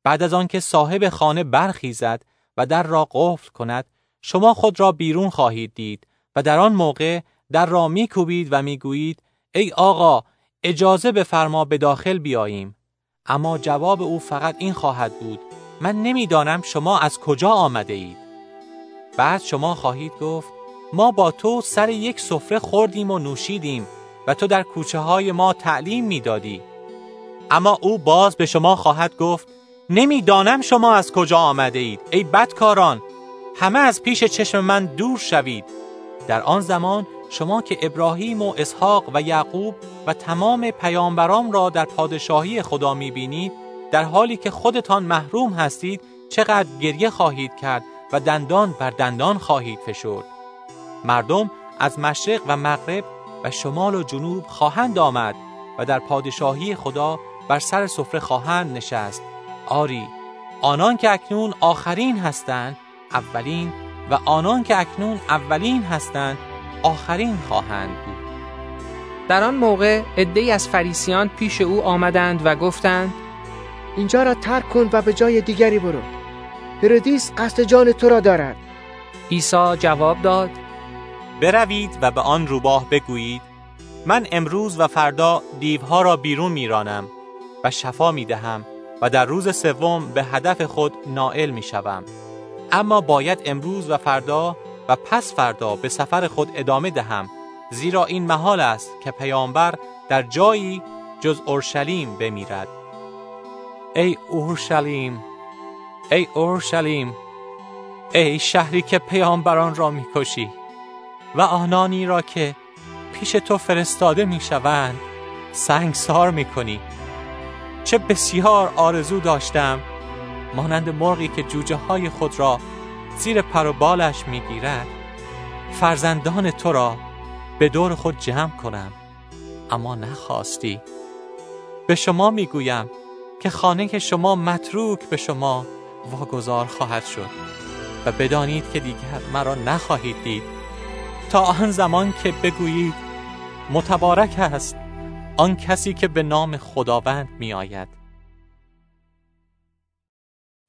بعد از آنکه صاحب خانه برخیزد و در را قفل کند شما خود را بیرون خواهید دید و در آن موقع در را میکوبید و می‌گویید ای آقا اجازه بفرما به داخل بیاییم. اما جواب او فقط این خواهد بود. من نمی‌دانم شما از کجا آمده اید بعد شما خواهید گفت ما با تو سر یک سفره خوردیم و نوشیدیم و تو در کوچه های ما تعلیم می‌دادی. اما او باز به شما خواهد گفت نمی‌دانم شما از کجا آمده اید ای بدکاران. همه از پیش چشم من دور شوید. در آن زمان شما که ابراهیم و اسحاق و یعقوب و تمام پیامبران را در پادشاهی خدا می‌بینید در حالی که خودتان محروم هستید چقدر گریه خواهید کرد و دندان بر دندان خواهید فشرد. مردم از مشرق و مغرب و شمال و جنوب خواهند آمد و در پادشاهی خدا بر سر سفره خواهند نشست. آری آنان که اکنون آخرین هستند اولین و آنان که اکنون اولین هستند آخرین خواهند بود. در آن موقع عدهای از فریسیان پیش او آمدند و گفتند اینجا را ترک کن و به جای دیگری برو هرودیس قصد جان تو را دارد عیسی جواب داد بروید و به آن روباه بگویید من امروز و فردا دیوها را بیرون میرانم و شفا می دهم و در روز سوم به هدف خود نائل می شوم. اما باید امروز و فردا و پس فردا به سفر خود ادامه دهم زیرا این محال است که پیامبر در جایی جز اورشلیم بمیرد. ای اورشلیم ای اورشلیم ای شهری که پیامبران را می‌کشی و آنانی را که پیش تو فرستاده می‌شوند سنگسار می‌کنی. چه بسیار آرزو داشتم مانند مرغی که جوجه های خود را زیر پر و بالش می‌گیرد. فرزندان تو را به دور خود جمع کنم. اما نخواستی. به شما می‌گویم که خانه شما متروک به شما واگذار خواهد شد و بدانید که دیگر مرا نخواهید دید. تا آن زمان که بگویید متبارک است آن کسی که به نام خداوند می آید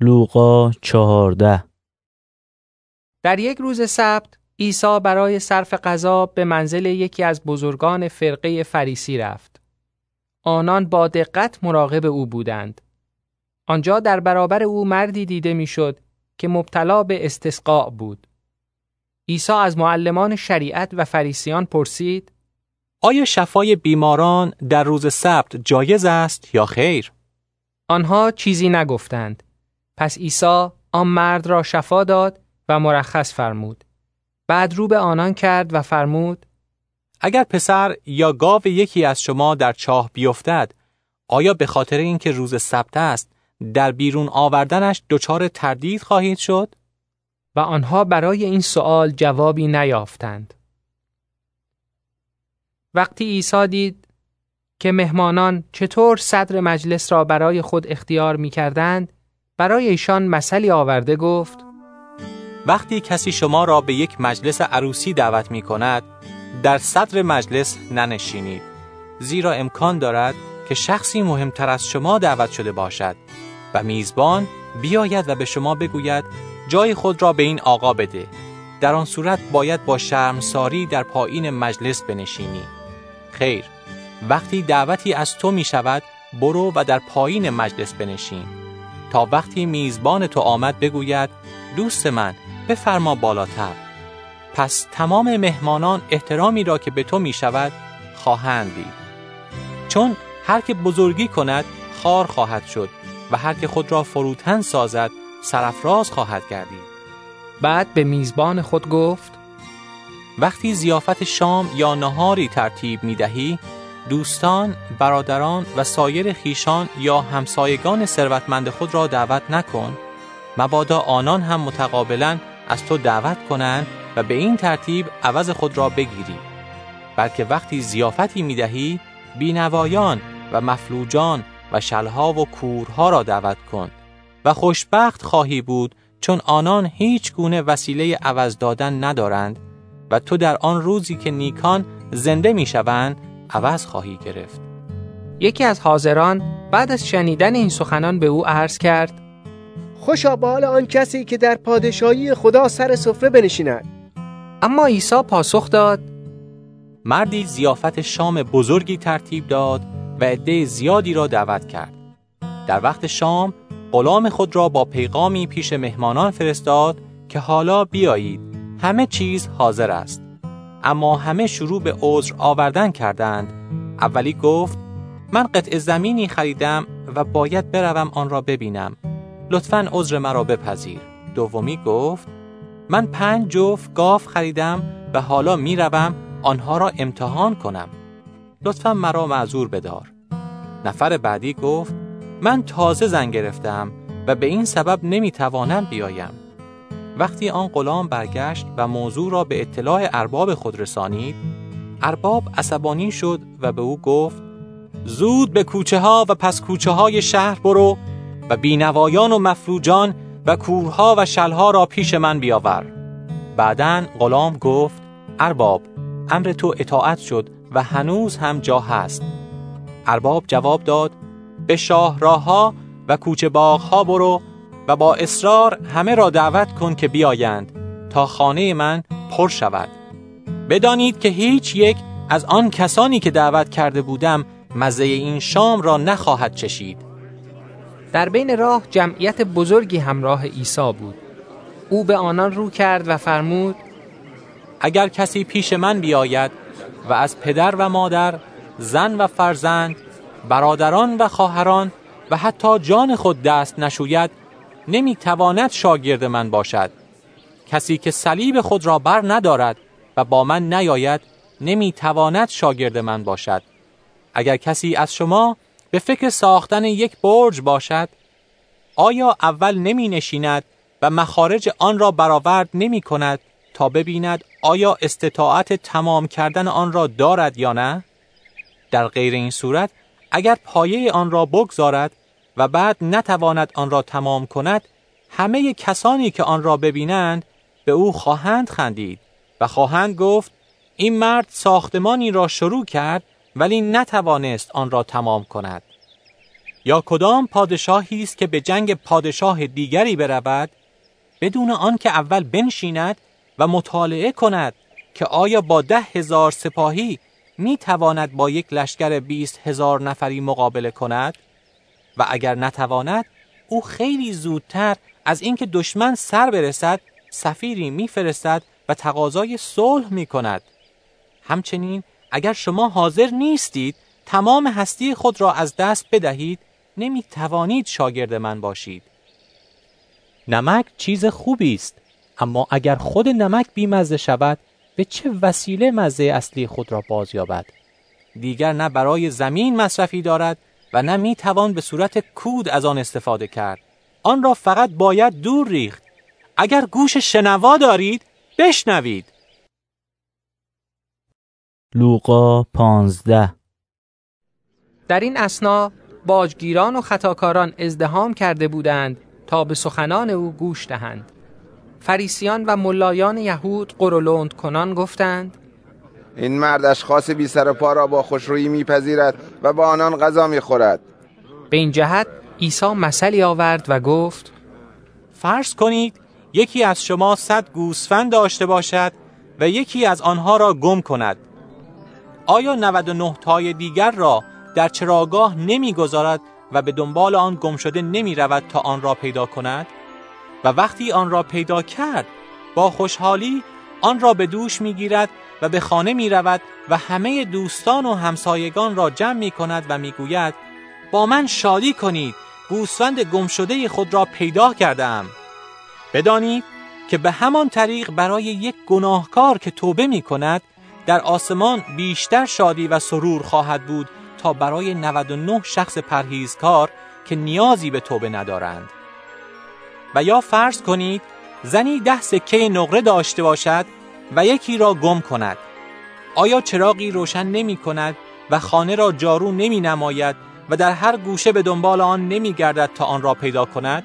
لوقا چهارده. در یک روز سبت عیسی برای صرف غذا به منزل یکی از بزرگان فرقه فریسی رفت. آنان با دقت مراقب او بودند. آنجا در برابر او مردی دیده می‌شد که مبتلا به استسقاء بود. عیسی از معلمان شریعت و فریسیان پرسید: آیا شفای بیماران در روز سبت جایز است یا خیر؟ آنها چیزی نگفتند. پس عیسی آن مرد را شفا داد و مرخص فرمود. بعد رو به آنان کرد و فرمود اگر پسر یا گاو یکی از شما در چاه بیفتد آیا به خاطر اینکه روز سبت است در بیرون آوردنش دچار تردید خواهید شد؟ و آنها برای این سوال جوابی نیافتند. وقتی عیسی دید که مهمانان چطور صدر مجلس را برای خود اختیار می کردند برای ایشان مثلی آورده گفت وقتی کسی شما را به یک مجلس عروسی دعوت می کند در صدر مجلس ننشینید. زیرا امکان دارد که شخصی مهمتر از شما دعوت شده باشد و میزبان بیاید و به شما بگوید جای خود را به این آقا بده. در آن صورت باید با شرمساری در پایین مجلس بنشینی. خیر وقتی دعوتی از تو می شود برو و در پایین مجلس بنشین. تا وقتی میزبان تو آمد بگوید دوست من بفرما بالاتر. پس تمام مهمانان احترامی را که به تو می شود خواهند دید. چون هر که بزرگی کند خار خواهد شد و هر که خود را فروتن سازد سرفراز خواهد گردید. بعد به میزبان خود گفت وقتی زیافت شام یا نهاری ترتیب می دهی دوستان، برادران و سایر خیشان یا همسایگان ثروتمند خود را دعوت نکن. مبادا آنان هم متقابلا از تو دعوت کنند و به این ترتیب عوض خود را بگیری. بلکه وقتی زیافتی می دهی بینوایان و مفلوجان و شلها و کورها را دعوت کن و خوشبخت خواهی بود چون آنان هیچ گونه وسیله عوض دادن ندارند و تو در آن روزی که نیکان زنده می شوند عوض خواهی گرفت. یکی از حاضران بعد از شنیدن این سخنان به او عرض کرد خوشا به حال آن کسی که در پادشاهی خدا سر سفره بنشیند. اما عیسی پاسخ داد مردی زیافت شام بزرگی ترتیب داد و عده زیادی را دعوت کرد. در وقت شام غلام خود را با پیغامی پیش مهمانان فرستاد که حالا بیایید همه چیز حاضر است. اما همه شروع به عذر آوردن کردند. اولی گفت من قطع زمینی خریدم و باید بروم آن را ببینم. لطفا عذر مرا بپذیر. دومی گفت من پنج جفت گاف خریدم و حالا می‌روم آنها را امتحان کنم. لطفا مرا معذور بدار. نفر بعدی گفت من تازه زن گرفتم و به این سبب نمی‌توانم بیایم. وقتی آن غلام برگشت و موضوع را به اطلاع ارباب خود رسانید ارباب عصبانی شد و به او گفت زود به کوچه ها و پس کوچه های شهر برو و بینوایان و مفلوجان و کورها و شلها را پیش من بیاور. بعدا غلام گفت ارباب امر تو اطاعت شد و هنوز هم جا هست. ارباب جواب داد به شاه ها و کوچه باغ ها برو و با اصرار همه را دعوت کن که بیایند تا خانه من پر شود. بدانید که هیچ یک از آن کسانی که دعوت کرده بودم مزه این شام را نخواهد چشید. در بین راه جمعیت بزرگی همراه عیسی بود. او به آنان رو کرد و فرمود اگر کسی پیش من بیاید و از پدر و مادر زن و فرزند برادران و خواهران و حتی جان خود دست نشوید نمی‌تواند شاگرد من باشد. کسی که صلیب خود را بر ندارد و با من نیاید نمی‌تواند شاگرد من باشد. اگر کسی از شما به فکر ساختن یک برج باشد آیا اول نمی نشیند و مخارج آن را برآورد نمی کند تا ببیند آیا استطاعت تمام کردن آن را دارد یا نه؟ در غیر این صورت اگر پایه آن را بگذارد و بعد نتواند آن را تمام کند همه کسانی که آن را ببینند به او خواهند خندید و خواهند گفت این مرد ساختمانی را شروع کرد ولی نتوانست آن را تمام کند. یا کدام پادشاهی است که به جنگ پادشاه دیگری برود بدون آنکه اول بنشیند و مطالعه کند که آیا با ده هزار سپاهی می تواند با یک لشکر بیست هزار نفری مقابله کند؟ و اگر نتواند او خیلی زودتر از اینکه دشمن سر برسد سفیری میفرستد و تقاضای صلح می کند همچنین اگر شما حاضر نیستید تمام هستی خود را از دست بدهید نمی توانید شاگرد من باشید. نمک چیز خوبی است اما اگر خود نمک بیمزه شود به چه وسیله مزه اصلی خود را باز یابد؟ دیگر نه برای زمین مصرفی دارد و نه می توان به صورت کود از آن استفاده کرد. آن را فقط باید دور ریخت. اگر گوش شنوا دارید بشنوید. لوقا پانزده. در این اسنا باجگیران و خطاکاران ازدهام کرده بودند تا به سخنان او گوش دهند. فریسیان و ملایان یهود قرولند کنان گفتند این مرد اشخاص بی سر پا را با خوشرویی میپذیرد و با آنان غذا می‌خورد. به این جهت عیسی مثلی آورد و گفت فرض کنید یکی از شما صد گوسفند داشته باشد و یکی از آنها را گم کند. آیا 99 تای دیگر را در چراگاه نمی‌گذارد و به دنبال آن گم شده نمی رود تا آن را پیدا کند؟ و وقتی آن را پیدا کرد با خوشحالی آن را به دوش می گیرد و به خانه می رود و همه دوستان و همسایگان را جمع می کند و می گوید با من شادی کنید گوسفند گم شده خود را پیدا کردم بدانید که به همان طریق برای یک گناهکار که توبه می کند در آسمان بیشتر شادی و سرور خواهد بود تا برای 99 شخص پرهیزکار که نیازی به توبه ندارند. و یا فرض کنید زنی ده سکه نقره داشته باشد و یکی را گم کند. آیا چراغی روشن نمی کند و خانه را جارو نمی نماید و در هر گوشه به دنبال آن نمی گردد تا آن را پیدا کند؟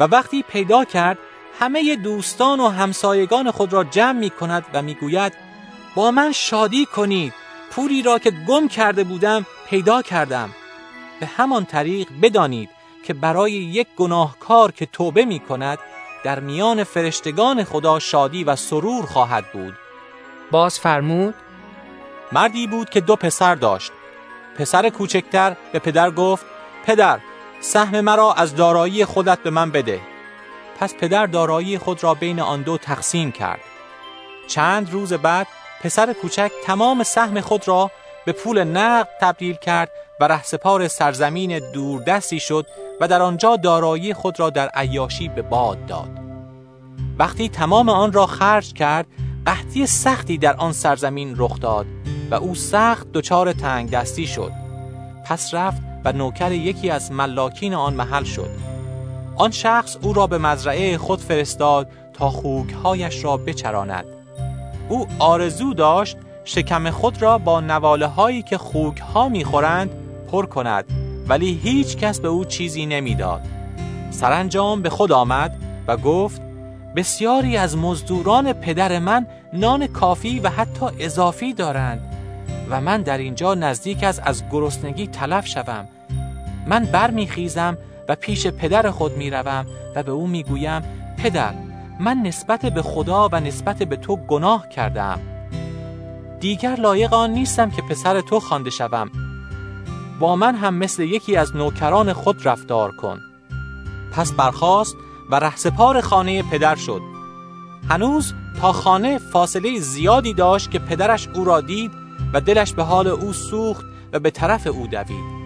و وقتی پیدا کرد همه دوستان و همسایگان خود را جمع می کند و می گوید با من شادی کنید پولی را که گم کرده بودم پیدا کردم. به همان طریق بدانید که برای یک گناهکار که توبه می کند در میان فرشتگان خدا شادی و سرور خواهد بود. باز فرمود مردی بود که دو پسر داشت. پسر کوچکتر به پدر گفت پدر سهم مرا از دارایی خودت به من بده. پس پدر دارایی خود را بین آن دو تقسیم کرد. چند روز بعد پسر کوچک تمام سهم خود را به پول نقد تبدیل کرد و رهسپار سرزمین دوردستی شد و در آنجا دارایی خود را در عیاشی به باد داد. وقتی تمام آن را خرج کرد قحطی سختی در آن سرزمین رخ داد و او سخت دچار تنگ دستی شد. پس رفت و نوکر یکی از ملاکین آن محل شد. آن شخص او را به مزرعه خود فرستاد تا خوکهایش را بچراند. او آرزو داشت شکم خود را با نواله هایی که خوک ها می‌خورند پر کند ولی هیچ کس به او چیزی نمی‌داد. سرانجام به خود آمد و گفت بسیاری از مزدوران پدر من نان کافی و حتی اضافی دارند و من در اینجا نزدیک از از گرسنگی تلف شوم من برمیخیزم و پیش پدر خود می روم و به او می گویم پدر من نسبت به خدا و نسبت به تو گناه کردم. دیگر لایق آن نیستم که پسر تو خوانده شوم. با من هم مثل یکی از نوکران خود رفتار کن. پس برخاست و رهسپار خانه پدر شد. هنوز تا خانه فاصله زیادی داشت که پدرش او را دید و دلش به حال او سوخت و به طرف او دوید.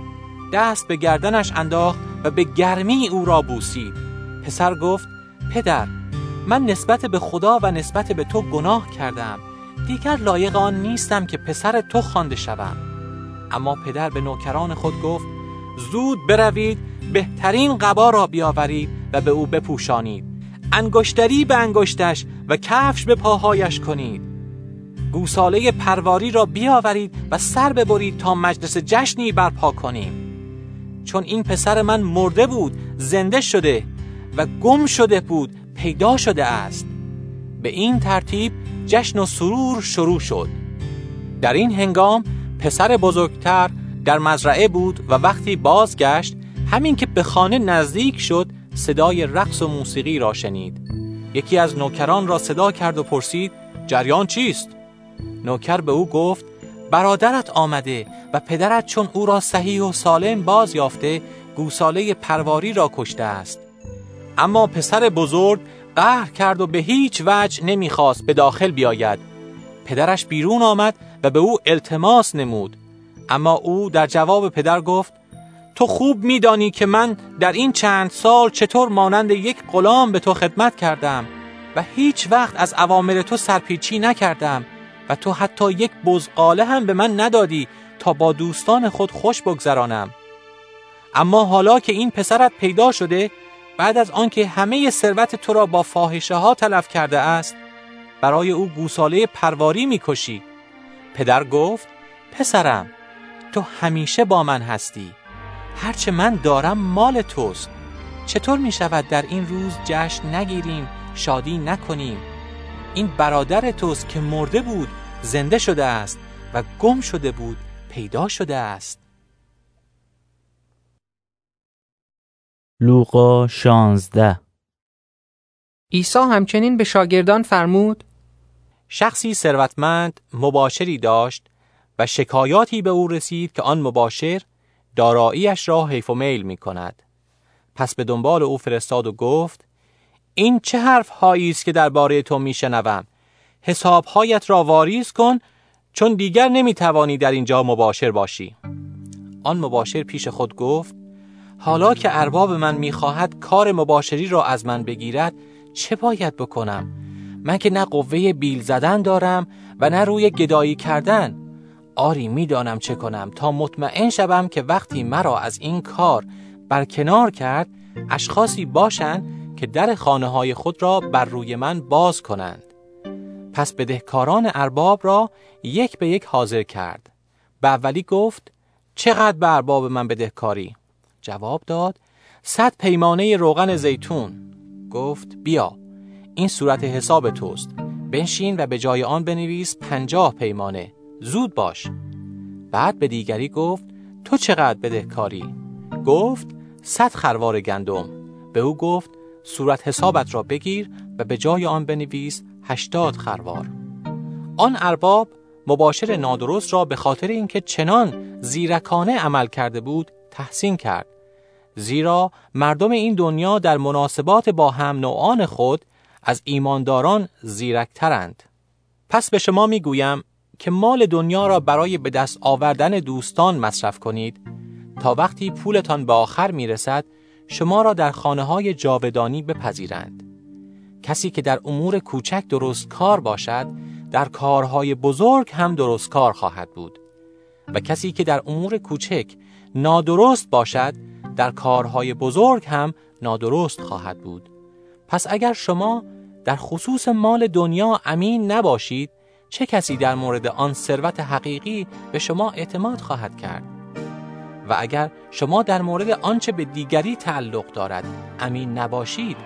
دست به گردنش انداخت و به گرمی او را بوسید. پسر گفت پدر من نسبت به خدا و نسبت به تو گناه کردم. دیگر لایق آن نیستم که پسر تو خوانده شوم. اما پدر به نوکران خود گفت زود بروید بهترین قبا را بیاورید و به او بپوشانید. انگشتری به انگشتش و کفش به پاهایش کنید. گوساله پرواری را بیاورید و سر ببرید تا مجلس جشنی برپا کنیم. چون این پسر من مرده بود زنده شده و گم شده بود پیدا شده است. به این ترتیب جشن و سرور شروع شد. در این هنگام پسر بزرگتر در مزرعه بود و وقتی بازگشت همین که به خانه نزدیک شد صدای رقص و موسیقی را شنید. یکی از نوکران را صدا کرد و پرسید جریان چیست؟ نوکر به او گفت برادرت آمده و پدرت چون او را صحیح و سالم باز یافته گوساله پرواری را کشته است. اما پسر بزرگ قهر کرد و به هیچ وجه نمی‌خواست به داخل بیاید. پدرش بیرون آمد و به او التماس نمود. اما او در جواب پدر گفت تو خوب میدانی که من در این چند سال چطور مانند یک غلام به تو خدمت کردم و هیچ وقت از اوامر تو سرپیچی نکردم و تو حتی یک بزقاله هم به من ندادی تا با دوستان خود خوش بگذرانم. اما حالا که این پسرت پیدا شده بعد از آنکه همه ثروت تو را با فاحشه ها تلف کرده است برای او گوساله پرواری می‌کشی. پدر گفت پسرم تو همیشه با من هستی. هرچه من دارم مال توست. چطور می شود در این روز جشن نگیریم شادی نکنیم؟ این برادر توست که مرده بود زنده شده است و گم شده بود پیدا شده است. لوقا شانزده. عیسی همچنین به شاگردان فرمود شخصی ثروتمند مباشری داشت و شکایاتی به او رسید که آن مباشر داراییش را حیف و میل می کند. پس به دنبال او فرستاد و گفت این چه حرف هایی است که درباره تو می شنوم حسابهایت را واریز کن چون دیگر نمی توانی در اینجا مباشر باشی. آن مباشر پیش خود گفت حالا که ارباب من می‌خواهد کار مباشری را از من بگیرد چه باید بکنم؟ من که نه قوه بیل زدن دارم و نه روی گدایی کردن. آری می‌دانم چه کنم تا مطمئن شوم که وقتی مرا از این کار برکنار کرد اشخاصی باشند که در خانه های خود را بر روی من باز کنند. پس بدهکاران ارباب را یک به یک حاضر کرد. به اولی گفت چقدر به ارباب من بدهکاری؟ جواب داد صد پیمانه روغن زیتون. گفت بیا این صورت حساب توست. بنشین و به جای آن بنویس پنجاه پیمانه. زود باش. بعد به دیگری گفت تو چقدر بدهکاری؟ گفت صد خروار گندم. به او گفت صورت حسابت را بگیر و به جای آن بنویس هشتاد خروار. آن ارباب مباشر نادرست را به خاطر اینکه چنان زیرکانه عمل کرده بود تحسین کرد. زیرا مردم این دنیا در مناسبات با هم نوعان خود از ایمانداران زیرکترند. پس به شما می‌گویم که مال دنیا را برای به دست آوردن دوستان مصرف کنید. تا وقتی پولتان به آخر می رسد شما را در خانه های جاودانی بپذیرند. کسی که در امور کوچک درست کار باشد در کارهای بزرگ هم درست کار خواهد بود. و کسی که در امور کوچک نادرست باشد در کارهای بزرگ هم نادرست خواهد بود. پس اگر شما در خصوص مال دنیا امین نباشید چه کسی در مورد آن ثروت حقیقی به شما اعتماد خواهد کرد؟ و اگر شما در مورد آنچه به دیگری تعلق دارد امین نباشید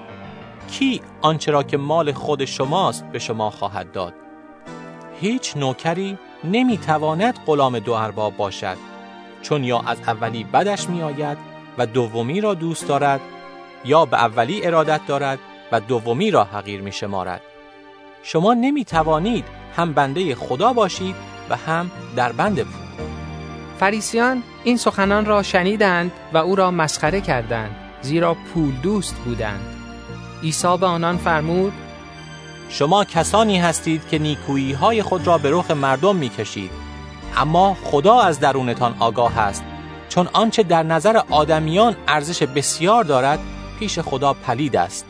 کی آنچه را که مال خود شماست به شما خواهد داد؟ هیچ نوکری نمی‌تواند غلام دو ارباب باشد چون یا از اولی بدش می آید و دومی را دوست دارد یا به اولی ارادت دارد و دومی را حقیر می شمارد. شما نمی توانید هم بنده خدا باشید و هم در بند پول. فریسیان این سخنان را شنیدند و او را مسخره کردند زیرا پول دوست بودند. عیسی به آنان فرمود شما کسانی هستید که نیکویی های خود را به رخ مردم می کشید اما خدا از درونتان آگاه است چون آنچه در نظر آدمیان ارزش بسیار دارد پیش خدا پلید است.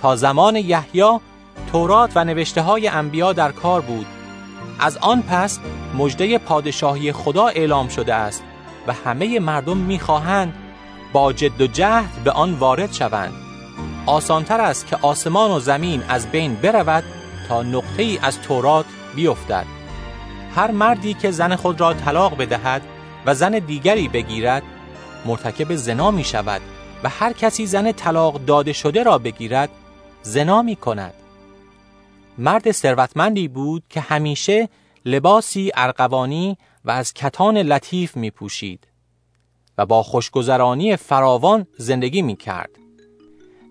تا زمان یحیی تورات و نوشته های انبیا در کار بود. از آن پس مژده پادشاهی خدا اعلام شده است و همه مردم می‌خواهند با جد و جهد به آن وارد شوند. آسانتر است که آسمان و زمین از بین برود تا نقطه ای از تورات بیفتد. هر مردی که زن خود را طلاق بدهد و زن دیگری بگیرد مرتکب زنا می شود و هر کسی زن طلاق داده شده را بگیرد زنا می کند مرد ثروتمندی بود که همیشه لباسی ارغوانی و از کتان لطیف می پوشید و با خوشگذرانی فراوان زندگی می کرد.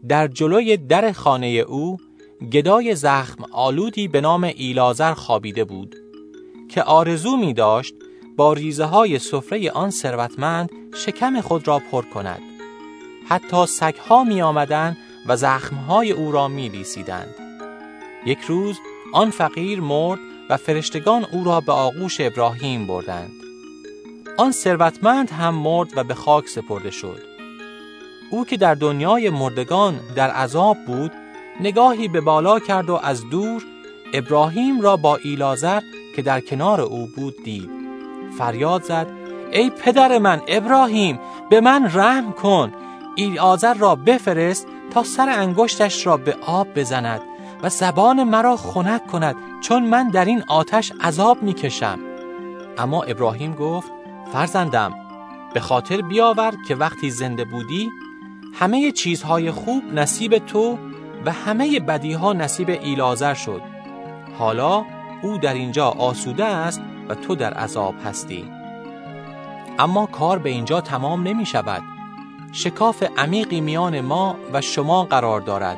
در جلوی در خانه او گدای زخم آلودی به نام ایلازر خوابیده بود که آرزو می داشت با ریزه های سفره آن ثروتمند شکم خود را پر کند. حتی سگها می آمدن و زخمهای او را می لیسیدند. یک روز آن فقیر مرد و فرشتگان او را به آغوش ابراهیم بردند. آن ثروتمند هم مرد و به خاک سپرده شد. او که در دنیای مردگان در عذاب بود، نگاهی به بالا کرد و از دور ابراهیم را با ایلازر که در کنار او بود دید. فریاد زد: ای پدر من ابراهیم به من رحم کن ایلازر را بفرست تا سر انگشتش را به آب بزند و زبان مرا خنک کند چون من در این آتش عذاب می کشم. اما ابراهیم گفت فرزندم به خاطر بیاور که وقتی زنده بودی همه چیزهای خوب نصیب تو و همه بدیها نصیب ایلازر شد حالا او در اینجا آسوده است و تو در عذاب هستی. اما کار به اینجا تمام نمی شود. شکاف عمیقی میان ما و شما قرار دارد.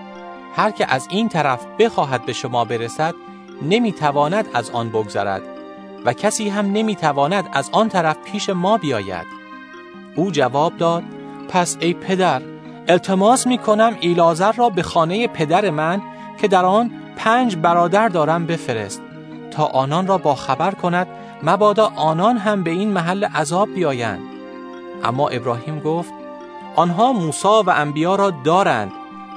هر که از این طرف بخواهد به شما برسد نمی‌تواند از آن بگذرد و کسی هم نمی‌تواند از آن طرف پیش ما بیاید. او جواب داد پس ای پدر التماس می کنم ایلازر را به خانه پدر من که در آن پنج برادر دارم بفرست. تا آنان را با خبر کند مبادا آنان هم به این محل عذاب بیایند. اما ابراهیم گفت آنها موسی و انبیا را دارند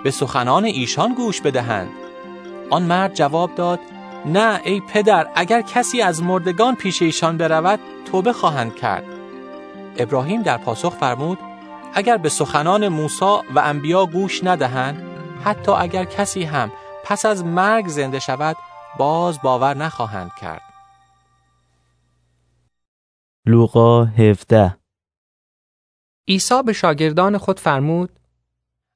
به سخنان ایشان گوش بدهند. آن مرد جواب داد نه ای پدر اگر کسی از مردگان پیش ایشان برود توبه خواهند کرد. ابراهیم در پاسخ فرمود اگر به سخنان موسی و انبیا گوش ندهند حتی اگر کسی هم پس از مرگ زنده شود باز باور نخواهند کرد. لوقا 17 عیسی به شاگردان خود فرمود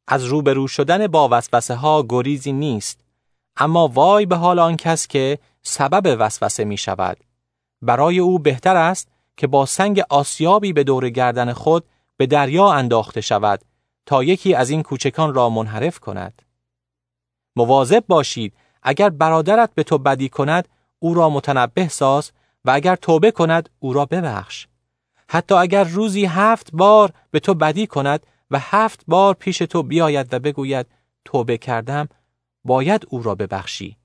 از روبرو شدن با وسوسه ها گریزی نیست اما وای به حال آن کس که سبب وسوسه می شود برای او بهتر است که با سنگ آسیابی به دور گردن خود به دریا انداخته شود تا یکی از این کوچکان را منحرف کند. مواظب باشید اگر برادرت به تو بدی کند او را متنبه ساز و اگر توبه کند او را ببخش. حتی اگر روزی هفت بار به تو بدی کند و هفت بار پیش تو بیاید و بگوید توبه کردم باید او را ببخشی.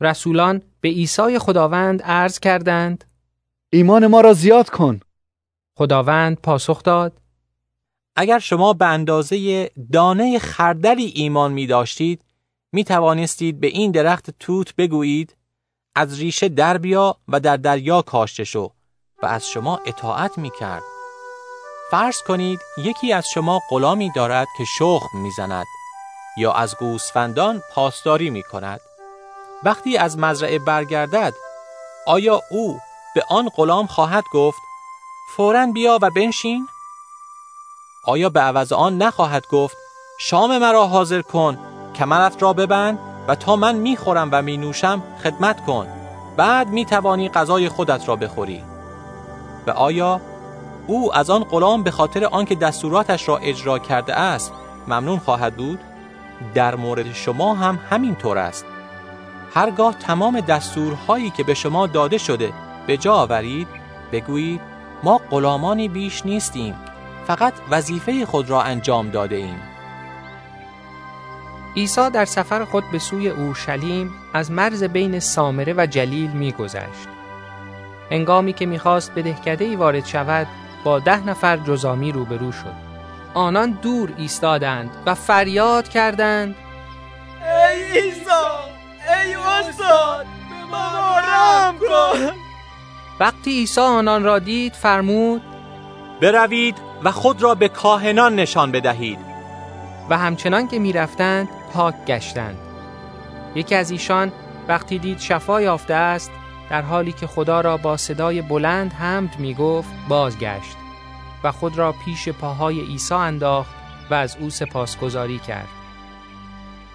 رسولان به عیسی خداوند عرض کردند ایمان ما را زیاد کن. خداوند پاسخ داد. اگر شما به اندازه دانه خردلی ایمان می داشتید می توانستید به این درخت توت بگویید از ریشه در بیا و در دریا کاشته شو و از شما اطاعت می کرد. فرض کنید یکی از شما غلامی دارد که شخم می‌زند یا از گوسفندان پاسداری می کند. وقتی از مزرعه برگردد آیا او به آن غلام خواهد گفت فورا بیا و بنشین؟ آیا به عوض آن نخواهد گفت شام مرا حاضر کن کمرت را ببند و تا من می‌خورم و می نوشم خدمت کن. بعد می توانی غذای خودت را بخوری. و آیا او از آن غلام به خاطر آنکه دستوراتش را اجرا کرده است ممنون خواهد بود؟ در مورد شما هم همین طور است. هرگاه تمام دستورهایی که به شما داده شده به جا آورید بگویید ما غلامانی بیش نیستیم فقط وظیفه خود را انجام داده ایم. عیسی در سفر خود به سوی اورشلیم از مرز بین سامره و جلیل میگذشت. هنگامی که می‌خواست به دهکده ای وارد شود با ده نفر جزامی روبرو شد. آنان دور ایستادند و فریاد کردند ای عیسی ای استاد به ما رحم کن وقتی عیسی آنان را دید فرمود بروید و خود را به کاهنان نشان بدهید و همچنان که می‌رفتند پاک گشتند. یکی از ایشان وقتی دید شفا یافته است در حالی که خدا را با صدای بلند حمد می گفت بازگشت و خود را پیش پاهای عیسی انداخت و از او سپاسگزاری کرد.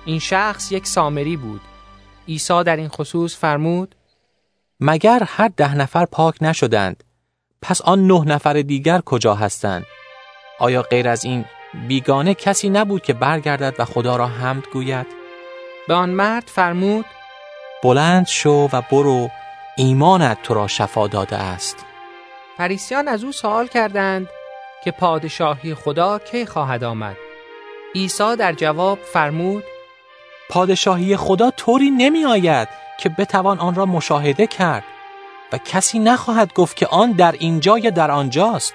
این شخص یک سامری بود. عیسی در این خصوص فرمود مگر هر ده نفر پاک نشدند پس آن نه نفر دیگر کجا هستند؟ آیا غیر از این بیگانه کسی نبود که برگردد و خدا را حمد گوید. به آن مرد فرمود بلند شو و برو ایمانت تو را شفا داده است. فریسیان از او سوال کردند که پادشاهی خدا کی خواهد آمد. عیسی در جواب فرمود پادشاهی خدا طوری نمی آید که بتوان آن را مشاهده کرد و کسی نخواهد گفت که آن در اینجا یا در آنجاست.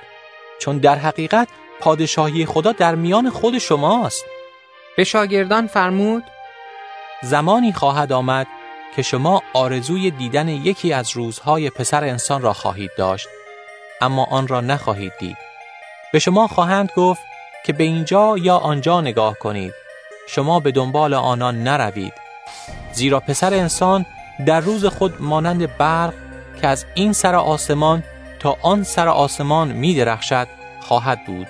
چون در حقیقت پادشاهی خدا در میان خود شماست. به شاگردان فرمود زمانی خواهد آمد که شما آرزوی دیدن یکی از روزهای پسر انسان را خواهید داشت اما آن را نخواهید دید. به شما خواهند گفت که به اینجا یا آنجا نگاه کنید. شما به دنبال آنان نروید. زیرا پسر انسان در روز خود مانند برق که از این سر آسمان تا آن سر آسمان می درخشد خواهد بود.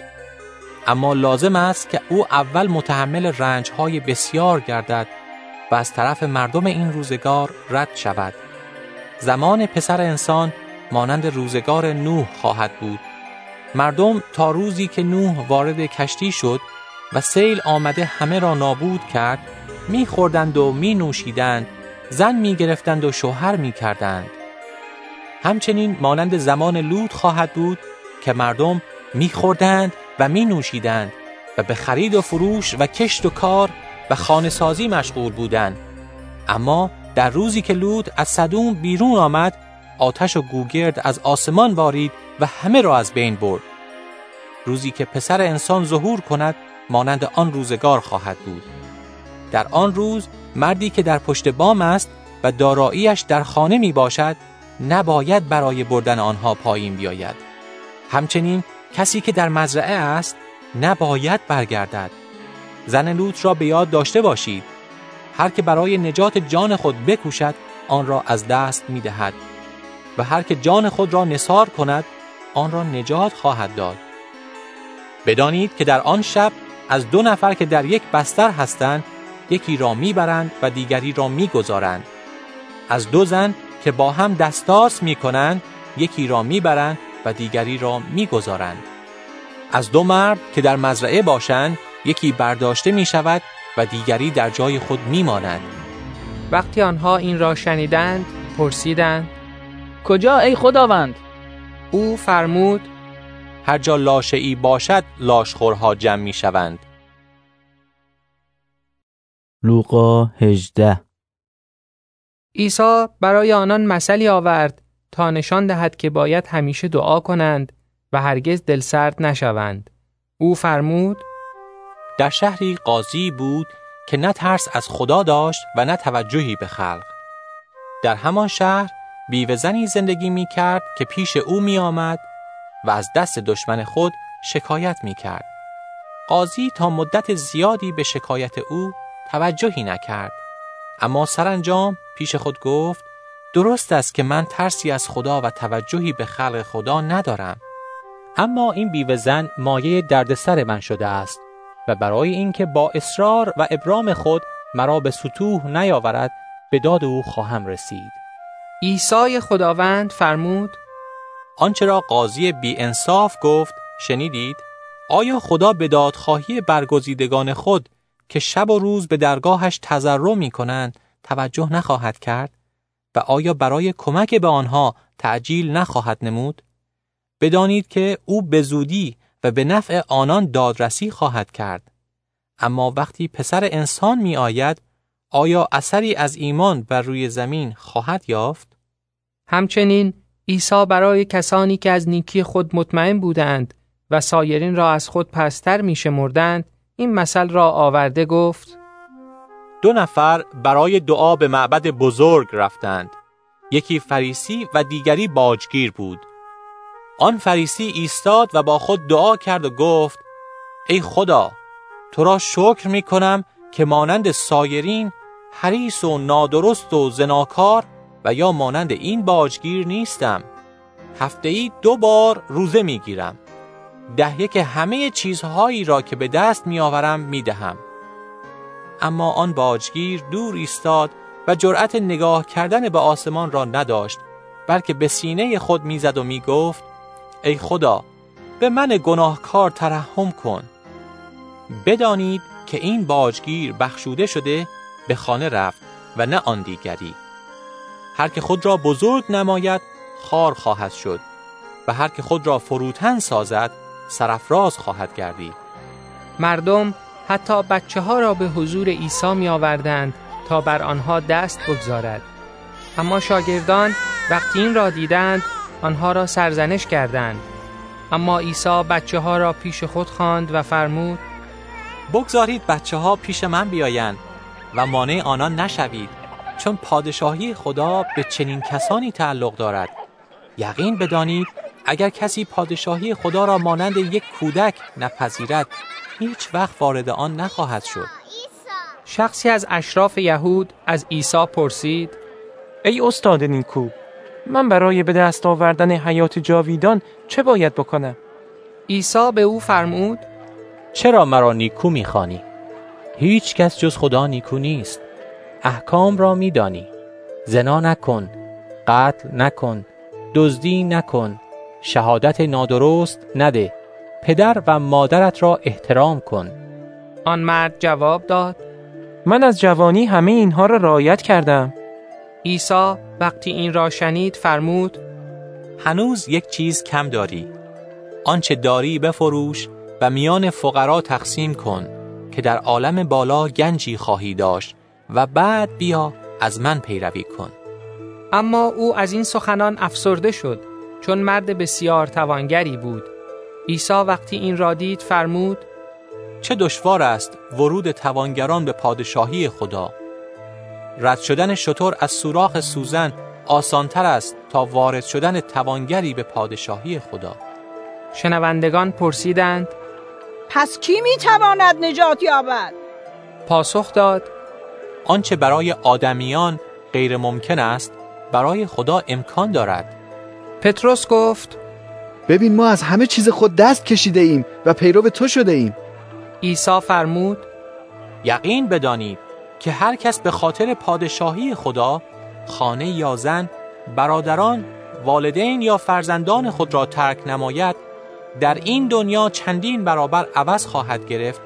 اما لازم است که او اول متحمل رنجهای بسیار گردد و از طرف مردم این روزگار رد شود زمان پسر انسان مانند روزگار نوح خواهد بود مردم تا روزی که نوح وارد کشتی شد و سیل آمده همه را نابود کرد میخوردند و می نوشیدند زن می گرفتند و شوهر می کردند. همچنین مانند زمان لود خواهد بود که مردم میخوردند و می نوشیدند و به خرید و فروش و کشت و کار و خانه سازی مشغول بودند. اما در روزی که لود از صدوم بیرون آمد آتش و گوگرد از آسمان وارید و همه را از بین برد. روزی که پسر انسان ظهور کند مانند آن روزگار خواهد بود. در آن روز مردی که در پشت بام است و داراییش در خانه می باشد نباید برای بردن آنها پایین بیاید. همچنین کسی که در مزرعه است نباید برگردد. زن لوط را به یاد داشته باشید. هر که برای نجات جان خود بکوشد آن را از دست می دهد و هر که جان خود را نصار کند آن را نجات خواهد داد. بدانید که در آن شب از دو نفر که در یک بستر هستند یکی را می‌برند و دیگری را می‌گذارند. از دو زن که با هم دستاس می‌کنند یکی را می‌برند و دیگری را می‌گذارند از دو مرد که در مزرعه باشند یکی برداشته می شود و دیگری در جای خود می ماند. وقتی آنها این را شنیدند پرسیدند کجا ای خداوند؟ او فرمود هر جا لاشه ای باشد لاشخورها جمع می شوند. لوقا 18 عیسی برای آنان مثلی آورد تا نشان دهد که باید همیشه دعا کنند و هرگز دلسرد نشوند. او فرمود در شهری قاضی بود که نه ترس از خدا داشت و نه توجهی به خلق. در همان شهر بیوه زنی زندگی می کرد که پیش او می آمد و از دست دشمن خود شکایت می کرد. قاضی تا مدت زیادی به شکایت او توجهی نکرد. اما سرانجام پیش خود گفت درست است که من ترسی از خدا و توجهی به خلق خدا ندارم. اما این بیوه زن مایه دردسر من شده است و برای اینکه با اصرار و ابرام خود مرا به سطوح نیاورد به داد او خواهم رسید عیسی خداوند فرمود آنچه را قاضی بی انصاف گفت شنیدید؟ آیا خدا به دادخواهی برگزیدگان خود که شب و روز به درگاهش تضرع می کنند توجه نخواهد کرد؟ و آیا برای کمک به آنها تعجیل نخواهد نمود؟ بدانید که او به زودی و به نفع آنان دادرسی خواهد کرد. اما وقتی پسر انسان می آید، آیا اثری از ایمان بر روی زمین خواهد یافت؟ همچنین عیسی برای کسانی که از نیکی خود مطمئن بودند و سایرین را از خود پستر می شمردند این مثل را آورده گفت دو نفر برای دعا به معبد بزرگ رفتند. یکی فریسی و دیگری باجگیر بود. آن فریسی ایستاد و با خود دعا کرد و گفت ای خدا تو را شکر می کنم که مانند سایرین حریص و نادرست و زناکار و یا مانند این باجگیر نیستم. هفته ای دو بار روزه می گیرم ده که همه چیزهایی را که به دست می آورم می دهم. اما آن باجگیر دور ایستاد و جرأت نگاه کردن به آسمان را نداشت بلکه به سینه خود می‌زد و می گفت ای خدا به من گناهکار ترحم کن. بدانید که این باجگیر بخشوده شده به خانه رفت و نه آن دیگری. هر که خود را بزرگ نماید خار خواهد شد و هر که خود را فروتن سازد سرفراز خواهد گردید. مردم حتی بچه ها را به حضور عیسی می آوردند تا بر آنها دست بگذارد. اما شاگردان وقتی این را دیدند آنها را سرزنش کردند. اما عیسی بچه ها را پیش خود خواند و فرمود بگذارید بچه ها پیش من بیایند و مانع آنان نشوید چون پادشاهی خدا به چنین کسانی تعلق دارد. یقین بدانید اگر کسی پادشاهی خدا را مانند یک کودک نپذیرد هیچ وقت وارد آن نخواهد شد. شخصی از اشراف یهود از عیسی پرسید ای استاد نیکو من برای به دست آوردن حیات جاویدان چه باید بکنم؟ عیسی به او فرمود چرا مرا نیکو می‌خوانی؟ هیچ کس جز خدا نیکو نیست. احکام را میدانی. زنا نکن قتل نکن دزدی نکن. شهادت نادرست نده. پدر و مادرت را احترام کن. آن مرد جواب داد من از جوانی همه اینها را رعایت کردم. عیسی وقتی این را شنید فرمود هنوز یک چیز کم داری. آنچه داری بفروش و میان فقرا تقسیم کن که در عالم بالا گنجی خواهی داشت و بعد بیا از من پیروی کن. اما او از این سخنان افسرده شد چون مرد بسیار توانگری بود. عیسی وقتی این را دید فرمود چه دشوار است ورود توانگران به پادشاهی خدا. رد شدن شطور از سوراخ سوزن آسانتر است تا وارد شدن توانگری به پادشاهی خدا. شنوندگان پرسیدند پس کی می‌تواند نجات یابد؟ پاسخ داد آنچه برای آدمیان غیر ممکن است برای خدا امکان دارد. پتروس گفت ببین ما از همه چیز خود دست کشیده ایم و پیرو تو شده ایم. عیسی فرمود یقین بدانید که هر کس به خاطر پادشاهی خدا خانه یا زن برادران والدین یا فرزندان خود را ترک نماید در این دنیا چندین برابر عوض خواهد گرفت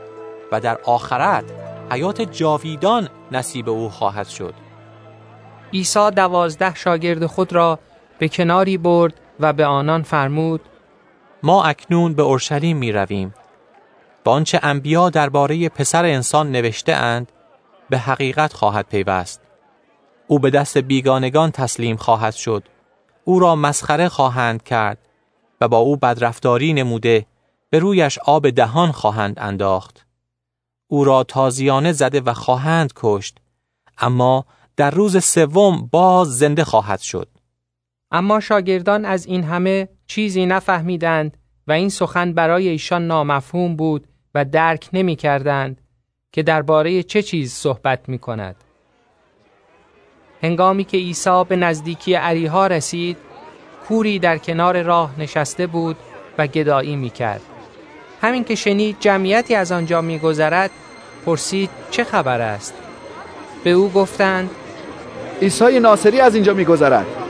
و در آخرت حیات جاویدان نصیب او خواهد شد. عیسی دوازده شاگرد خود را به کناری برد و به آنان فرمود ما اکنون به اورشلیم می رویم با آنچه انبیا درباره پسر انسان نوشته اند به حقیقت خواهد پیوست. او به دست بیگانگان تسلیم خواهد شد. او را مسخره خواهند کرد و با او بدرفتاری نموده به رویش آب دهان خواهند انداخت. او را تازیانه زده و خواهند کشت اما در روز سوم باز زنده خواهد شد. اما شاگردان از این همه چیزی نفهمیدند و این سخن برای ایشان نامفهوم بود و درک نمی کردند که درباره چه چیز صحبت می کند. هنگامی که عیسی به نزدیکی عریها رسید، کوری در کنار راه نشسته بود و گدایی می کرد. همین که شنید جمعیتی از آنجا می گذرد، پرسید چه خبر است؟ به او گفتند عیسی ناصری از اینجا می گذرد.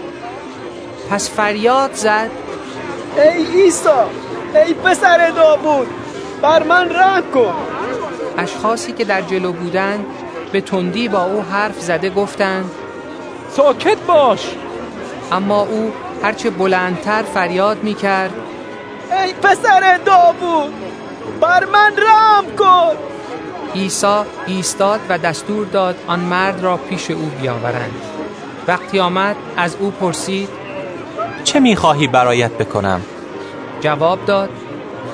پس فریاد زد. ای عیسی ای پسر داوود بر من رحم کن. اشخاصی که در جلو بودند به تندی با او حرف زده گفتند ساکت باش. اما او هرچه بلندتر فریاد می کرد ای پسر داوود بر من رحم کن. عیسی ایستاد و دستور داد آن مرد را پیش او بیاورند. وقتی آمد از او پرسید چه می‌خواهی برایت بکنم؟ جواب داد.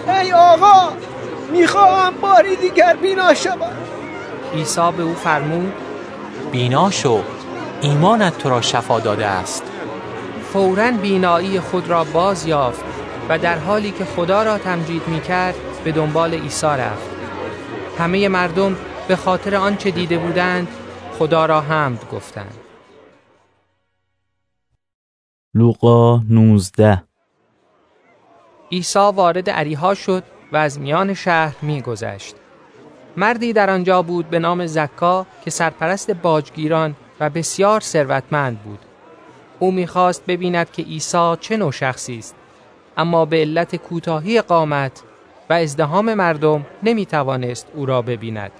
ای آقا می‌خواهم باری دیگر بینا شوم. عیسی به او فرمود بینا شو ایمانت تو را شفا داده است. فورا بینایی خود را باز یافت و در حالی که خدا را تمجید می کرد به دنبال عیسی رفت. همه مردم به خاطر آنچه دیده بودند خدا را حمد گفتند. لوقا 19 عیسی وارد عریها شد و از میان شهر میگذشت. مردی در آنجا بود به نام زکا که سرپرست باجگیران و بسیار ثروتمند بود. او می‌خواست ببیند که عیسی چه نوع شخصی است اما به علت کوتاهی قامت و ازدهام مردم نمی‌توانست او را ببیند.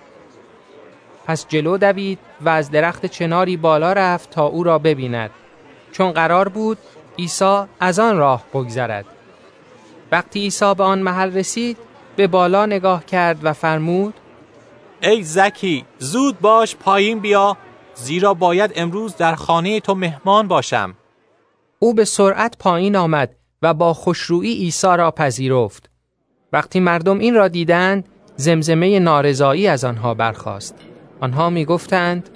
پس جلو دوید و از درخت چناری بالا رفت تا او را ببیند چون قرار بود عیسی از آن راه بگذرد. وقتی عیسی به آن محل رسید به بالا نگاه کرد و فرمود ای زکی زود باش پایین بیا زیرا باید امروز در خانه تو مهمان باشم. او به سرعت پایین آمد و با خوشرویی عیسی را پذیرفت. وقتی مردم این را دیدند زمزمه نارضایی از آنها برخاست. آنها می گفتند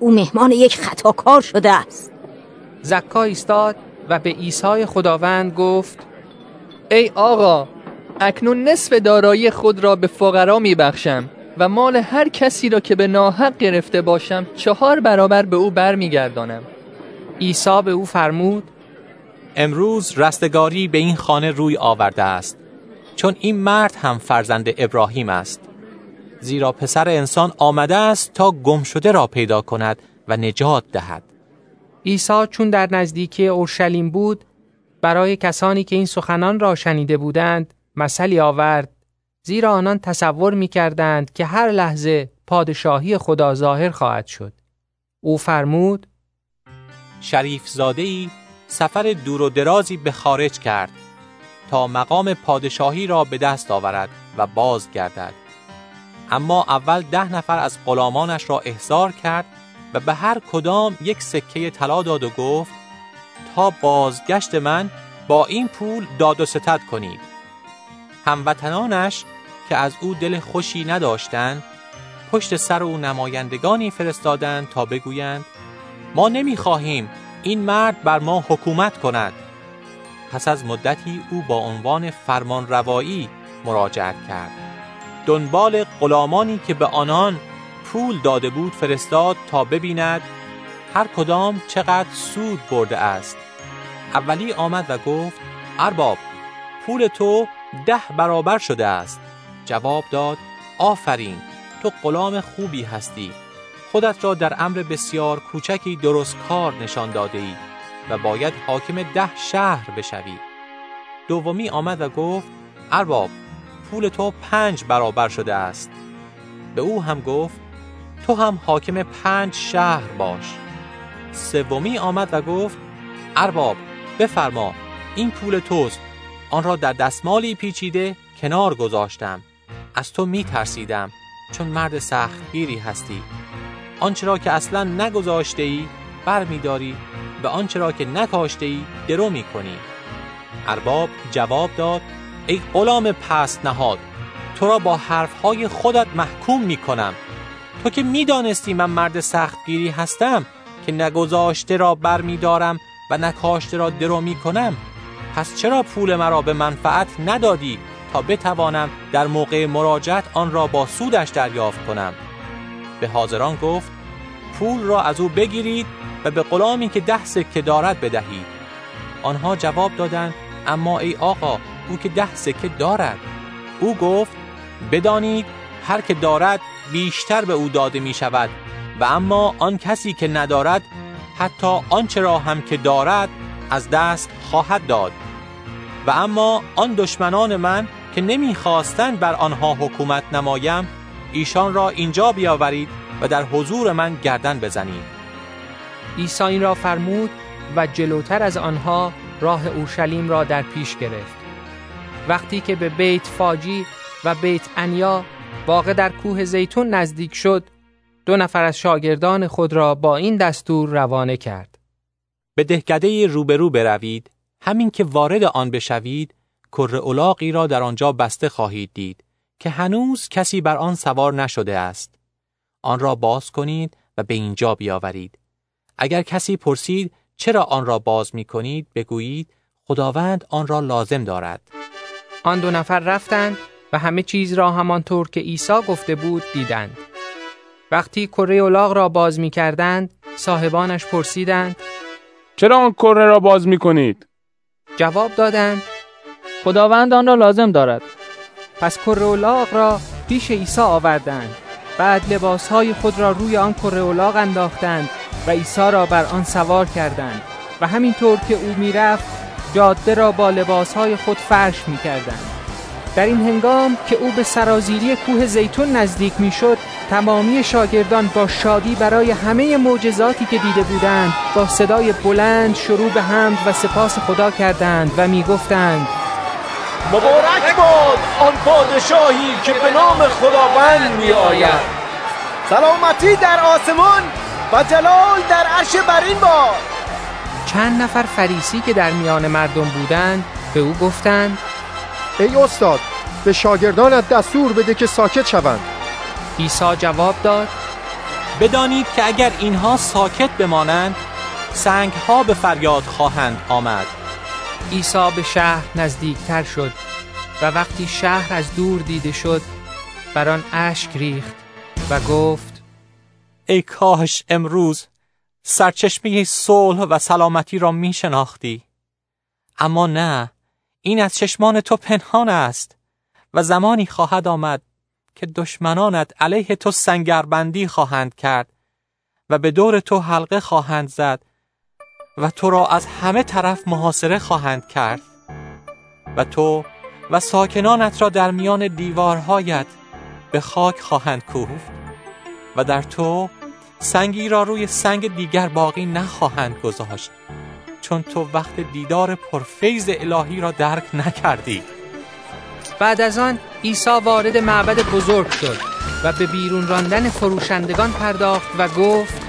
او مهمان یک خطاکار شده است زکا ایستاد و به عیسی خداوند گفت ای آقا اکنون نصف دارایی خود را به فقرا می بخشم و مال هر کسی را که به ناحق گرفته باشم چهار برابر به او بر می گردانم. عیسی به او فرمود امروز رستگاری به این خانه روی آورده است چون این مرد هم فرزند ابراهیم است زیرا پسر انسان آمده است تا گم شده را پیدا کند و نجات دهد. عیسی چون در نزدیکی اورشلیم بود برای کسانی که این سخنان را شنیده بودند مثلی آورد زیرا آنان تصور می کردند که هر لحظه پادشاهی خدا ظاهر خواهد شد. او فرمود شریف زاده ای سفر دور و درازی به خارج کرد تا مقام پادشاهی را به دست آورد و باز گردد اما اول ده نفر از غلامانش را احضار کرد و به هر کدام یک سکه طلا داد و گفت تا بازگشت من با این پول داد و ستد کنید. هموطنانش که از او دل خوشی نداشتند پشت سر او نمایندگانی فرستادند تا بگویند ما نمی‌خواهیم این مرد بر ما حکومت کند. پس از مدتی او با عنوان فرمان روایی مراجعت کرد. دنبال غلامانی که به آنان پول داده بود فرستاد تا ببیند هر کدام چقدر سود برده است. اولی آمد و گفت ارباب پول تو ده برابر شده است. جواب داد آفرین تو غلام خوبی هستی. خودت را در امر بسیار کوچکی درست کار نشان داده ای و باید حاکم ده شهر بشوی. دومی آمد و گفت ارباب پول تو پنج برابر شده است. به او هم گفت تو هم حاکم پنج شهر باش. سومی آمد و گفت ارباب بفرما این پول توست. آن را در دستمالی پیچیده کنار گذاشتم. از تو می ترسیدم چون مرد سختگیری هستی. آنچه را که اصلا نگذاشته ای بر می داری. و آنچه را که نکاشته ای درو می کنی. ارباب جواب داد ای غلام پست نهاد تو را با حرفهای خودت محکوم می کنم تو که می دانستی من مرد سختگیری هستم که نگذاشته را بر می دارم و نکاشته را درو می کنم پس چرا پول مرا به منفعت ندادی تا بتوانم در موقع مراجعت آن را با سودش دریافت کنم؟ به حاضران گفت پول را از او بگیرید و به غلامی که ده سکه دارد بدهید. آنها جواب دادند اما ای آقا او که ده سکه دارد. او گفت بدانید هر که دارد بیشتر به او داده می شود و اما آن کسی که ندارد حتی آنچه را هم که دارد از دست خواهد داد. و اما آن دشمنان من که نمی‌خواستند بر آنها حکومت نمایم ایشان را اینجا بیاورید و در حضور من گردن بزنید. عیسی این را فرمود و جلوتر از آنها راه اورشلیم را در پیش گرفت. وقتی که به بیت فاجی و بیت انیا واقع در کوه زیتون نزدیک شد دو نفر از شاگردان خود را با این دستور روانه کرد. به دهکده روبرو بروید همین که وارد آن بشوید کره اولاغی را در آنجا بسته خواهید دید که هنوز کسی بر آن سوار نشده است. آن را باز کنید و به اینجا بیاورید. اگر کسی پرسید چرا آن را باز می کنید بگویید خداوند آن را لازم دارد. آن دو نفر رفتند و همه چیز را همانطور که عیسی گفته بود دیدند وقتی کره اولاغ را باز می کردند صاحبانش پرسیدند چرا آن کره را باز می کنید؟ جواب دادند خداوند آن را لازم دارد پس کره اولاغ را پیش عیسی آوردند بعد لباسهای خود را روی آن کره اولاغ انداختند و عیسی را بر آن سوار کردند و همینطور که او می‌رفت جاده را با لباسهای خود فرش می‌کردند. در این هنگام که او به سرازیری کوه زیتون نزدیک می‌شد تمامی شاگردان با شادی برای همه معجزاتی که دیده بودند با صدای بلند شروع به حمد و سپاس خدا کردند و می‌گفتند مبارک باد آن پادشاهی که به نام خداوند می آید سلامتی در آسمان و جلال در عرش برین باد. چند نفر فریسی که در میان مردم بودند به او گفتند ای استاد به شاگردانت دستور بده که ساکت شوند. عیسی جواب داد بدانید که اگر اینها ساکت بمانند سنگ ها به فریاد خواهند آمد. عیسی به شهر نزدیکتر شد و وقتی شهر از دور دیده شد بر آن اشک ریخت و گفت ای کاش امروز سرچشمه صلح و سلامتی را می شناختی اما نه این از چشمان تو پنهان است و زمانی خواهد آمد که دشمنانت علیه تو سنگربندی خواهند کرد و به دور تو حلقه خواهند زد و تو را از همه طرف محاصره خواهند کرد و تو و ساکنانت را در میان دیوارهایت به خاک خواهند کوفت و در تو سنگی را روی سنگ دیگر باقی نخواهند گذاشت چون تو وقت دیدار پرفیز الهی را درک نکردی. بعد از آن عیسی وارد معبد بزرگ شد و به بیرون راندن فروشندگان پرداخت و گفت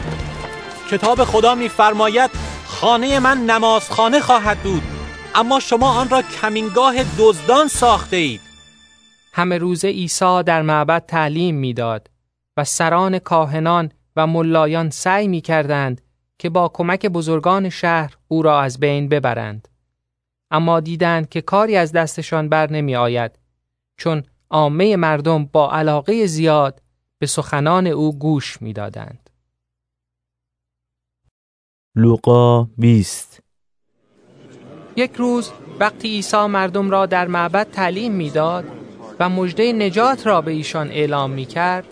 کتاب خدا میفرماید خانه من نمازخانه خواهد بود اما شما آن را کمینگاه دزدان ساخته اید همه روز عیسی در معبد تعلیم می‌داد و سران کاهنان و ملایان سعی می کردند که با کمک بزرگان شهر او را از بین ببرند. اما دیدند که کاری از دستشان بر نمی آید چون عامه مردم با علاقه زیاد به سخنان او گوش می دادند. لوقا 20 یک روز وقتی عیسی مردم را در معبد تعلیم می‌داد و مژده نجات را به ایشان اعلام می کرد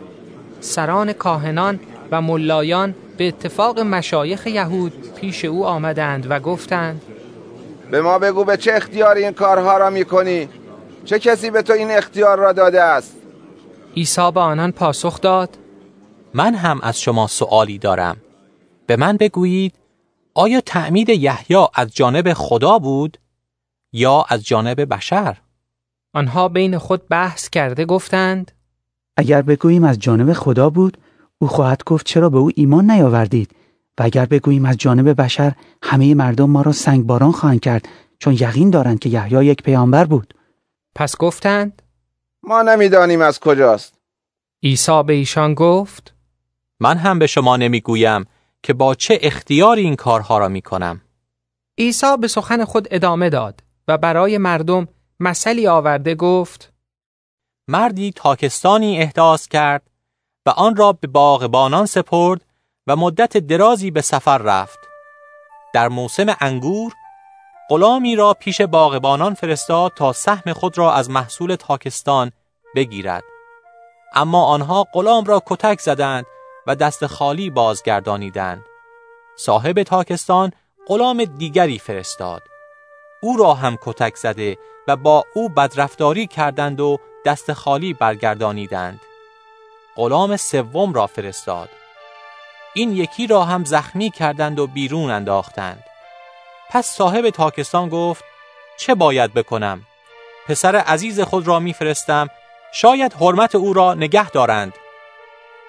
سران کاهنان و ملایان به اتفاق مشایخ یهود پیش او آمدند و گفتند به ما بگو به چه اختیاری این کارها را می کنی؟ چه کسی به تو این اختیار را داده است؟ عیسی به آنان پاسخ داد من هم از شما سوالی دارم به من بگویید آیا تعمید یحیی از جانب خدا بود یا از جانب بشر؟ آنها بین خود بحث کرده گفتند اگر بگوییم از جانب خدا بود او خواهد گفت چرا به او ایمان نیاوردید و اگر بگوییم از جانب بشر همه مردم ما را سنگباران خواهند کرد چون یقین دارند که یحیی یک پیامبر بود پس گفتند ما نمی‌دانیم از کجاست عیسی به ایشان گفت من هم به شما نمی‌گویم که با چه اختیاری این کارها را می کنم. عیسی به سخن خود ادامه داد و برای مردم مثلی آورده گفت مردی تاکستانی احداث کرد و آن را به باغبانان سپرد و مدت درازی به سفر رفت. در موسم انگور غلامی را پیش باغبانان فرستاد تا سهم خود را از محصول تاکستان بگیرد. اما آنها غلام را کتک زدند و دست خالی بازگردانیدند. صاحب تاکستان غلام دیگری فرستاد. او را هم کتک زده و با او بدرفتاری کردند و دست خالی برگردانیدند غلام سوم را فرستاد. این یکی را هم زخمی کردند و بیرون انداختند. پس صاحب تاکستان گفت چه باید بکنم؟ پسر عزیز خود را میفرستم. شاید حرمت او را نگه دارند.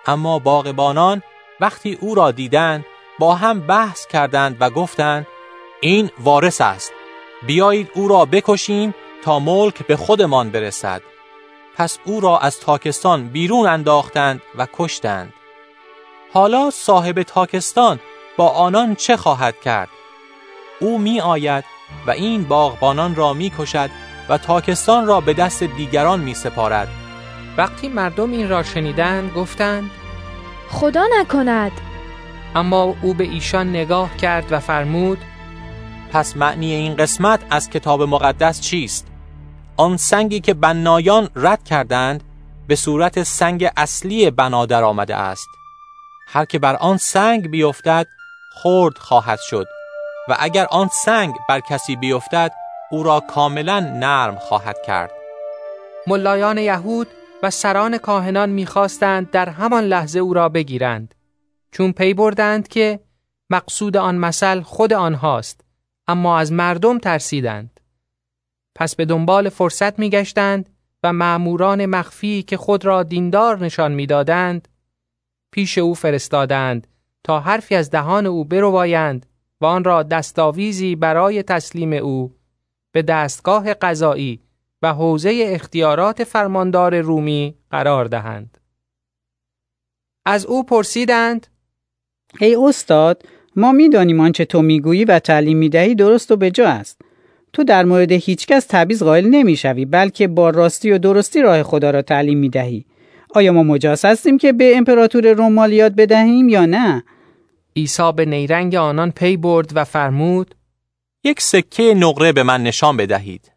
اما باغبانان وقتی او را دیدند با هم بحث کردند و گفتند این وارث است. بیایید او را بکشیم تا ملک به خودمان برسد. پس او را از تاکستان بیرون انداختند و کشتند. حالا صاحب تاکستان با آنان چه خواهد کرد؟ او می آید و این باغبانان را می کشد و تاکستان را به دست دیگران می سپارد وقتی مردم این را شنیدند گفتند خدا نکند. اما او به ایشان نگاه کرد و فرمود پس معنی این قسمت از کتاب مقدس چیست؟ آن سنگی که بنایان رد کردند به صورت سنگ اصلی بنا در آمده است. هر که بر آن سنگ بیفتد خرد خواهد شد و اگر آن سنگ بر کسی بیفتد او را کاملا نرم خواهد کرد. ملایان یهود و سران کاهنان می‌خواستند در همان لحظه او را بگیرند. چون پی بردند که مقصود آن مثل خود آنهاست اما از مردم ترسیدند. پس به دنبال فرصت میگشتند و معموران مخفی که خود را دیندار نشان می‌دادند پیش او فرستادند تا حرفی از دهان او بربایند و آن را دستاویزی برای تسلیم او به دستگاه قضایی و حوزه اختیارات فرماندار رومی قرار دهند. از او پرسیدند ای استاد ما می‌دانیم آنچه تو می‌گویی و تعلیم می‌دهی درست و به جا است تو در مورد هیچکس تبعیض قائل نمی‌شوی بلکه با راستی و درستی راه خدا را تعلیم می‌دهی. آیا ما مجاز هستیم که به امپراتور روم مالیات بدهیم یا نه؟ عیسی به نیرنگ آنان پی برد و فرمود یک سکه نقره به من نشان بدهید.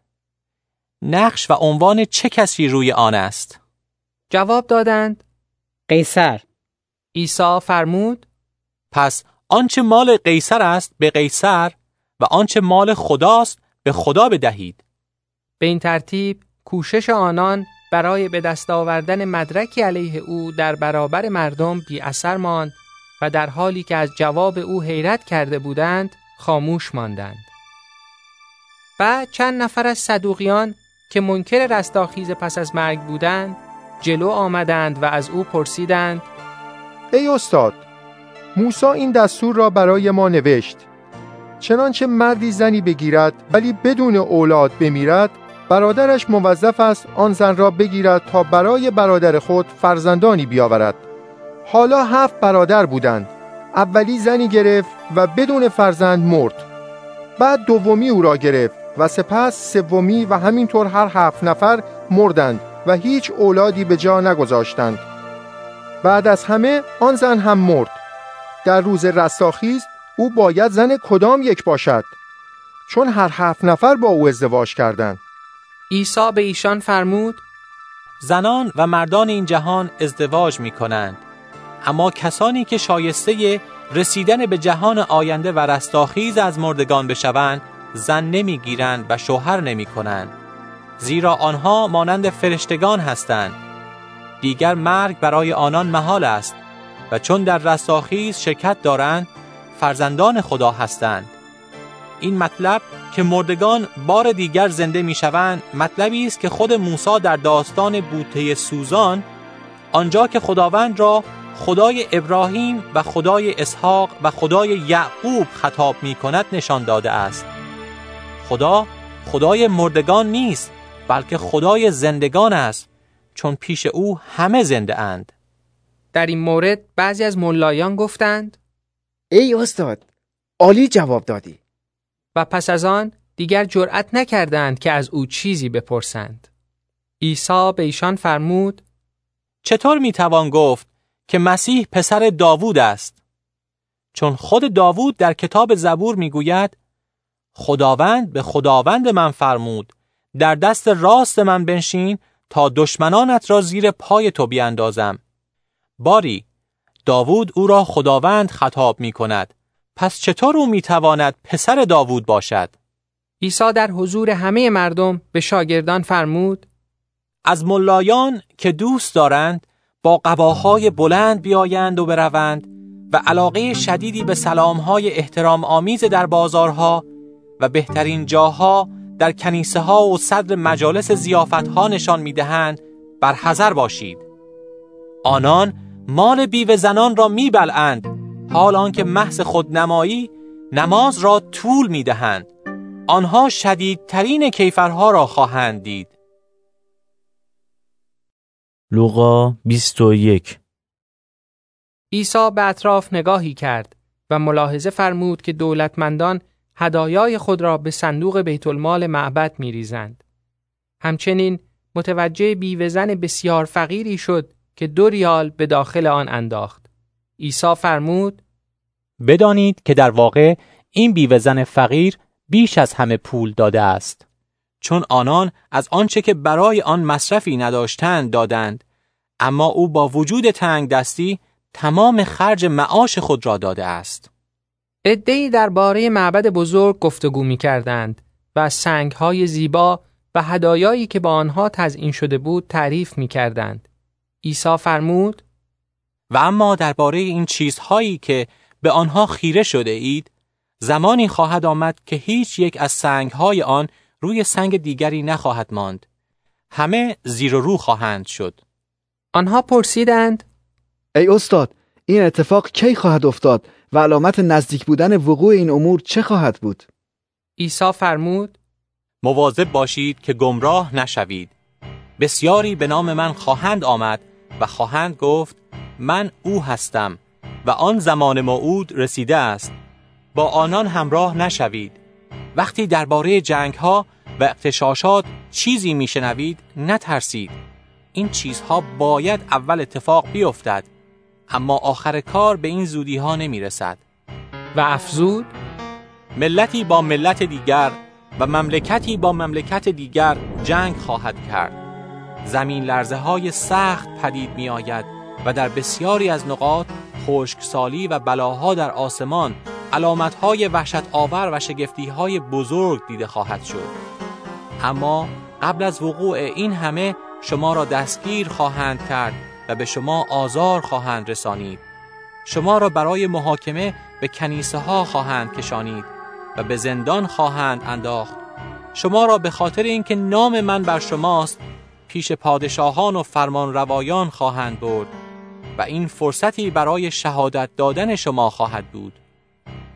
نقش و عنوان چه کسی روی آن است؟ جواب دادند قیصر. عیسی فرمود پس آنچه مال قیصر است به قیصر و آنچه مال خداست به خدا بدهید به این ترتیب کوشش آنان برای به دست آوردن مدرکی علیه او در برابر مردم بی اثر ماند و در حالی که از جواب او حیرت کرده بودند خاموش ماندند. بعد چند نفر از صدوقیان که منکر رستاخیز پس از مرگ بودند جلو آمدند و از او پرسیدند ای استاد موسی این دستور را برای ما نوشت چنانچه مردی زنی بگیرد ولی بدون اولاد بمیرد برادرش موظف است آن زن را بگیرد تا برای برادر خود فرزندانی بیاورد. حالا هفت برادر بودند. اولی زنی گرفت و بدون فرزند مرد. بعد دومی او را گرفت و سپس سومی و همینطور هر هفت نفر مردند و هیچ اولادی به جا نگذاشتند. بعد از همه آن زن هم مرد. در روز رستاخیز او باید زن کدام یک باشد چون هر هفت نفر با او ازدواج کردند. عیسی به ایشان فرمود زنان و مردان این جهان ازدواج می کنند اما کسانی که شایسته رسیدن به جهان آینده و رستاخیز از مردگان بشوند زن نمی‌گیرند و شوهر نمی کنند زیرا آنها مانند فرشتگان هستند. دیگر مرگ برای آنان محال است و چون در رستاخیز شرکت دارند فرزندان خدا هستند. این مطلب که مردگان بار دیگر زنده می‌شوند مطلبی است که خود موسی در داستان بوته سوزان آنجا که خداوند را خدای ابراهیم و خدای اسحاق و خدای یعقوب خطاب می کند نشان داده است. خدا خدای مردگان نیست بلکه خدای زندگان است چون پیش او همه زنده اند. در این مورد بعضی از ملایان گفتند ای استاد عالی جواب دادی. و پس از آن دیگر جرأت نکردند که از او چیزی بپرسند. عیسی به ایشان فرمود چطور می‌توان گفت که مسیح پسر داوود است؟ چون خود داوود در کتاب زبور می‌گوید خداوند به خداوند من فرمود در دست راست من بنشین تا دشمنانت را زیر پای تو بیاندازم باری داوود او را خداوند خطاب می کند پس چطور او می تواند پسر داوود باشد؟ عیسی در حضور همه مردم به شاگردان فرمود از ملایان که دوست دارند با قباهای بلند بیایند و بروند و علاقه شدیدی به سلامهای احترام آمیز در بازارها و بهترین جاها در کنیسه ها و صدر مجالس زیافت ها نشان می دهند بر حذر باشید. آنان مال بیوه زنان را می بلند حال آنکه محض خودنمایی نماز را طول می دهند آنها شدیدترین کیفرها را خواهند دید. لوقا 21 عیسی به اطراف نگاهی کرد و ملاحظه فرمود که دولتمندان هدایای خود را به صندوق بیت المال معبد می ریزند. همچنین متوجه بیوزن بسیار فقیری شد که دو ریال به داخل آن انداخت. عیسی فرمود بدانید که در واقع این بیوزن فقیر بیش از همه پول داده است. چون آنان از آنچه که برای آن مصرفی نداشتند دادند اما او با وجود تنگ دستی تمام خرج معاش خود را داده است. ادهی درباره معبد بزرگ گفتگو می کردند و سنگهای زیبا و هدایایی که با آنها تزئین شده بود تعریف می کردند. عیسی فرمود و اما درباره این چیزهایی که به آنها خیره شده اید زمانی خواهد آمد که هیچ یک از سنگهای آن روی سنگ دیگری نخواهد ماند. همه زیر و رو خواهند شد. آنها پرسیدند ای استاد این اتفاق کی خواهد افتاد و علامت نزدیک بودن وقوع این امور چه خواهد بود؟ عیسی فرمود مواظب باشید که گمراه نشوید. بسیاری به نام من خواهند آمد و خواهند گفت من او هستم و آن زمان موعود رسیده است. با آنان همراه نشوید. وقتی درباره جنگ ها و اقتشاشات چیزی میشنوید نترسید. این چیزها باید اول اتفاق بیفتد اما آخر کار به این زودی ها نمی رسد. و افزود ملتی با ملت دیگر و مملکتی با مملکت دیگر جنگ خواهد کرد. زمین لرزه های سخت پدید می آید و در بسیاری از نقاط خشکسالی و بلاها در آسمان علامت های وحشت آور و شگفتی های بزرگ دیده خواهد شد. اما قبل از وقوع این همه شما را دستگیر خواهند کرد و به شما آزار خواهند رسانید شما را برای محاکمه به کنیسه ها خواهند کشانید و به زندان خواهند انداخت شما را به خاطر اینکه نام من بر شماست پیش پادشاهان و فرمان روایان خواهند برد و این فرصتی برای شهادت دادن شما خواهد بود.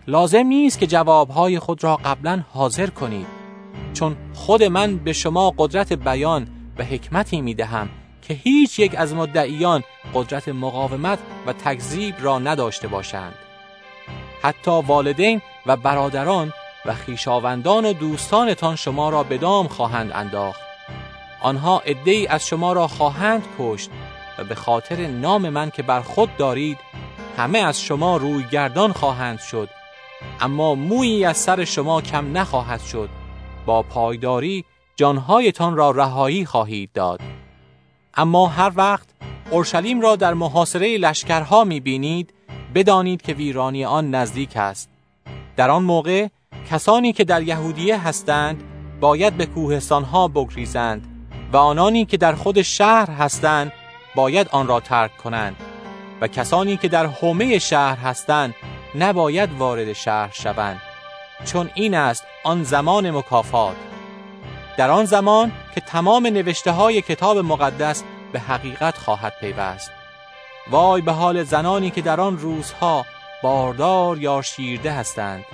لازم نیست که جوابهای خود را قبلا حاضر کنید چون خود من به شما قدرت بیان و حکمتی می دهم که هیچ یک از مدعیان قدرت مقاومت و تکذیب را نداشته باشند. حتی والدین و برادران و خیشاوندان و دوستانتان شما را به دام خواهند انداخت. آنها عدهای از شما را خواهند کشت و به خاطر نام من که بر خود دارید همه از شما روی گردان خواهند شد. اما مویی از سر شما کم نخواهد شد. با پایداری جانهایتان را رهایی خواهید داد. اما هر وقت اورشلیم را در محاصره لشکرها می‌بینید بدانید که ویرانی آن نزدیک است. در آن موقع کسانی که در یهودیه هستند باید به کوهستانها بگریزند. و آنانی که در خود شهر هستند باید آن را ترک کنند و کسانی که در حومه شهر هستند نباید وارد شهر شوند چون این است آن زمان مکافات. در آن زمان که تمام نوشته های کتاب مقدس به حقیقت خواهد پیوست. وای به حال زنانی که در آن روزها باردار یا شیرده هستند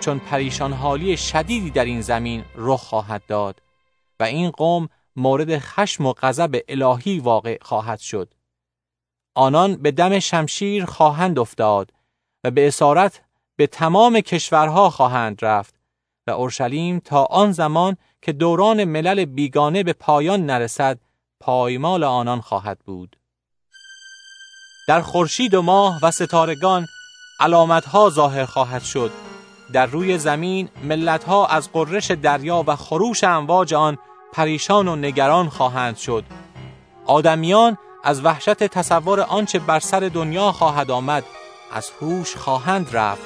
چون پریشان حالی شدیدی در این زمین رخ خواهد داد و این قوم مورد خشم و غضب الهی واقع خواهد شد. آنان به دم شمشیر خواهند افتاد و به اسارت به تمام کشورها خواهند رفت و اورشلیم تا آن زمان که دوران ملل بیگانه به پایان نرسد پایمال آنان خواهد بود. در خورشید و ماه و ستارگان علامتها ظاهر خواهد شد. در روی زمین ملتها از قررش دریا و خروش امواج آن پریشان و نگران خواهند شد. آدمیان از وحشت تصور آنچه بر سر دنیا خواهد آمد از هوش خواهند رفت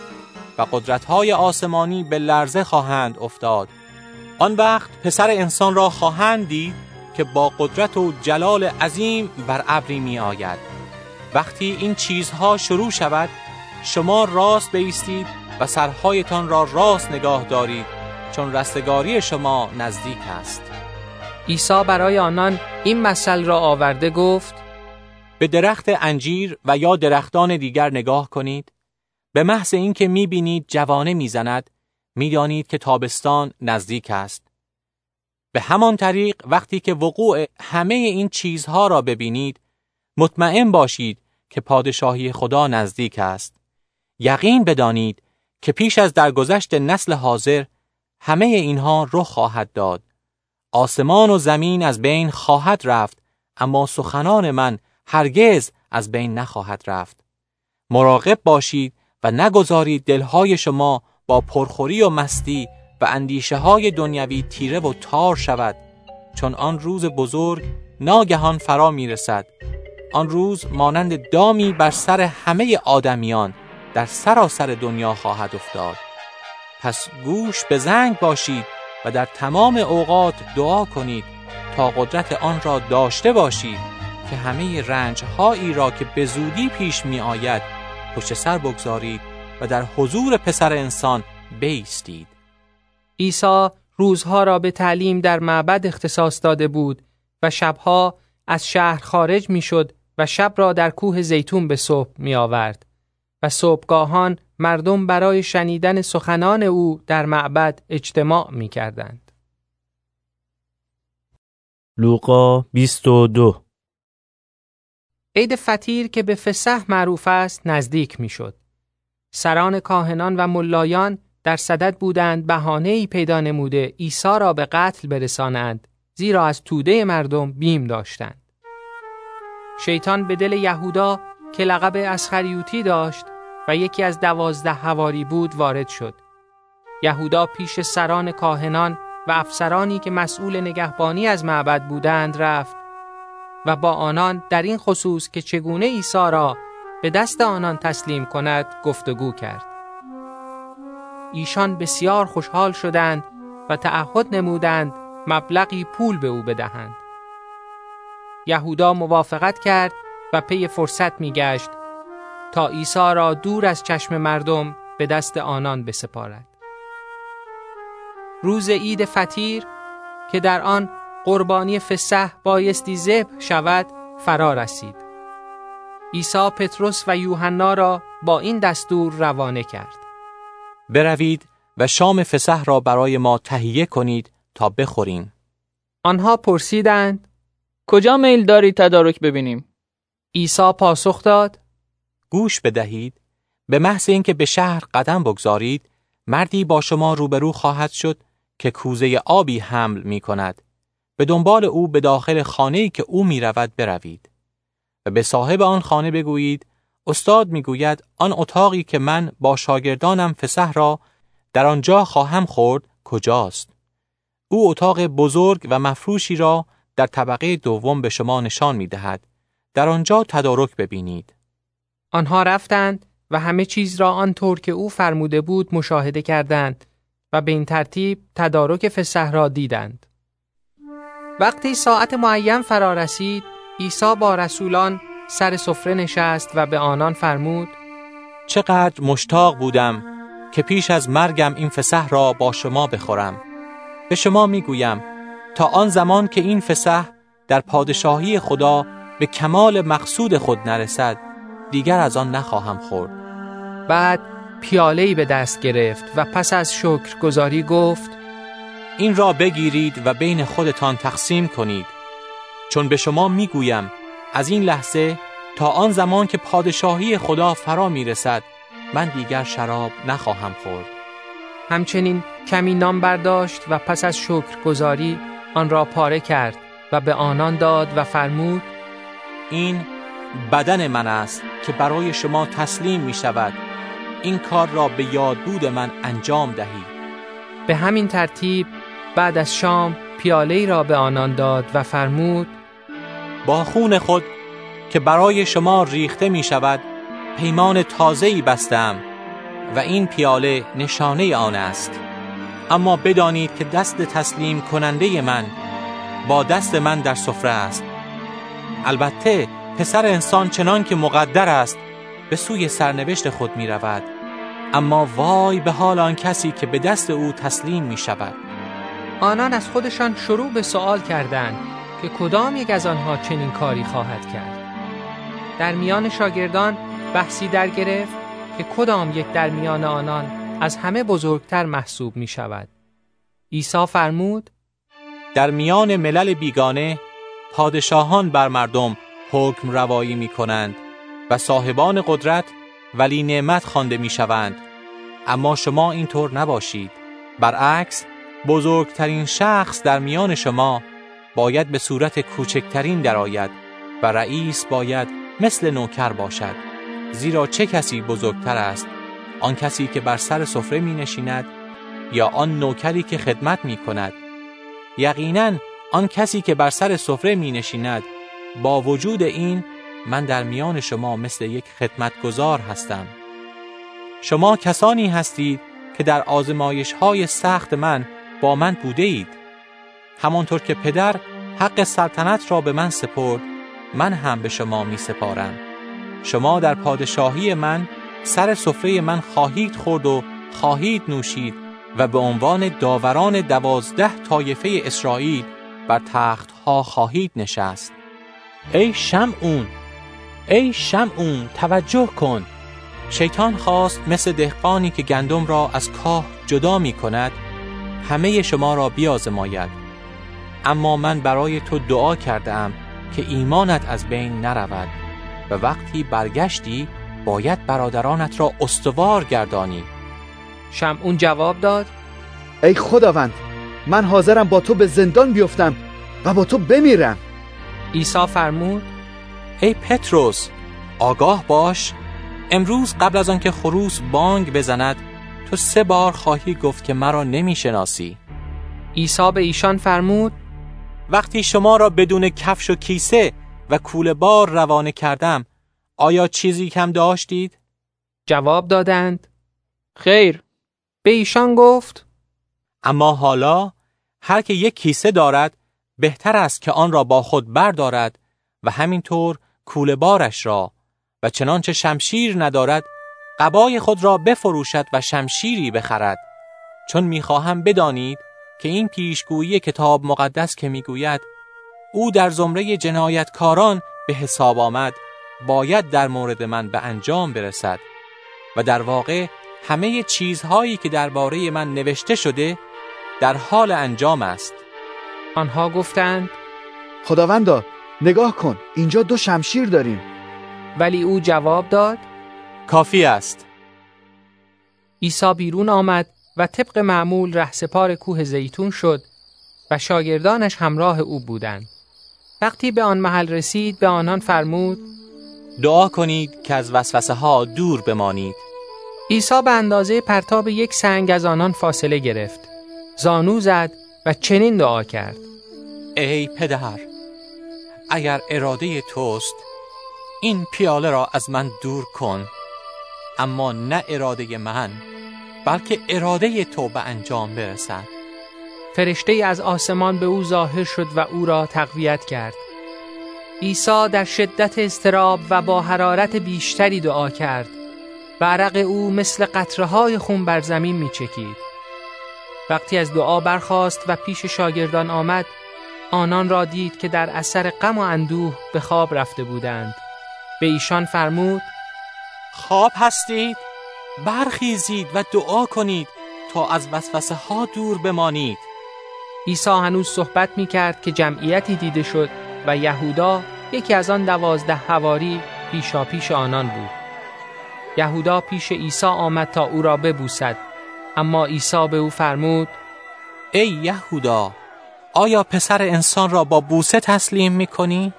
و قدرتهای آسمانی به لرزه خواهند افتاد. آن وقت پسر انسان را خواهند دید که با قدرت و جلال عظیم بر ابری می آید وقتی این چیزها شروع شود شما راست بیستید و سرهایتان را راست نگاه دارید چون رستگاری شما نزدیک است. عیسی برای آنان این مثل را آورده گفت به درخت انجیر و یا درختان دیگر نگاه کنید. به محض اینکه می‌بینید جوانه می‌زند می‌دانید که تابستان نزدیک است. به همان طریق وقتی که وقوع همه این چیزها را ببینید مطمئن باشید که پادشاهی خدا نزدیک است. یقین بدانید که پیش از درگذشت نسل حاضر همه اینها رخ خواهد داد. آسمان و زمین از بین خواهد رفت اما سخنان من هرگز از بین نخواهد رفت. مراقب باشید و نگذارید دلهای شما با پرخوری و مستی و اندیشه های دنیوی تیره و تار شود چون آن روز بزرگ ناگهان فرا می رسد آن روز مانند دامی بر سر همه آدمیان در سراسر دنیا خواهد افتاد. پس گوش به زنگ باشید و در تمام اوقات دعا کنید تا قدرت آن را داشته باشید که همه رنجهایی را که به زودی پیش می آید پشت سر بگذارید و در حضور پسر انسان بیستید. عیسی روزها را به تعلیم در معبد اختصاص داده بود و شبها از شهر خارج می شد و شب را در کوه زیتون به صبح می آورد و صبحگاهان مردم برای شنیدن سخنان او در معبد اجتماع می کردند. لوقا 22 عید فطیر که به فسح معروف است نزدیک می شد. سران کاهنان و ملایان در صدد بودند ای پیدا نموده عیسی را به قتل برسانند زیرا از توده مردم بیم داشتند. شیطان به دل یهودا که لقب اسخریوتی داشت و یکی از دوازده هواری بود وارد شد. یهودا پیش سران کاهنان و افسرانی که مسئول نگهبانی از معبد بودند رفت و با آنان در این خصوص که چگونه عیسی را به دست آنان تسلیم کند گفتگو کرد. ایشان بسیار خوشحال شدند و تعهد نمودند مبلغی پول به او بدهند. یهودا موافقت کرد و پی فرصت میگشت تا عیسی را دور از چشم مردم به دست آنان بسپارد. روز عید فطیر که در آن قربانی فسح بایستی ذبح شود فرا رسید. عیسی پتروس و یوحنا را با این دستور روانه کرد. بروید و شام فسح را برای ما تهیه کنید تا بخوریم. آنها پرسیدند کجا میل دارید تدارک ببینیم؟ عیسی پاسخ داد گوش بدهید به محض اینکه به شهر قدم بگذارید مردی با شما روبرو خواهد شد که کوزه آبی حمل می کند به دنبال او به داخل خانه‌ای که او می رود بروید و به صاحب آن خانه بگویید استاد می‌گوید آن اتاقی که من با شاگردانم فسح را در آنجا خواهم خورد کجاست او اتاق بزرگ و مفروشی را در طبقه دوم به شما نشان می دهد. در آنجا تدارک ببینید. آنها رفتند و همه چیز را آنطور که او فرموده بود مشاهده کردند و به این ترتیب تدارک فسح را دیدند. وقتی ساعت معین فرا رسید، عیسی با رسولان سر سفره نشست و به آنان فرمود: چقدر مشتاق بودم که پیش از مرگم این فسح را با شما بخورم. به شما می‌گویم تا آن زمان که این فسح در پادشاهی خدا به کمال مقصود خود نرسد دیگر از آن نخواهم خورد. بعد پیاله‌ای به دست گرفت و پس از شکر گذاری گفت این را بگیرید و بین خودتان تقسیم کنید. چون به شما می‌گویم از این لحظه تا آن زمان که پادشاهی خدا فرا می‌رسد من دیگر شراب نخواهم خورد. همچنین کمی نام برداشت و پس از شکر گذاری آن را پاره کرد و به آنان داد و فرمود این بدن من است که برای شما تسلیم می شود. این کار را به یادبود من انجام دهید به همین ترتیب بعد از شام پیاله را به آنان داد و فرمود با خون خود که برای شما ریخته می شود پیمان تازه‌ای بستم و این پیاله نشانه آن است. اما بدانید که دست تسلیم کننده من با دست من در سفره است. البته پسر انسان چنان که مقدر است به سوی سرنوشت خود می رود اما وای به حال آن کسی که به دست او تسلیم می شود آنان از خودشان شروع به سوال کردند که کدام یک از آنها چنین کاری خواهد کرد. در میان شاگردان بحثی در گرفت که کدام یک در میان آنان از همه بزرگتر محسوب می شود عیسی فرمود در میان ملل بیگانه پادشاهان بر مردم حکم روایی می کنند و صاحبان قدرت ولی نعمت خوانده می شوند. اما شما اینطور نباشید. برعکس بزرگترین شخص در میان شما باید به صورت کوچکترین درآید و رئیس باید مثل نوکر باشد. زیرا چه کسی بزرگتر است؟ آن کسی که بر سر سفره می نشیند یا آن نوکری که خدمت می کند؟ یقینا آن کسی که بر سر سفره می نشیند با وجود این من در میان شما مثل یک خدمتگزار هستم. شما کسانی هستید که در آزمایش های سخت من با من بوده اید همانطور که پدر حق سلطنت را به من سپرد من هم به شما می سپارم شما در پادشاهی من سر سفره من خواهید خورد و خواهید نوشید و به عنوان داوران دوازده طایفه اسرائیل بر تختها خواهید نشست. ای شمعون ای شمعون توجه کن. شیطان خواست مثل دهقانی که گندم را از کاه جدا می کند همه شما را بیازماید. اما من برای تو دعا کردم که ایمانت از بین نرود و وقتی برگشتی باید برادرانت را استوار گردانی. شمعون جواب داد ای خداوند من حاضرم با تو به زندان بیفتم و با تو بمیرم. عیسی فرمود ای پتروس آگاه باش امروز قبل از آنکه خروس بانگ بزند تو سه بار خواهی گفت که مرا نمی‌شناسی عیسی به ایشان فرمود وقتی شما را بدون کفش و کیسه و کوله بار روانه کردم آیا چیزی کم داشتید؟ جواب دادند خیر به ایشان گفت اما حالا هر که یک کیسه دارد بهتر است که آن را با خود بردارد و همینطور کوله بارش را و چنانچه شمشیر ندارد قبای خود را بفروشد و شمشیری بخرد. چون می‌خواهم بدانید که این پیشگویی کتاب مقدس که می‌گوید او در زمره جنایتکاران به حساب آمد باید در مورد من به انجام برسد و در واقع همه چیزهایی که درباره من نوشته شده در حال انجام است. آنها گفتند خداوندا نگاه کن اینجا دو شمشیر داریم. ولی او جواب داد کافی است. عیسی بیرون آمد و طبق معمول رهسپار کوه زیتون شد و شاگردانش همراه او بودند. وقتی به آن محل رسید به آنان فرمود دعا کنید که از وسوسه ها دور بمانید. عیسی به اندازه پرتاب یک سنگ از آنان فاصله گرفت. زانو زد و چنین دعا کرد. ای پدر اگر اراده توست این پیاله را از من دور کن. اما نه اراده من بلکه اراده تو به انجام برسد. فرشته از آسمان به او ظاهر شد و او را تقویت کرد. عیسی در شدت استراب و با حرارت بیشتری دعا کرد و عرق او مثل قطره های خون بر زمین می چکید. وقتی از دعا برخاست و پیش شاگردان آمد آنان را دید که در اثر غم و اندوه به خواب رفته بودند. به ایشان فرمود خواب هستید؟ برخیزید و دعا کنید تا از وسوسه ها دور بمانید. عیسی هنوز صحبت می کرد که جمعیتی دیده شد و یهودا یکی از آن دوازده هواری پیشا پیش آنان بود. یهودا پیش عیسی آمد تا او را ببوسد. اما عیسی به او فرمود ای یهودا آیا پسر انسان را با بوسه تسلیم می کنی؟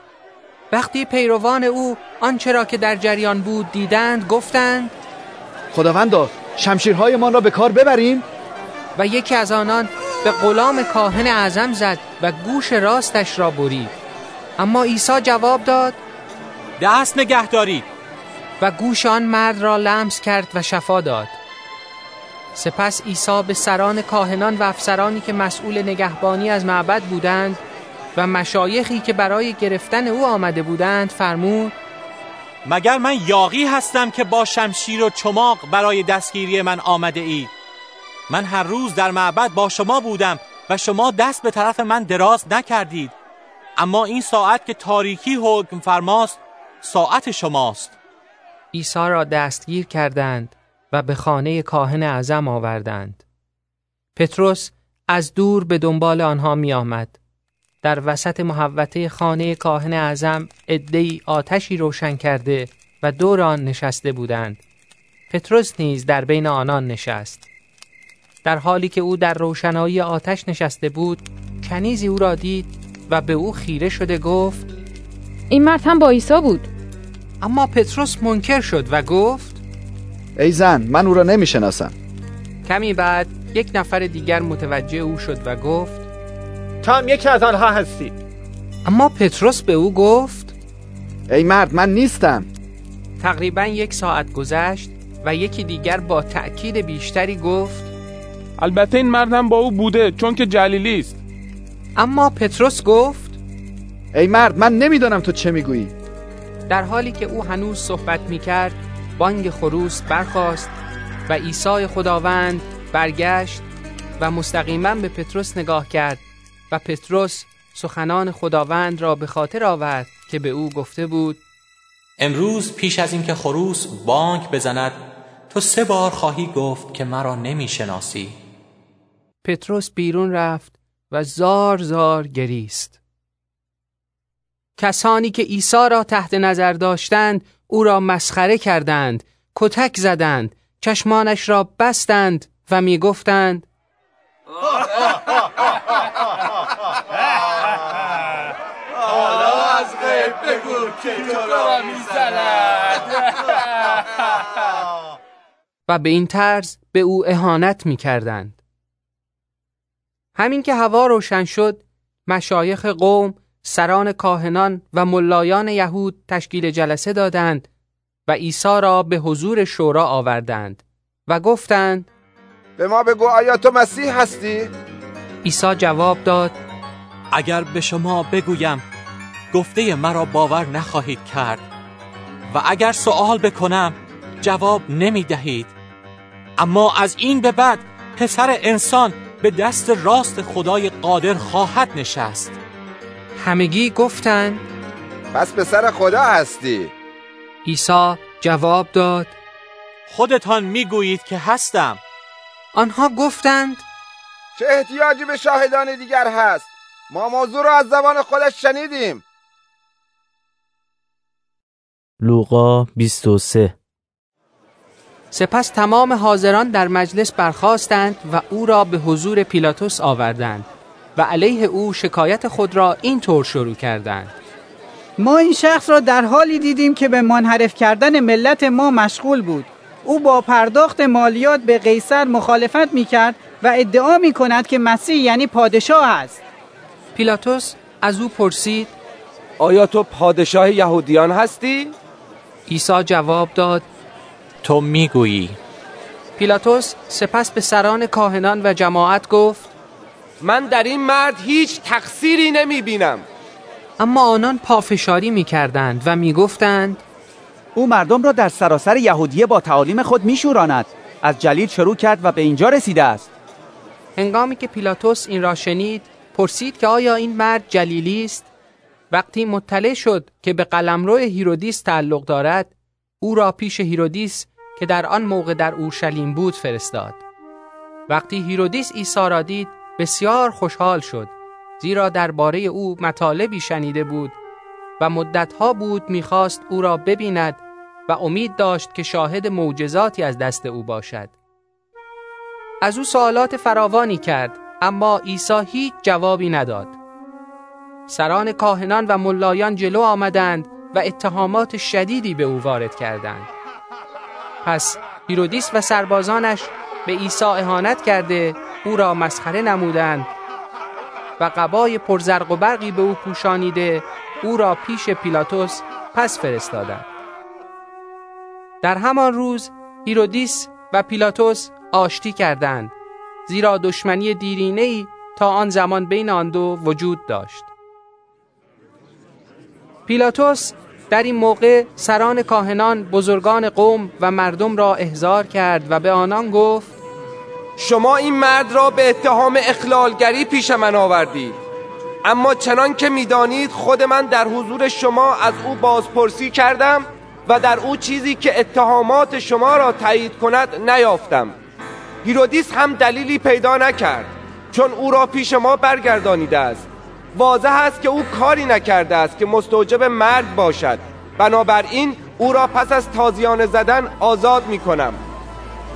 وقتی پیروان او آنچه را که در جریان بود دیدند گفتند خداوندا شمشیرهایمان را به کار ببریم. و یکی از آنان به غلام کاهن اعظم زد و گوش راستش را برید. اما عیسی جواب داد دست نگه دارید و گوش آن مرد را لمس کرد و شفا داد. سپس عیسی به سران کاهنان و افسرانی که مسئول نگهبانی از معبد بودند و مشایخی که برای گرفتن او آمده بودند فرمود مگر من یاقی هستم که با شمشیر و چماق برای دستگیری من آمده اید من هر روز در معبد با شما بودم و شما دست به طرف من دراز نکردید. اما این ساعت که تاریکی حکم فرماست ساعت شماست. عیسی را دستگیر کردند. و به خانه کاهن اعظم آوردند. پتروس از دور به دنبال آنها می آمد. در وسط محوطه خانه کاهن اعظم عدهای آتشی روشن کرده و دور آن نشسته بودند. پتروس نیز در بین آنان نشست. در حالی که او در روشنایی آتش نشسته بود کنیزی او را دید و به او خیره شده گفت این مرد هم با عیسی بود. اما پتروس منکر شد و گفت ای زن من او را نمی‌شناسم. کمی بعد یک نفر دیگر متوجه او شد و گفت تو هم یکی از آنها هستی. اما پتروس به او گفت ای مرد من نیستم. تقریبا یک ساعت گذشت و یکی دیگر با تأکید بیشتری گفت البته این مردم با او بوده چون که جلیلی است. اما پتروس گفت ای مرد من نمی‌دانم تو چه می‌گویی. در حالی که او هنوز صحبت می‌کرد بانگ خروس برخاست و عیسی خداوند برگشت و مستقیما به پتروس نگاه کرد و پتروس سخنان خداوند را به خاطر آورد که به او گفته بود امروز پیش از اینکه خروس بانک بزند تو سه بار خواهی گفت که مرا نمی‌شناسی. پتروس بیرون رفت و زار زار گریست. کسانی که عیسی را تحت نظر داشتند او را مسخره کردند کتک زدند چشمانش را بستند و می گفتند حالا از غیب بگو که تو را و به این طرز به او اهانت می کردند. همین که هوا روشن شد مشایخ قوم سران کاهنان و ملایان یهود تشکیل جلسه دادند و عیسی را به حضور شورا آوردند و گفتند به ما بگو آیا تو مسیح هستی؟ عیسی جواب داد اگر به شما بگویم گفته مرا باور نخواهید کرد و اگر سوال بکنم جواب نمی دهید اما از این به بعد پسر انسان به دست راست خدای قادر خواهد نشست همگی گفتند پس پسر خدا هستی. عیسی جواب داد خودتان می‌گویید که هستم. آنها گفتند چه احتیاجی به شاهدان دیگر هست؟ ما موضوع را از زبان خودش شنیدیم. لوقا 23 سپس تمام حاضران در مجلس برخواستند و او را به حضور پیلاتوس آوردند. و علیه او شکایت خود را این طور شروع کردند. ما این شخص را در حالی دیدیم که به منحرف کردن ملت ما مشغول بود. او با پرداخت مالیات به قیصر مخالفت می کرد و ادعا می کند که مسیح یعنی پادشاه است. پیلاتوس از او پرسید آیا تو پادشاه یهودیان هستی؟ عیسی جواب داد تو می‌گویی. پیلاتوس سپس به سران کاهنان و جماعت گفت من در این مرد هیچ تقصیری نمی بینم اما آنان پافشاری می کردند و می گفتند او مردم را در سراسر یهودیه با تعالیم خود می شوراند. از جلیل شروع کرد و به اینجا رسیده است. هنگامی که پیلاتوس این را شنید پرسید که آیا این مرد جلیلی است؟ وقتی مطلع شد که به قلمرو هیرودیس تعلق دارد او را پیش هیرودیس که در آن موقع در اورشلیم بود فرستاد. وقتی هیرودیس عیسی را دید بسیار خوشحال شد زیرا درباره او مطالبی شنیده بود و مدتها بود می‌خواست او را ببیند و امید داشت که شاهد معجزاتی از دست او باشد. از او سوالات فراوانی کرد اما عیسی هیچ جوابی نداد. سران کاهنان و ملایان جلو آمدند و اتهامات شدیدی به او وارد کردند. پس هیرودیس و سربازانش به عیسی اهانت کرده او را مسخره نمودند و قبای پرزرق و برقی به او پوشانیده او را پیش پیلاتوس پس فرستادند. در همان روز هیرودیس و پیلاتوس آشتی کردند زیرا دشمنی دیرینه‌ای تا آن زمان بین آن دو وجود داشت. پیلاتوس در این موقع سران کاهنان بزرگان قوم و مردم را احضار کرد و به آنان گفت شما این مرد را به اتهام اخلالگری پیش من آوردید اما چنان که می‌دانید خود من در حضور شما از او بازپرسی کردم و در او چیزی که اتهامات شما را تایید کند نیافتم. هیرودیس هم دلیلی پیدا نکرد چون او را پیش ما برگردانیده است. واضح است که او کاری نکرده است که مستوجب مرگ باشد. بنابراین او را پس از تازیانه زدن آزاد می کنم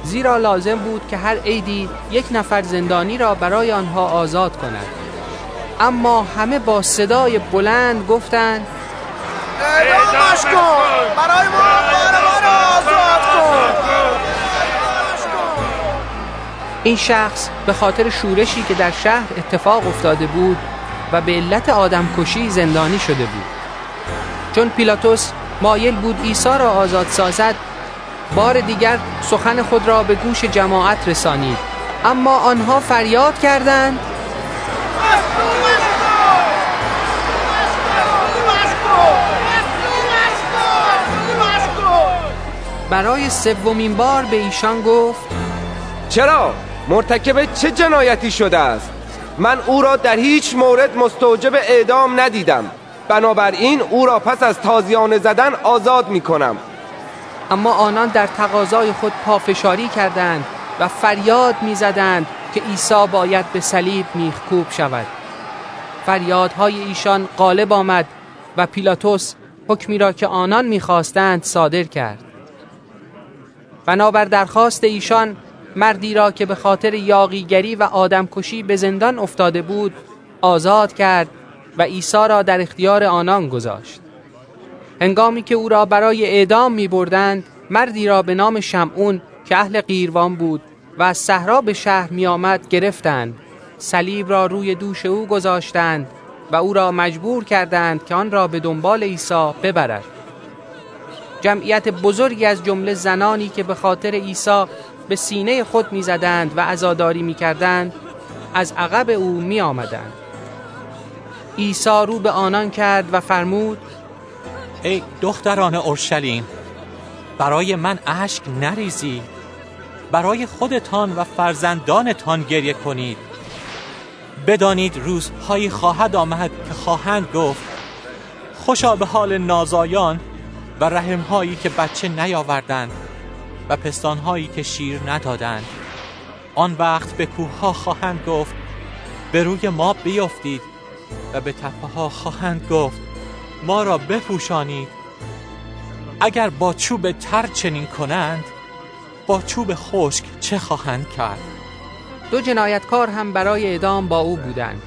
زیرا لازم بود که هر عیدی یک نفر زندانی را برای آنها آزاد کند. اما همه با صدای بلند گفتند اعدامش کن! برای ما آزاد کن! این شخص به خاطر شورشی که در شهر اتفاق افتاده بود و به علت آدم کشی زندانی شده بود. چون پیلاتوس مایل بود عیسی را آزاد سازد بار دیگر سخن خود را به گوش جماعت رسانید. اما آنها فریاد کردند برای سومین بار به ایشان گفت چرا؟ مرتکب چه جنایتی شده است؟ من او را در هیچ مورد مستوجب اعدام ندیدم. بنابراین او را پس از تازیانه زدن آزاد می کنم. اما آنان در تقاضای خود پافشاری کردند و فریاد می‌زدند که عیسی باید به صلیب میخکوب شود. فریادهای ایشان غالب آمد و پیلاتوس حکمی را که آنان می‌خواستند صادر کرد. بنابر درخواست ایشان مردی را که به خاطر یاقیگری و آدمکشی به زندان افتاده بود آزاد کرد و عیسی را در اختیار آنان گذاشت. هنگامی که او را برای اعدام می بردند مردی را به نام شمعون که اهل قیروان بود و از صحرا به شهر می آمد گرفتند. صلیب را روی دوش او گذاشتند و او را مجبور کردند که آن را به دنبال عیسی ببرد. جمعیت بزرگی از جمله زنانی که به خاطر عیسی به سینه خود می‌زدند و عزاداری می‌کردند از عقب او می آمدند عیسی رو به آنان کرد و فرمود ای دختران اورشلیم برای من اشک نریزید برای خودتان و فرزندانتان گریه کنید. بدانید روزهایی خواهد آمد که خواهند گفت خوشا به حال نازایان و رحمهایی که بچه نیاوردند و پستانهایی که شیر ندادند. آن وقت به کوه ها خواهند گفت به روی ما بیفتید و به تپه ها خواهند گفت ما را بپوشانید. اگر با چوب تر چنین کنند با چوب خشک چه خواهند کرد؟ دو جنایتکار هم برای اعدام با او بودند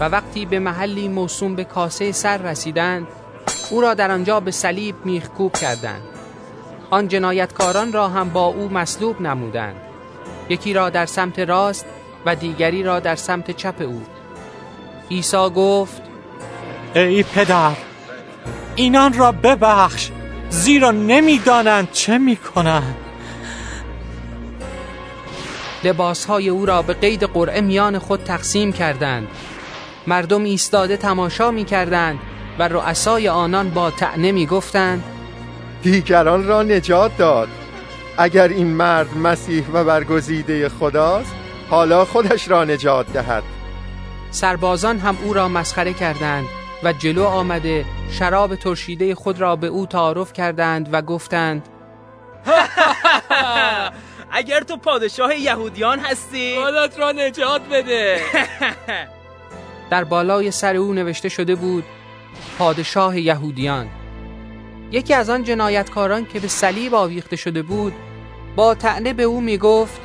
و وقتی به محلی موسوم به کاسه سر رسیدند او را در آنجا به صلیب میخکوب کردند. آن جنایتکاران را هم با او مصلوب نمودند. یکی را در سمت راست و دیگری را در سمت چپ او. عیسی گفت ای پدر اینان را ببخش. زیرا نمی‌دانند چه می‌کنند. لباسهای او را به قید قرعه میان خود تقسیم کردند. مردم ایستاده تماشا می‌کردند و رؤسای آنان با تعنه می‌گفتند دیگران را نجات داد. اگر این مرد مسیح و برگزیده خداست حالا خودش را نجات دهد. سربازان هم او را مسخره کردند. و جلو آمده شراب ترشیده خود را به او تعارف کردند و گفتند اگر تو پادشاه یهودیان هستی خودت را نجات بده. در بالای سر او نوشته شده بود پادشاه یهودیان. یکی از آن جنایتکاران که به صلیب آویخته شده بود با تعنه به او می گفت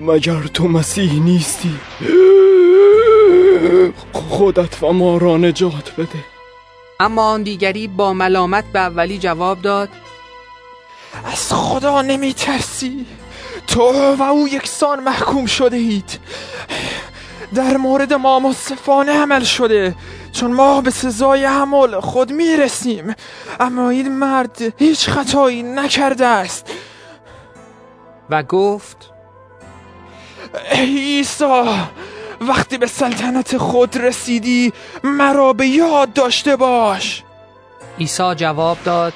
مگر تو مسیح نیستی؟ خودت و ما را نجات بده. اما آن دیگری با ملامت به اولی جواب داد از خدا نمی ترسی تو و او یکسان محکوم شده اید. در مورد ما مصفانه عمل شده. چون ما به سزای حمال خود می‌رسیم. اما این مرد هیچ خطایی نکرده است. و گفت عیسی وقتی به سلطنت خود رسیدی مرا به یاد داشته باش. عیسی جواب داد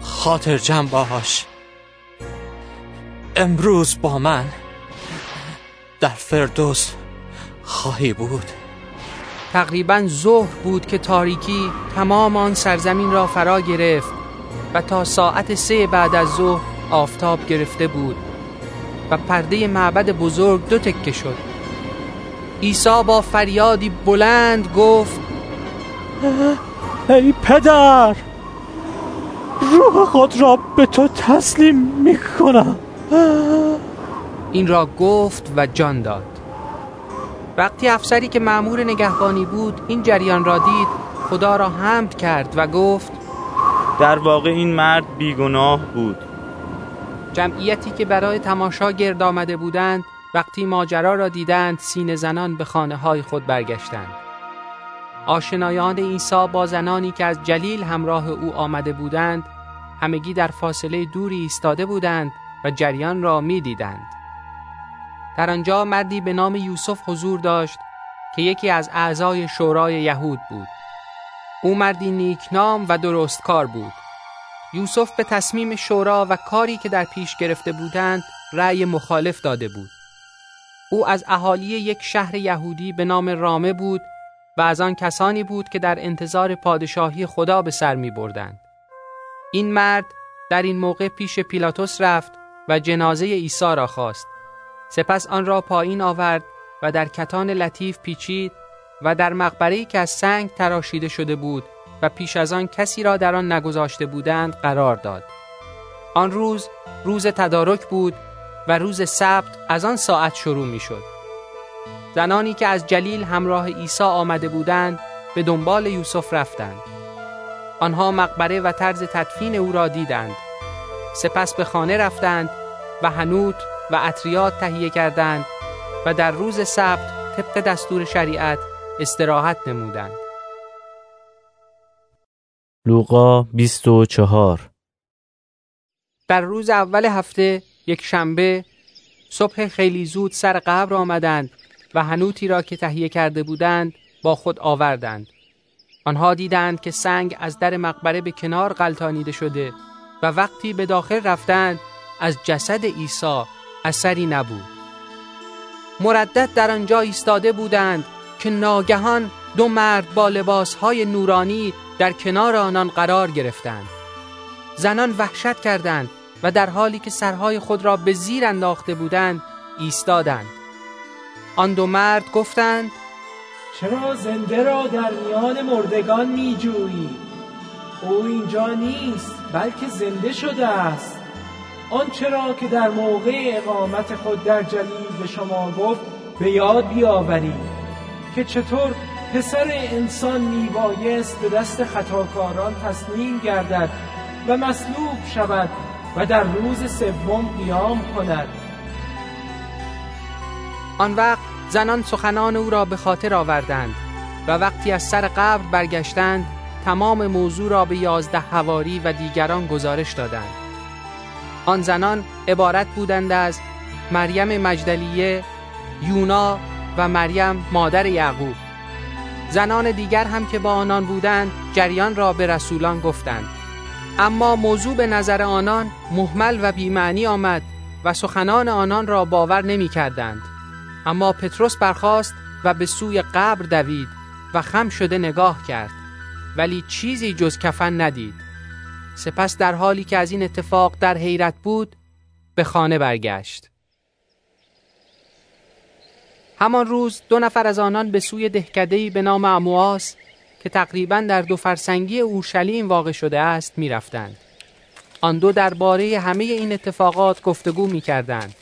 خاطر جمع باش امروز با من در فردوس خواهی بود. تقریبا ظهر بود که تاریکی تمام آن سرزمین را فرا گرفت و تا ساعت سه بعد از ظهر آفتاب گرفته بود. و پرده معبد بزرگ دو تکه شد. عیسی با فریادی بلند گفت ای پدر روح خود را به تو تسلیم می کنم این را گفت و جان داد. وقتی افسری که معمور نگهبانی بود این جریان را دید خدا را حمد کرد و گفت در واقع این مرد بیگناه بود. جمعیتی که برای تماشا گرد آمده بودند وقتی ماجرا را دیدند سینه زنان به خانه های خود برگشتند آشنایان عیسی با زنانی که از جلیل همراه او آمده بودند همگی در فاصله دوری ایستاده بودند و جریان را می دیدند. در آنجا مردی به نام یوسف حضور داشت که یکی از اعضای شورای یهود بود. او مردی نیکنام و درستکار بود. یوسف به تصمیم شورا و کاری که در پیش گرفته بودند رأی مخالف داده بود. او از اهالی یک شهر یهودی به نام رامه بود و از آن کسانی بود که در انتظار پادشاهی خدا به سر می بردند. این مرد در این موقع پیش پیلاتوس رفت و جنازه عیسی را خواست. سپس آن را پایین آورد و در کتان لطیف پیچید و در مقبره‌ای که از سنگ تراشیده شده بود و پیش از آن کسی را در آن نگذاشته بودند قرار داد. آن روز روز تدارک بود و روز سبت از آن ساعت شروع می شد. زنانی که از جلیل همراه عیسی آمده بودند به دنبال یوسف رفتند. آنها مقبره و طرز تدفین او را دیدند. سپس به خانه رفتند و هنوت و عطریات تهیه کردند و در روز سبت طبق دستور شریعت استراحت نمودند. لوقا 24 در روز اول هفته یک شنبه صبح خیلی زود سر قبر آمدند و هنوتی را که تهیه کرده بودند با خود آوردند. آنها دیدند که سنگ از در مقبره به کنار غلطانیده شده و وقتی به داخل رفتند از جسد عیسی اثری نبود. مردد در آنجا ایستاده بودند که ناگهان دو مرد با لباسهای نورانی در کنار آنان قرار گرفتند. زنان وحشت کردند و در حالی که سرهای خود را به زیر انداخته بودند ایستادند. آن دو مرد گفتند چرا زنده را در میان مردگان می جویی؟ او اینجا نیست بلکه زنده شده است آنچه را که در موقع اقامت خود در جلیل به شما گفت به یاد بیاورید که چطور پسر انسان میبایست به دست خطاکاران تسلیم گردد و مصلوب شود و در روز سوم قیام کند. آن وقت زنان سخنان او را به خاطر آوردند و وقتی از سر قبر برگشتند تمام موضوع را به یازده هواری و دیگران گزارش دادند. آن زنان عبارت بودند از مریم مجدلیه یونا و مریم مادر یعقوب. زنان دیگر هم که با آنان بودند جریان را به رسولان گفتند. اما موضوع به نظر آنان محمل و بیمعنی آمد و سخنان آنان را باور نمی کردند. اما پتروس برخاست و به سوی قبر دوید و خم شده نگاه کرد ولی چیزی جز کفن ندید. سپس در حالی که از این اتفاق در حیرت بود به خانه برگشت. همان روز دو نفر از آنان به سوی دهکدهی به نام امواس که تقریبا در دو فرسنگی اورشلیم واقع شده است می‌رفتند. آن دو درباره همه این اتفاقات گفتگو می کردند.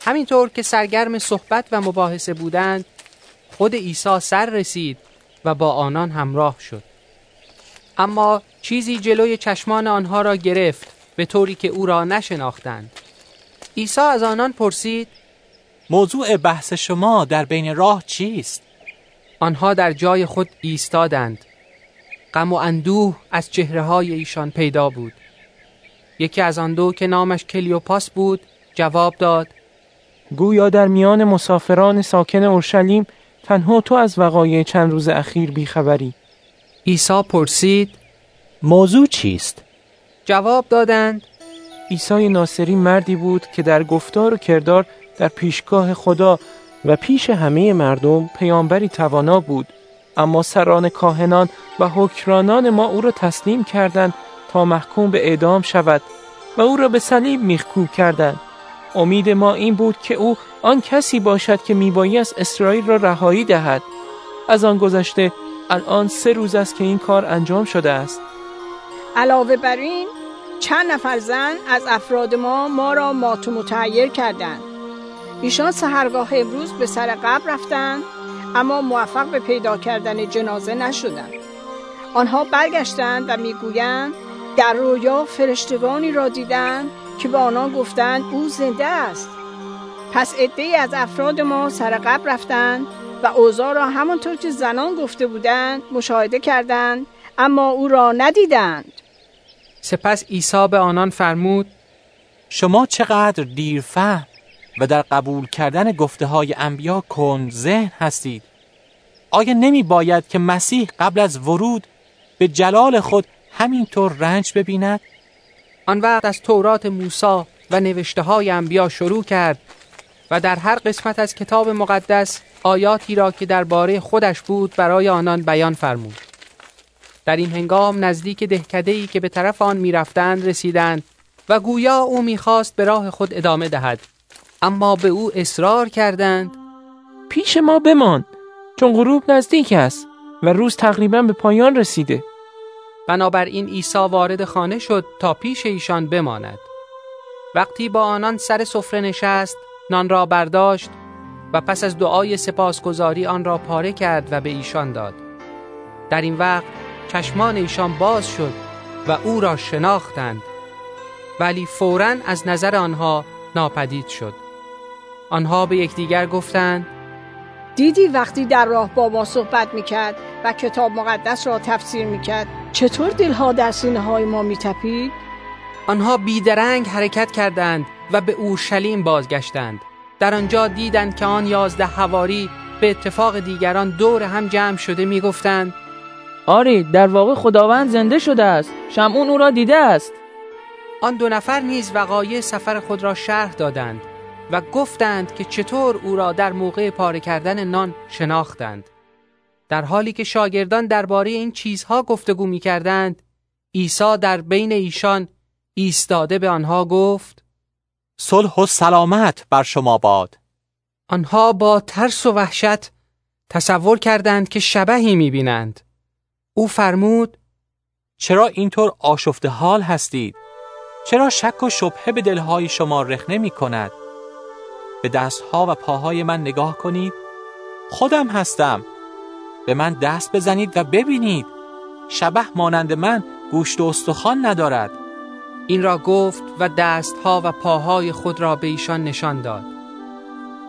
همینطور که سرگرم صحبت و مباحثه بودند خود عیسی سر رسید و با آنان همراه شد. اما چیزی جلوی چشمان آنها را گرفت به طوری که او را نشناختند. عیسی از آنان پرسید موضوع بحث شما در بین راه چیست؟ آنها در جای خود ایستادند غم و اندوه از چهره های ایشان پیدا بود یکی از آن دو که نامش کلیوپاس بود جواب داد گویا در میان مسافران ساکن اورشلیم تنها تو از وقایع چند روز اخیر بیخبری عیسی پرسید موضوع چیست؟ جواب دادند عیسی ناصری مردی بود که در گفتار و کردار در پیشگاه خدا و پیش همه مردم پیامبری توانا بود. اما سران کاهنان و حکرانان ما او را تسلیم کردند تا محکوم به اعدام شود و او را به صلیب میخکوب کردند. امید ما این بود که او آن کسی باشد که میبایی از اسرائیل را رهایی دهد. از آن گذشته الان سه روز است که این کار انجام شده است. علاوه بر این چند نفر زن از افراد ما ما را مات و متحیر کردند. ایشان سهرگاه امروز به سر قبر رفتند اما موفق به پیدا کردن جنازه نشدند. آنها برگشتند و می‌گویند در رویا فرشتگانی را دیدند که به آنان گفتند او زنده است. پس عده از افراد ما سر قبر رفتند و اوضاع را همانطور که زنان گفته بودند مشاهده کردند اما او را ندیدند. سپس عیسی به آنان فرمود شما چقدر دیرفهم و در قبول کردن گفته های انبیا کن ذهن هستید آیا نمی باید که مسیح قبل از ورود به جلال خود همینطور رنج ببیند؟ آن وقت از تورات موسی و نوشته های انبیا شروع کرد و در هر قسمت از کتاب مقدس آیاتی را که درباره خودش بود برای آنان بیان فرمود. در این هنگام نزدیک دهکده‌ای که به طرف آن می‌رفتند رسیدند و گویا او می‌خواست به راه خود ادامه دهد اما به او اصرار کردند. پیش ما بمان چون غروب نزدیک است و روز تقریبا به پایان رسیده. بنابراین عیسی وارد خانه شد تا پیش ایشان بماند. وقتی با آنان سر سفره نشست نان را برداشت و پس از دعای سپاسگزاری آن را پاره کرد و به ایشان داد. در این وقت چشمان ایشان باز شد و او را شناختند. ولی فورا از نظر آنها ناپدید شد. آنها به یکدیگر گفتند دیدی وقتی در راه با ما صحبت می‌کرد و کتاب مقدس را تفسیر می‌کرد چطور دلها در سینه های ما میتپید؟ آنها بیدرنگ حرکت کردند و به اورشلیم بازگشتند. در آنجا دیدند که آن یازده هواری به اتفاق دیگران دور هم جمع شده می‌گفتند آری در واقع خداوند زنده شده است. شمعون او را دیده است. آن دو نفر نیز وقایع سفر خود را شرح دادند. و گفتند که چطور او را در موقع پاره کردن نان شناختند در حالی که شاگردان درباره این چیزها گفتگو می کردند عیسی در بین ایشان ایستاده به آنها گفت صلح و سلامت بر شما باد آنها با ترس و وحشت تصور کردند که شبهی می بینند او فرمود چرا اینطور آشفته حال هستید؟ چرا شک و شبهه به دلهای شما رخنه می کند؟ به دستها و پاهای من نگاه کنید. خودم هستم. به من دست بزنید و ببینید. شبه مانند من گوشت و استخوان ندارد. این را گفت و دستها و پاهای خود را به ایشان نشان داد.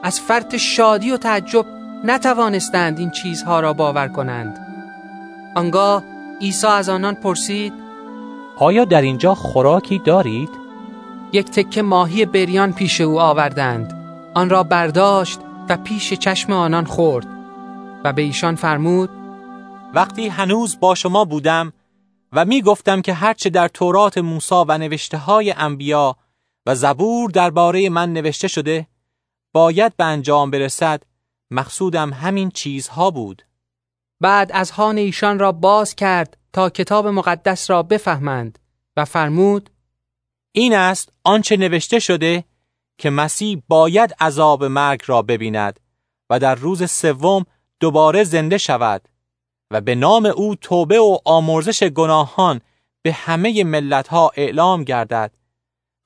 از فرط شادی و تعجب نتوانستند این چیزها را باور کنند. آنگاه عیسی از آنان پرسید آیا در اینجا خوراکی دارید؟ یک تکه ماهی بریان پیش او آوردند. آن را برداشت و پیش چشم آنان خورد و به ایشان فرمود وقتی هنوز با شما بودم و می گفتم که هرچه در تورات موسی و نوشته های انبیا و زبور درباره من نوشته شده باید به انجام برسد مقصودم همین چیزها بود. بعد از هان ایشان را باز کرد تا کتاب مقدس را بفهمند و فرمود این است آنچه نوشته شده که مسیح باید عذاب مرگ را ببیند و در روز سوم دوباره زنده شود و به نام او توبه و آمرزش گناهان به همه ملتها اعلام گردد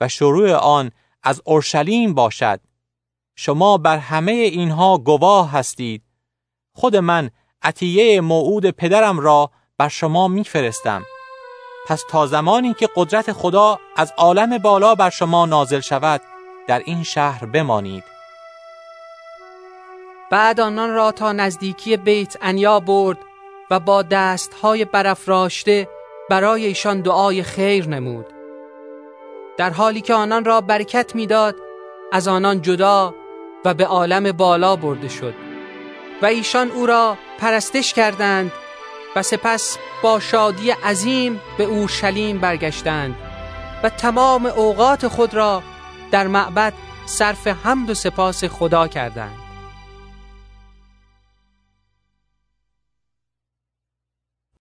و شروع آن از اورشلیم باشد. شما بر همه اینها گواه هستید. خود من عطیه موعود پدرم را بر شما میفرستم. پس تا زمانی که قدرت خدا از عالم بالا بر شما نازل شود در این شهر بمانید. بعد آنان را تا نزدیکی بیت انیا برد و با دستهای برافراشته برای ایشان دعای خیر نمود. در حالی که آنان را برکت می‌داد از آنان جدا و به عالم بالا برده شد و ایشان او را پرستش کردند و سپس با شادی عظیم به اورشلیم برگشتند و تمام اوقات خود را در معبد صرف حمد و سپاس خدا کردند.